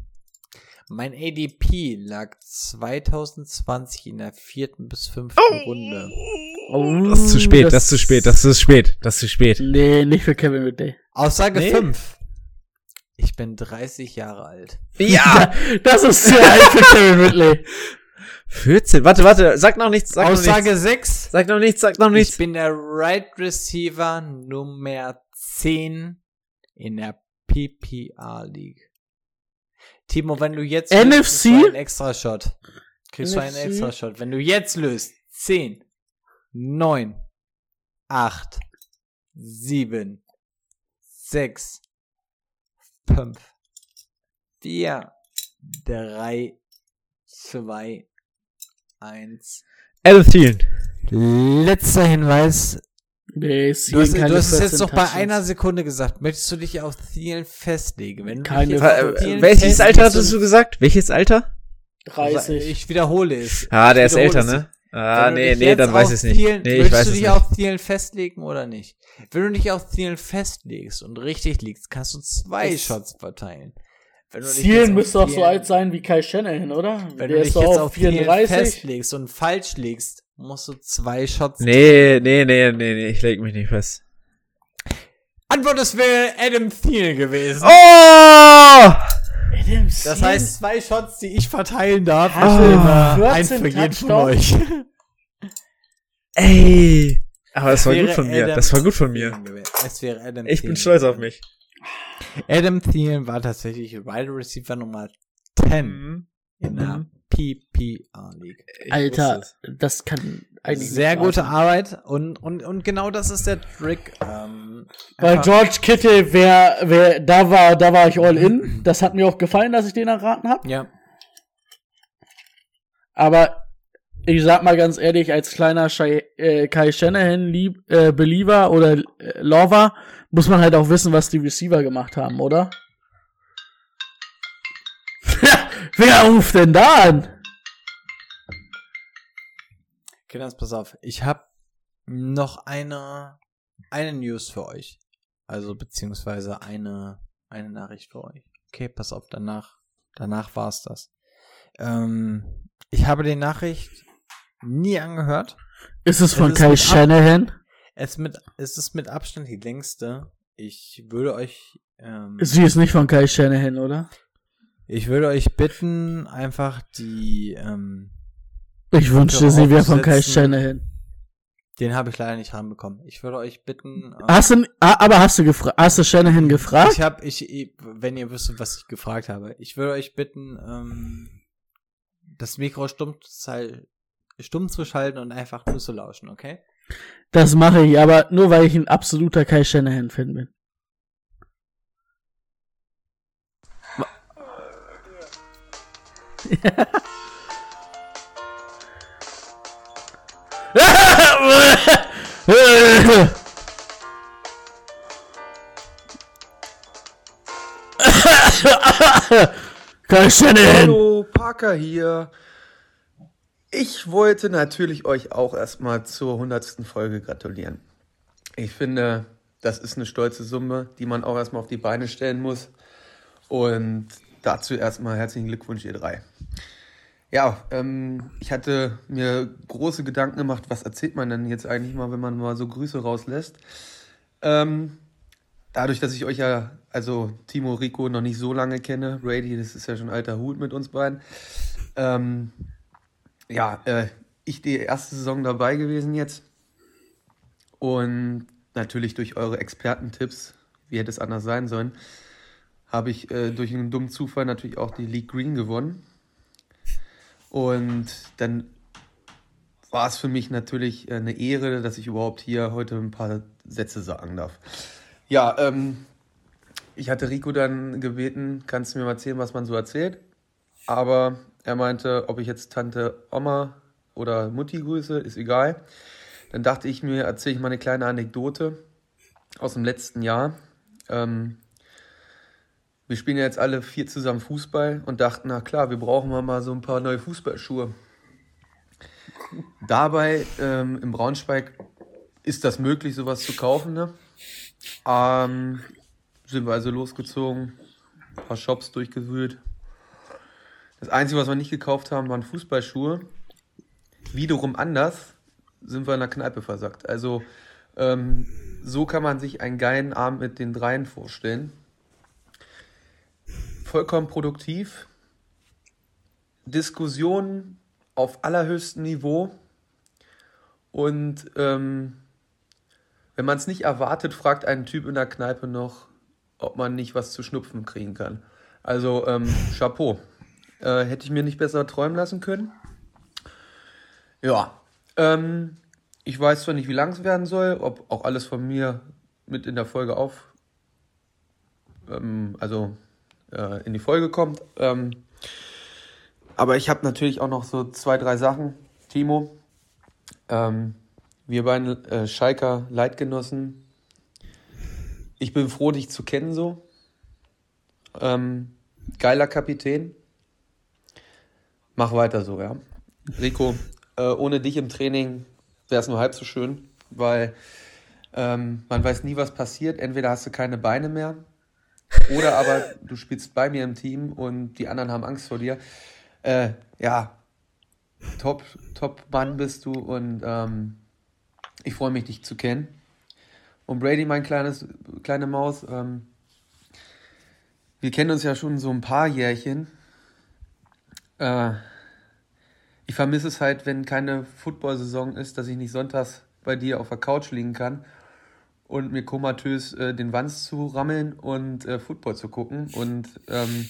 Mein ADP lag 2020 in der vierten bis fünften Runde. Oh, Das ist zu spät, das ist zu spät, das ist zu spät, das ist zu spät. Nee, nicht für Kevin Ridley. Aussage Nee. 5. Ich bin 30 Jahre alt. Ja! Das ist zu alt für Kevin Ridley. 14, warte, warte, sag noch nichts, sag noch Aussage nichts. 6. Sag noch nichts, sag noch Ich nichts. bin der Right Receiver Nummer 10 in der PPR League. Timo, wenn du jetzt NFC? löst, kriegst du einen extra Shot. Kriegst du einen NFC? extra Shot. Wenn du jetzt löst, 10, 9, 8, 7, 6, 5, 4, 3, 2, 1. Adam Thielen. Letzter Hinweis. Nee, ist Du hast, keine du hast es 14 jetzt noch bei einer Sekunde gesagt. Möchtest du dich auf Thielen festlegen? Wenn du Keine- äh, Welches Alter hattest du gesagt? Welches Alter? 30. Ich wiederhole es. Ah, der ist älter, ne? Ah, du nee, nee, dann weiß ich es nicht. Thielen- Nee, ich willst weiß du dich nicht. auf Thielen festlegen oder nicht? Wenn du dich auf Thielen festlegst und richtig liegst, kannst du zwei Shots verteilen. Zielen müsste auch so alt sein wie Kai Shanahan, oder? Wenn Der du dich jetzt auch auf Thielen 34. festlegst und falsch liegst, musst du zwei Shots Nee, nee, nee, nee, nee, ich leg mich nicht fest. Antwort, es wäre Adam Thielen gewesen. Oh! Adam Das Thielen? heißt, zwei Shots, die ich verteilen darf, immer 14 eins für jeden von euch. Ey! Aber das war gut von mir. Adam Das war gut von mir. Es wäre Adam Ich bin Thielen stolz auf mich. Adam Thielen war tatsächlich Wide Receiver Nummer 10 Mhm. in der PPR League. Ich Alter, das kann eigentlich Sehr gute sein. Arbeit und, und, und genau das ist der Trick. Ähm, Weil einfach- George Kittle, wer, wer, da war, da war ich all in. Das hat mir auch gefallen, dass ich den erraten habe. ja, Aber ich sag mal ganz ehrlich, als kleiner Shai, äh, Kai Shanahan lieb, äh, Believer oder äh, Lover muss man halt auch wissen, was die Receiver gemacht haben, oder? Wer ruft denn da an? Kinders, pass auf. Ich habe noch eine, eine News für euch. Also, beziehungsweise eine, eine Nachricht für euch. Okay, pass auf, danach, danach war's das. Ähm, ich habe die Nachricht nie angehört. Ist es von ist Kai Shanahan? Es, mit, es ist mit Abstand die längste. Ich würde euch, ähm, Sie ist nicht von Kai Shanahan, oder? Ich würde euch bitten, einfach die, ähm, Ich wünschte, sie wäre von Kai aufsetzen. Shanahan. Den habe ich leider nicht ranbekommen. Ich würde euch bitten. ähm, Hast du, ah, aber hast du gefragt, hast du Shanahan gefragt? Ich habe, ich, wenn ihr wüsstet, was ich gefragt habe, ich würde euch bitten, ähm, das Mikro stumm, stumm zu schalten und einfach nur zu lauschen, okay? Das mache ich, aber nur weil ich ein absoluter Kai Shanahan-Fan bin. Shanahan! Hallo, Parker hier. Ich wollte natürlich euch auch erstmal zur 100. Folge gratulieren. Ich finde, das ist eine stolze Summe, die man auch erstmal auf die Beine stellen muss. Und dazu erstmal herzlichen Glückwunsch, ihr drei. Ja, ähm, ich hatte mir große Gedanken gemacht, was erzählt man denn jetzt eigentlich mal, wenn man mal so Grüße rauslässt. Ähm, dadurch, dass ich euch ja, also Timo Rico noch nicht so lange kenne, Brady, das ist ja schon alter Hut mit uns beiden. Ähm, ja, äh, ich die erste Saison dabei gewesen jetzt. Und natürlich durch eure Expertentipps, wie hätte es anders sein sollen, habe ich äh, durch einen dummen Zufall natürlich auch die League Green gewonnen. Und dann war es für mich natürlich äh, eine Ehre, dass ich überhaupt hier heute ein paar Sätze sagen darf. Ja, ähm, ich hatte Rico dann gebeten, kannst du mir mal erzählen, was man so erzählt? Aber er meinte, ob ich jetzt Tante Oma oder Mutti grüße, ist egal. Dann dachte ich mir, erzähle ich mal eine kleine Anekdote aus dem letzten Jahr. Ähm, wir spielen ja jetzt alle vier zusammen Fußball und dachten, na klar, wir brauchen mal, so ein paar neue Fußballschuhe. Dabei ähm, im Braunschweig ist das möglich, sowas zu kaufen. Ne? Ähm, sind wir also losgezogen, ein paar Shops durchgewühlt. Das Einzige, was wir nicht gekauft haben, waren Fußballschuhe. Wiederum anders sind wir in der Kneipe versackt. Also ähm, so kann man sich einen geilen Abend mit den Dreien vorstellen. Vollkommen produktiv. Diskussionen auf allerhöchstem Niveau. Und ähm, wenn man es nicht erwartet, fragt ein Typ in der Kneipe noch, ob man nicht was zu schnupfen kriegen kann. Also, ähm, Chapeau. Äh, hätte ich mir nicht besser träumen lassen können. Ja. Ähm, ich weiß zwar nicht, wie lang es werden soll, ob auch alles von mir mit in der Folge auf, ähm, also äh, in die Folge kommt. Ähm, aber ich habe natürlich auch noch so zwei, drei Sachen. Timo, ähm, wir beiden äh, Schalker Leitgenossen. Ich bin froh, dich zu kennen so. Ähm, geiler Kapitän. Mach weiter so, ja. Rico, äh, ohne dich im Training wäre es nur halb so schön, weil ähm, man weiß nie, was passiert. Entweder hast du keine Beine mehr oder aber du spielst bei mir im Team und die anderen haben Angst vor dir. Äh, ja, top, top Mann bist du und ähm, ich freue mich, dich zu kennen. Und Brady, mein kleines, kleine Maus, ähm, wir kennen uns ja schon so ein paar Jährchen. Äh, ich vermisse es halt, wenn keine Football-Saison ist, dass ich nicht sonntags bei dir auf der Couch liegen kann und mir komatös äh, den Wanz zu rammeln und äh, Football zu gucken und ähm,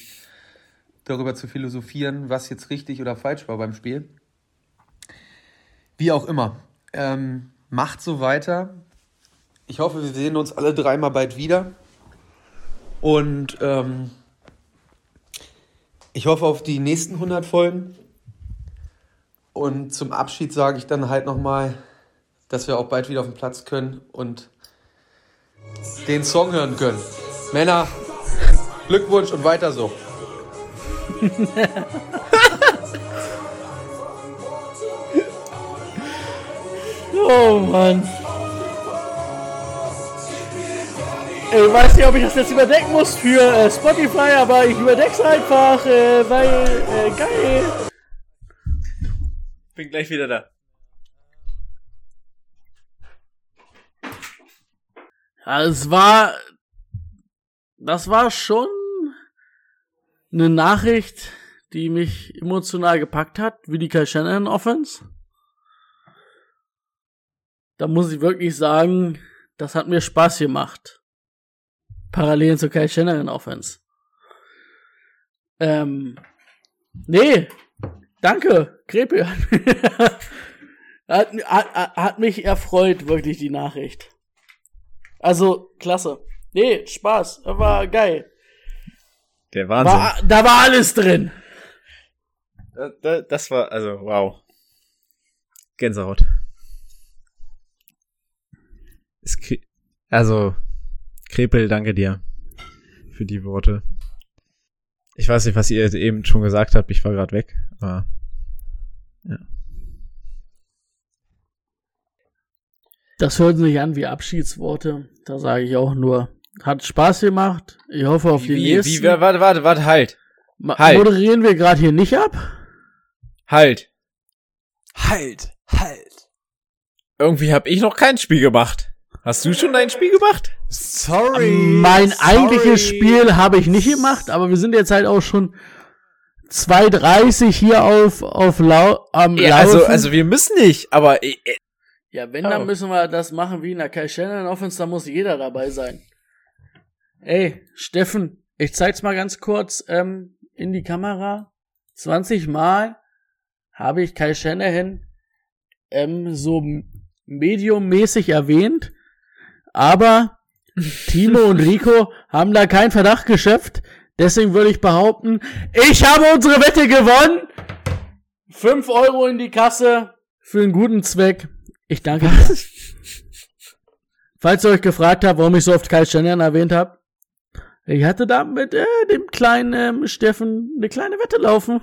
darüber zu philosophieren, was jetzt richtig oder falsch war beim Spiel. Wie auch immer. Ähm, macht so weiter. Ich hoffe, wir sehen uns alle dreimal bald wieder. Und ähm, ich hoffe auf die nächsten 100 Folgen. Und zum Abschied sage ich dann halt nochmal, dass wir auch bald wieder auf den Platz können und den Song hören können. Männer, Glückwunsch und weiter so. oh Mann. Ich weiß nicht, ob ich das jetzt überdecken muss für äh, Spotify, aber ich überdeck's einfach, äh, weil, äh, geil. Bin gleich wieder da. Ja, es war, das war schon eine Nachricht, die mich emotional gepackt hat, wie die Kyle Shannon Offense. Da muss ich wirklich sagen, das hat mir Spaß gemacht. Parallelen zur Kyle Shannon Offense. Ähm, nee, danke, Krepel. hat, hat, hat mich erfreut, wirklich, die Nachricht. Also, klasse. Nee, Spaß. War geil. Der Wahnsinn. War, da war alles drin. Das war, also, wow. Gänsehaut. Es, also, Krepel, danke dir für die Worte. Ich weiß nicht, was ihr eben schon gesagt habt. Ich war gerade weg, aber ja. Das hört sich an wie Abschiedsworte. Da sage ich auch nur, hat Spaß gemacht. Ich hoffe auf die wie, nächsten. Wie, warte, warte, warte, halt. halt. Moderieren wir gerade hier nicht ab? Halt. Halt, halt. Irgendwie habe ich noch kein Spiel gemacht. Hast du schon dein Spiel gemacht? Sorry. Mein sorry. eigentliches Spiel habe ich nicht gemacht, aber wir sind jetzt halt auch schon 2.30 hier auf, auf lau am ja, Laufen. Also, also wir müssen nicht, aber. Ja, wenn, dann müssen wir das machen wie in der Kai Shannon Offense, da muss jeder dabei sein. Ey, Steffen, ich zeig's mal ganz kurz ähm, in die Kamera. 20 Mal habe ich Kai Shanahan ähm, so mediummäßig erwähnt, aber Timo und Rico haben da keinen Verdacht geschöpft. Deswegen würde ich behaupten, ich habe unsere Wette gewonnen. 5 Euro in die Kasse für einen guten Zweck. Ich danke dir. Falls ihr euch gefragt habt, warum ich so oft Kai Shanahan erwähnt habe, ich hatte da mit äh, dem kleinen ähm, Steffen eine kleine Wette laufen.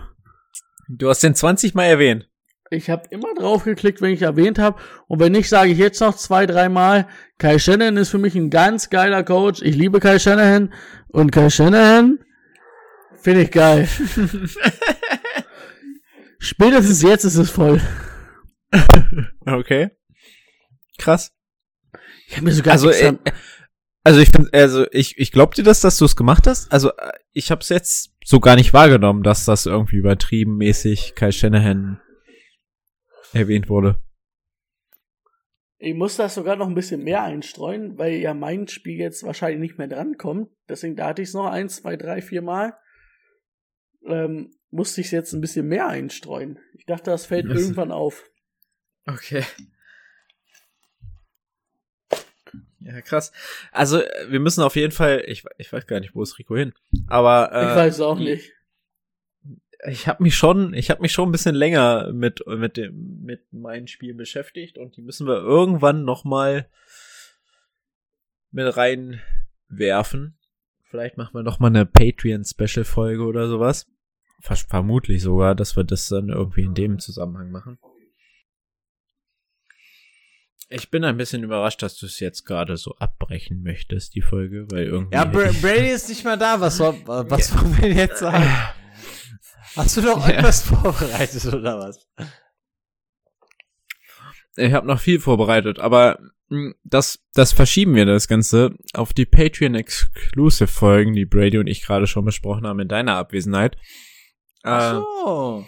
Du hast den 20 Mal erwähnt. Ich habe immer drauf geklickt, wenn ich erwähnt habe. Und wenn nicht, sage ich jetzt noch zwei, dreimal. Kai Shanahan ist für mich ein ganz geiler Coach. Ich liebe Kai Shanahan. Und Kai Shanahan finde ich geil. Spätestens jetzt ist es voll. okay. Krass. Ich habe mir sogar also, äh, also ich finde, also ich, ich glaub dir das, dass du es gemacht hast. Also ich habe es jetzt so gar nicht wahrgenommen, dass das irgendwie übertrieben mäßig Kai Shanahan erwähnt wurde. Ich muss das sogar noch ein bisschen mehr einstreuen, weil ja mein Spiel jetzt wahrscheinlich nicht mehr drankommt. Deswegen da hatte ich es noch eins, zwei, drei, vier Mal. ähm, musste ich jetzt ein bisschen mehr einstreuen. Ich dachte, das fällt Das- irgendwann auf. Okay. Ja, krass. Also, äh, wir müssen auf jeden Fall, ich, ich weiß gar nicht, wo ist Rico hin, aber äh, ich weiß auch nicht. ich habe mich schon, ich habe mich schon ein bisschen länger mit mit dem mit meinen Spielen beschäftigt und die müssen wir irgendwann noch mal mit reinwerfen. Vielleicht machen wir noch mal eine Patreon Special Folge oder sowas. Ver vermutlich sogar, dass wir das dann irgendwie in dem Zusammenhang machen. Ich bin ein bisschen überrascht, dass du es jetzt gerade so abbrechen möchtest, die Folge, weil irgendwie. Ja, Bra Brady ist nicht mehr da. Was, soll, was wollen wir jetzt sagen? Hast du doch Ja. irgendwas vorbereitet oder was? Ich habe noch viel vorbereitet, aber mh, das, das verschieben wir das Ganze auf die Patreon Exclusive Folgen, die Brady und ich gerade schon besprochen haben in deiner Abwesenheit. Ach Äh, so.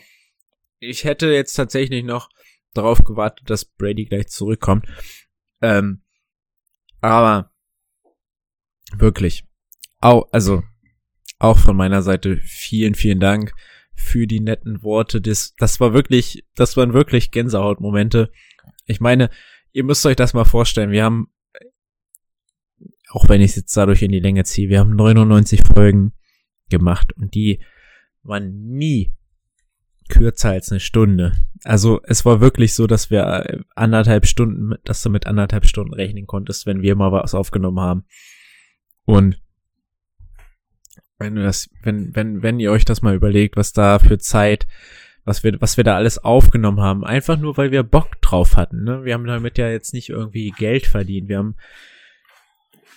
ich hätte jetzt tatsächlich noch darauf gewartet, dass Brady gleich zurückkommt. Ähm, aber wirklich, auch, also auch von meiner Seite vielen, vielen Dank für die netten Worte. Das, das war wirklich, das waren wirklich Gänsehautmomente. Ich meine, ihr müsst euch das mal vorstellen. Wir haben, auch wenn ich es jetzt dadurch in die Länge ziehe, wir haben 99 Folgen gemacht und die waren nie kürzer als eine Stunde. Also es war wirklich so, dass wir äh, anderthalb Stunden, dass du mit anderthalb Stunden rechnen konntest, wenn wir mal was aufgenommen haben. Und wenn du das, wenn, wenn, wenn ihr euch das mal überlegt, was da für Zeit, was wir, was wir da alles aufgenommen haben, einfach nur, weil wir Bock drauf hatten. Ne? Wir haben damit ja jetzt nicht irgendwie Geld verdient. Wir haben,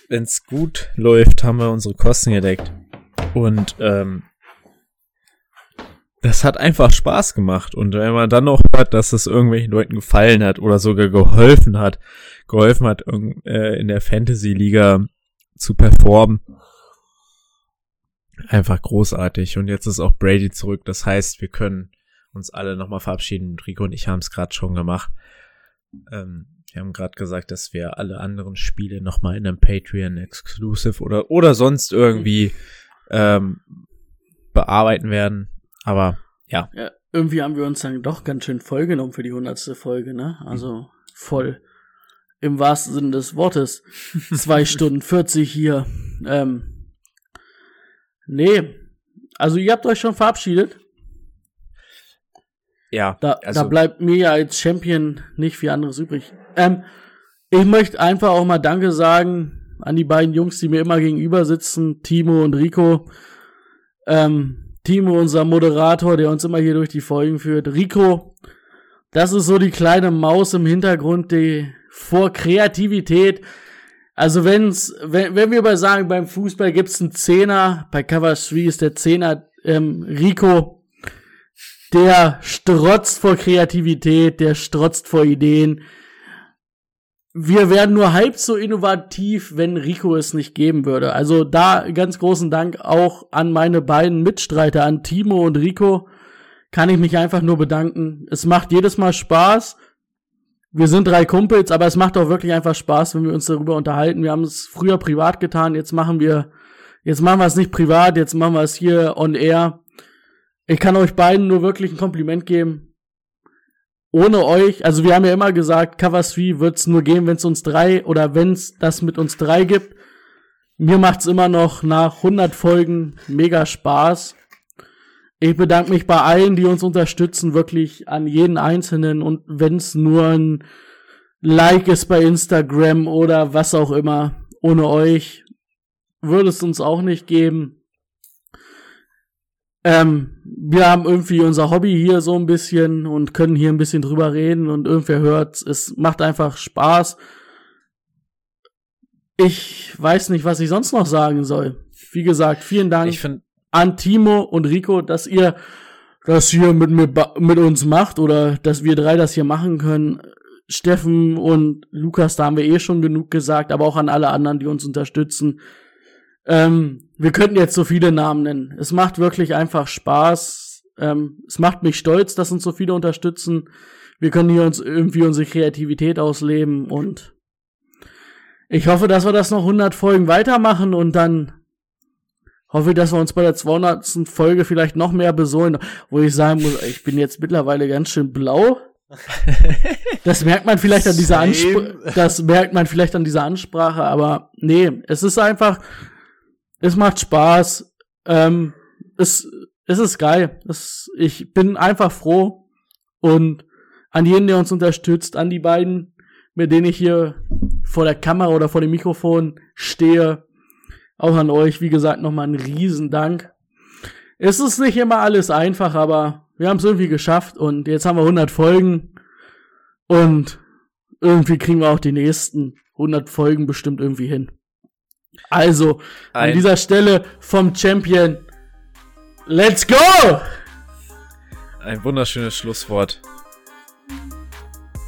wenn es gut läuft, haben wir unsere Kosten gedeckt. Und ähm, das hat einfach Spaß gemacht. Und wenn man dann noch hört, dass es irgendwelchen Leuten gefallen hat oder sogar geholfen hat, geholfen hat, äh, in der Fantasy-Liga zu performen, einfach großartig. Und jetzt ist auch Brady zurück. Das heißt, wir können uns alle nochmal verabschieden. Rico und ich haben es gerade schon gemacht. Ähm, wir haben gerade gesagt, dass wir alle anderen Spiele nochmal in einem Patreon Exclusive oder, oder sonst irgendwie ähm, bearbeiten werden. Aber ja, Ja, irgendwie haben wir uns dann doch ganz schön voll genommen für die hundertste Folge, ne? Also voll. Im wahrsten Sinne des Wortes. Zwei Stunden 40 hier. Ähm, nee. Also ihr habt euch schon verabschiedet. ja. Da, also, da bleibt mir ja als Champion nicht viel anderes übrig. Ähm, ich möchte einfach auch mal Danke sagen an die beiden Jungs, die mir immer gegenüber sitzen, Timo und Rico. Ähm, Timo, unser Moderator, der uns immer hier durch die Folgen führt. Rico, das ist so die kleine Maus im Hintergrund, die vor Kreativität. Also wenn's, wenn, wenn wir mal sagen, beim Fußball gibt's einen Zehner, bei Cover 3 ist der Zehner ähm, Rico, der strotzt vor Kreativität, der strotzt vor Ideen. Wir wären nur halb so innovativ, wenn Rico es nicht geben würde. Also da ganz großen Dank auch an meine beiden Mitstreiter, an Timo und Rico. Kann ich mich einfach nur bedanken. Es macht jedes Mal Spaß. Wir sind drei Kumpels, aber es macht auch wirklich einfach Spaß, wenn wir uns darüber unterhalten. Wir haben es früher privat getan, jetzt machen wir, jetzt machen wir es nicht privat, jetzt machen wir es hier on air. Ich kann euch beiden nur wirklich ein Kompliment geben. Ohne euch, also wir haben ja immer gesagt, Cover 3 wird's nur geben, wenn es uns drei oder wenn's das mit uns drei gibt. Mir macht's immer noch nach 100 Folgen mega Spaß. Ich bedanke mich bei allen, die uns unterstützen, wirklich an jeden Einzelnen und wenn's nur ein Like ist bei Instagram oder was auch immer, ohne euch würde es uns auch nicht geben. Ähm, wir haben irgendwie unser Hobby hier so ein bisschen und können hier ein bisschen drüber reden und irgendwer hört, es macht einfach Spaß. Ich weiß nicht, was ich sonst noch sagen soll. Wie gesagt, vielen Dank an Timo und Rico, dass ihr das hier mit, mir mit uns macht oder dass wir drei das hier machen können. Steffen und Lukas, da haben wir eh schon genug gesagt, aber auch an alle anderen, die uns unterstützen. Ähm, wir könnten jetzt so viele Namen nennen. Es macht wirklich einfach Spaß. Ähm, es macht mich stolz, dass uns so viele unterstützen. Wir können hier uns irgendwie unsere Kreativität ausleben und ich hoffe, dass wir das noch 100 Folgen weitermachen und dann hoffe ich, dass wir uns bei der 200. Folge vielleicht noch mehr besohlen, wo ich sagen muss, ich bin jetzt mittlerweile ganz schön blau. Das merkt man vielleicht an dieser Ansprache, das merkt man vielleicht an dieser Ansprache, aber nee, es ist einfach, es macht Spaß, ähm, es, es ist geil. Es, ich bin einfach froh und an jeden, der uns unterstützt, an die beiden, mit denen ich hier vor der Kamera oder vor dem Mikrofon stehe, auch an euch, wie gesagt, nochmal einen riesen Dank. Es ist nicht immer alles einfach, aber wir haben es irgendwie geschafft und jetzt haben wir 100 Folgen und irgendwie kriegen wir auch die nächsten 100 Folgen bestimmt irgendwie hin. Also, an Ein- dieser Stelle vom Champion, let's go! Ein wunderschönes Schlusswort.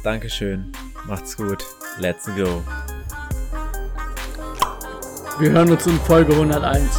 Dankeschön. Macht's gut. Let's go. Wir hören uns in Folge 101.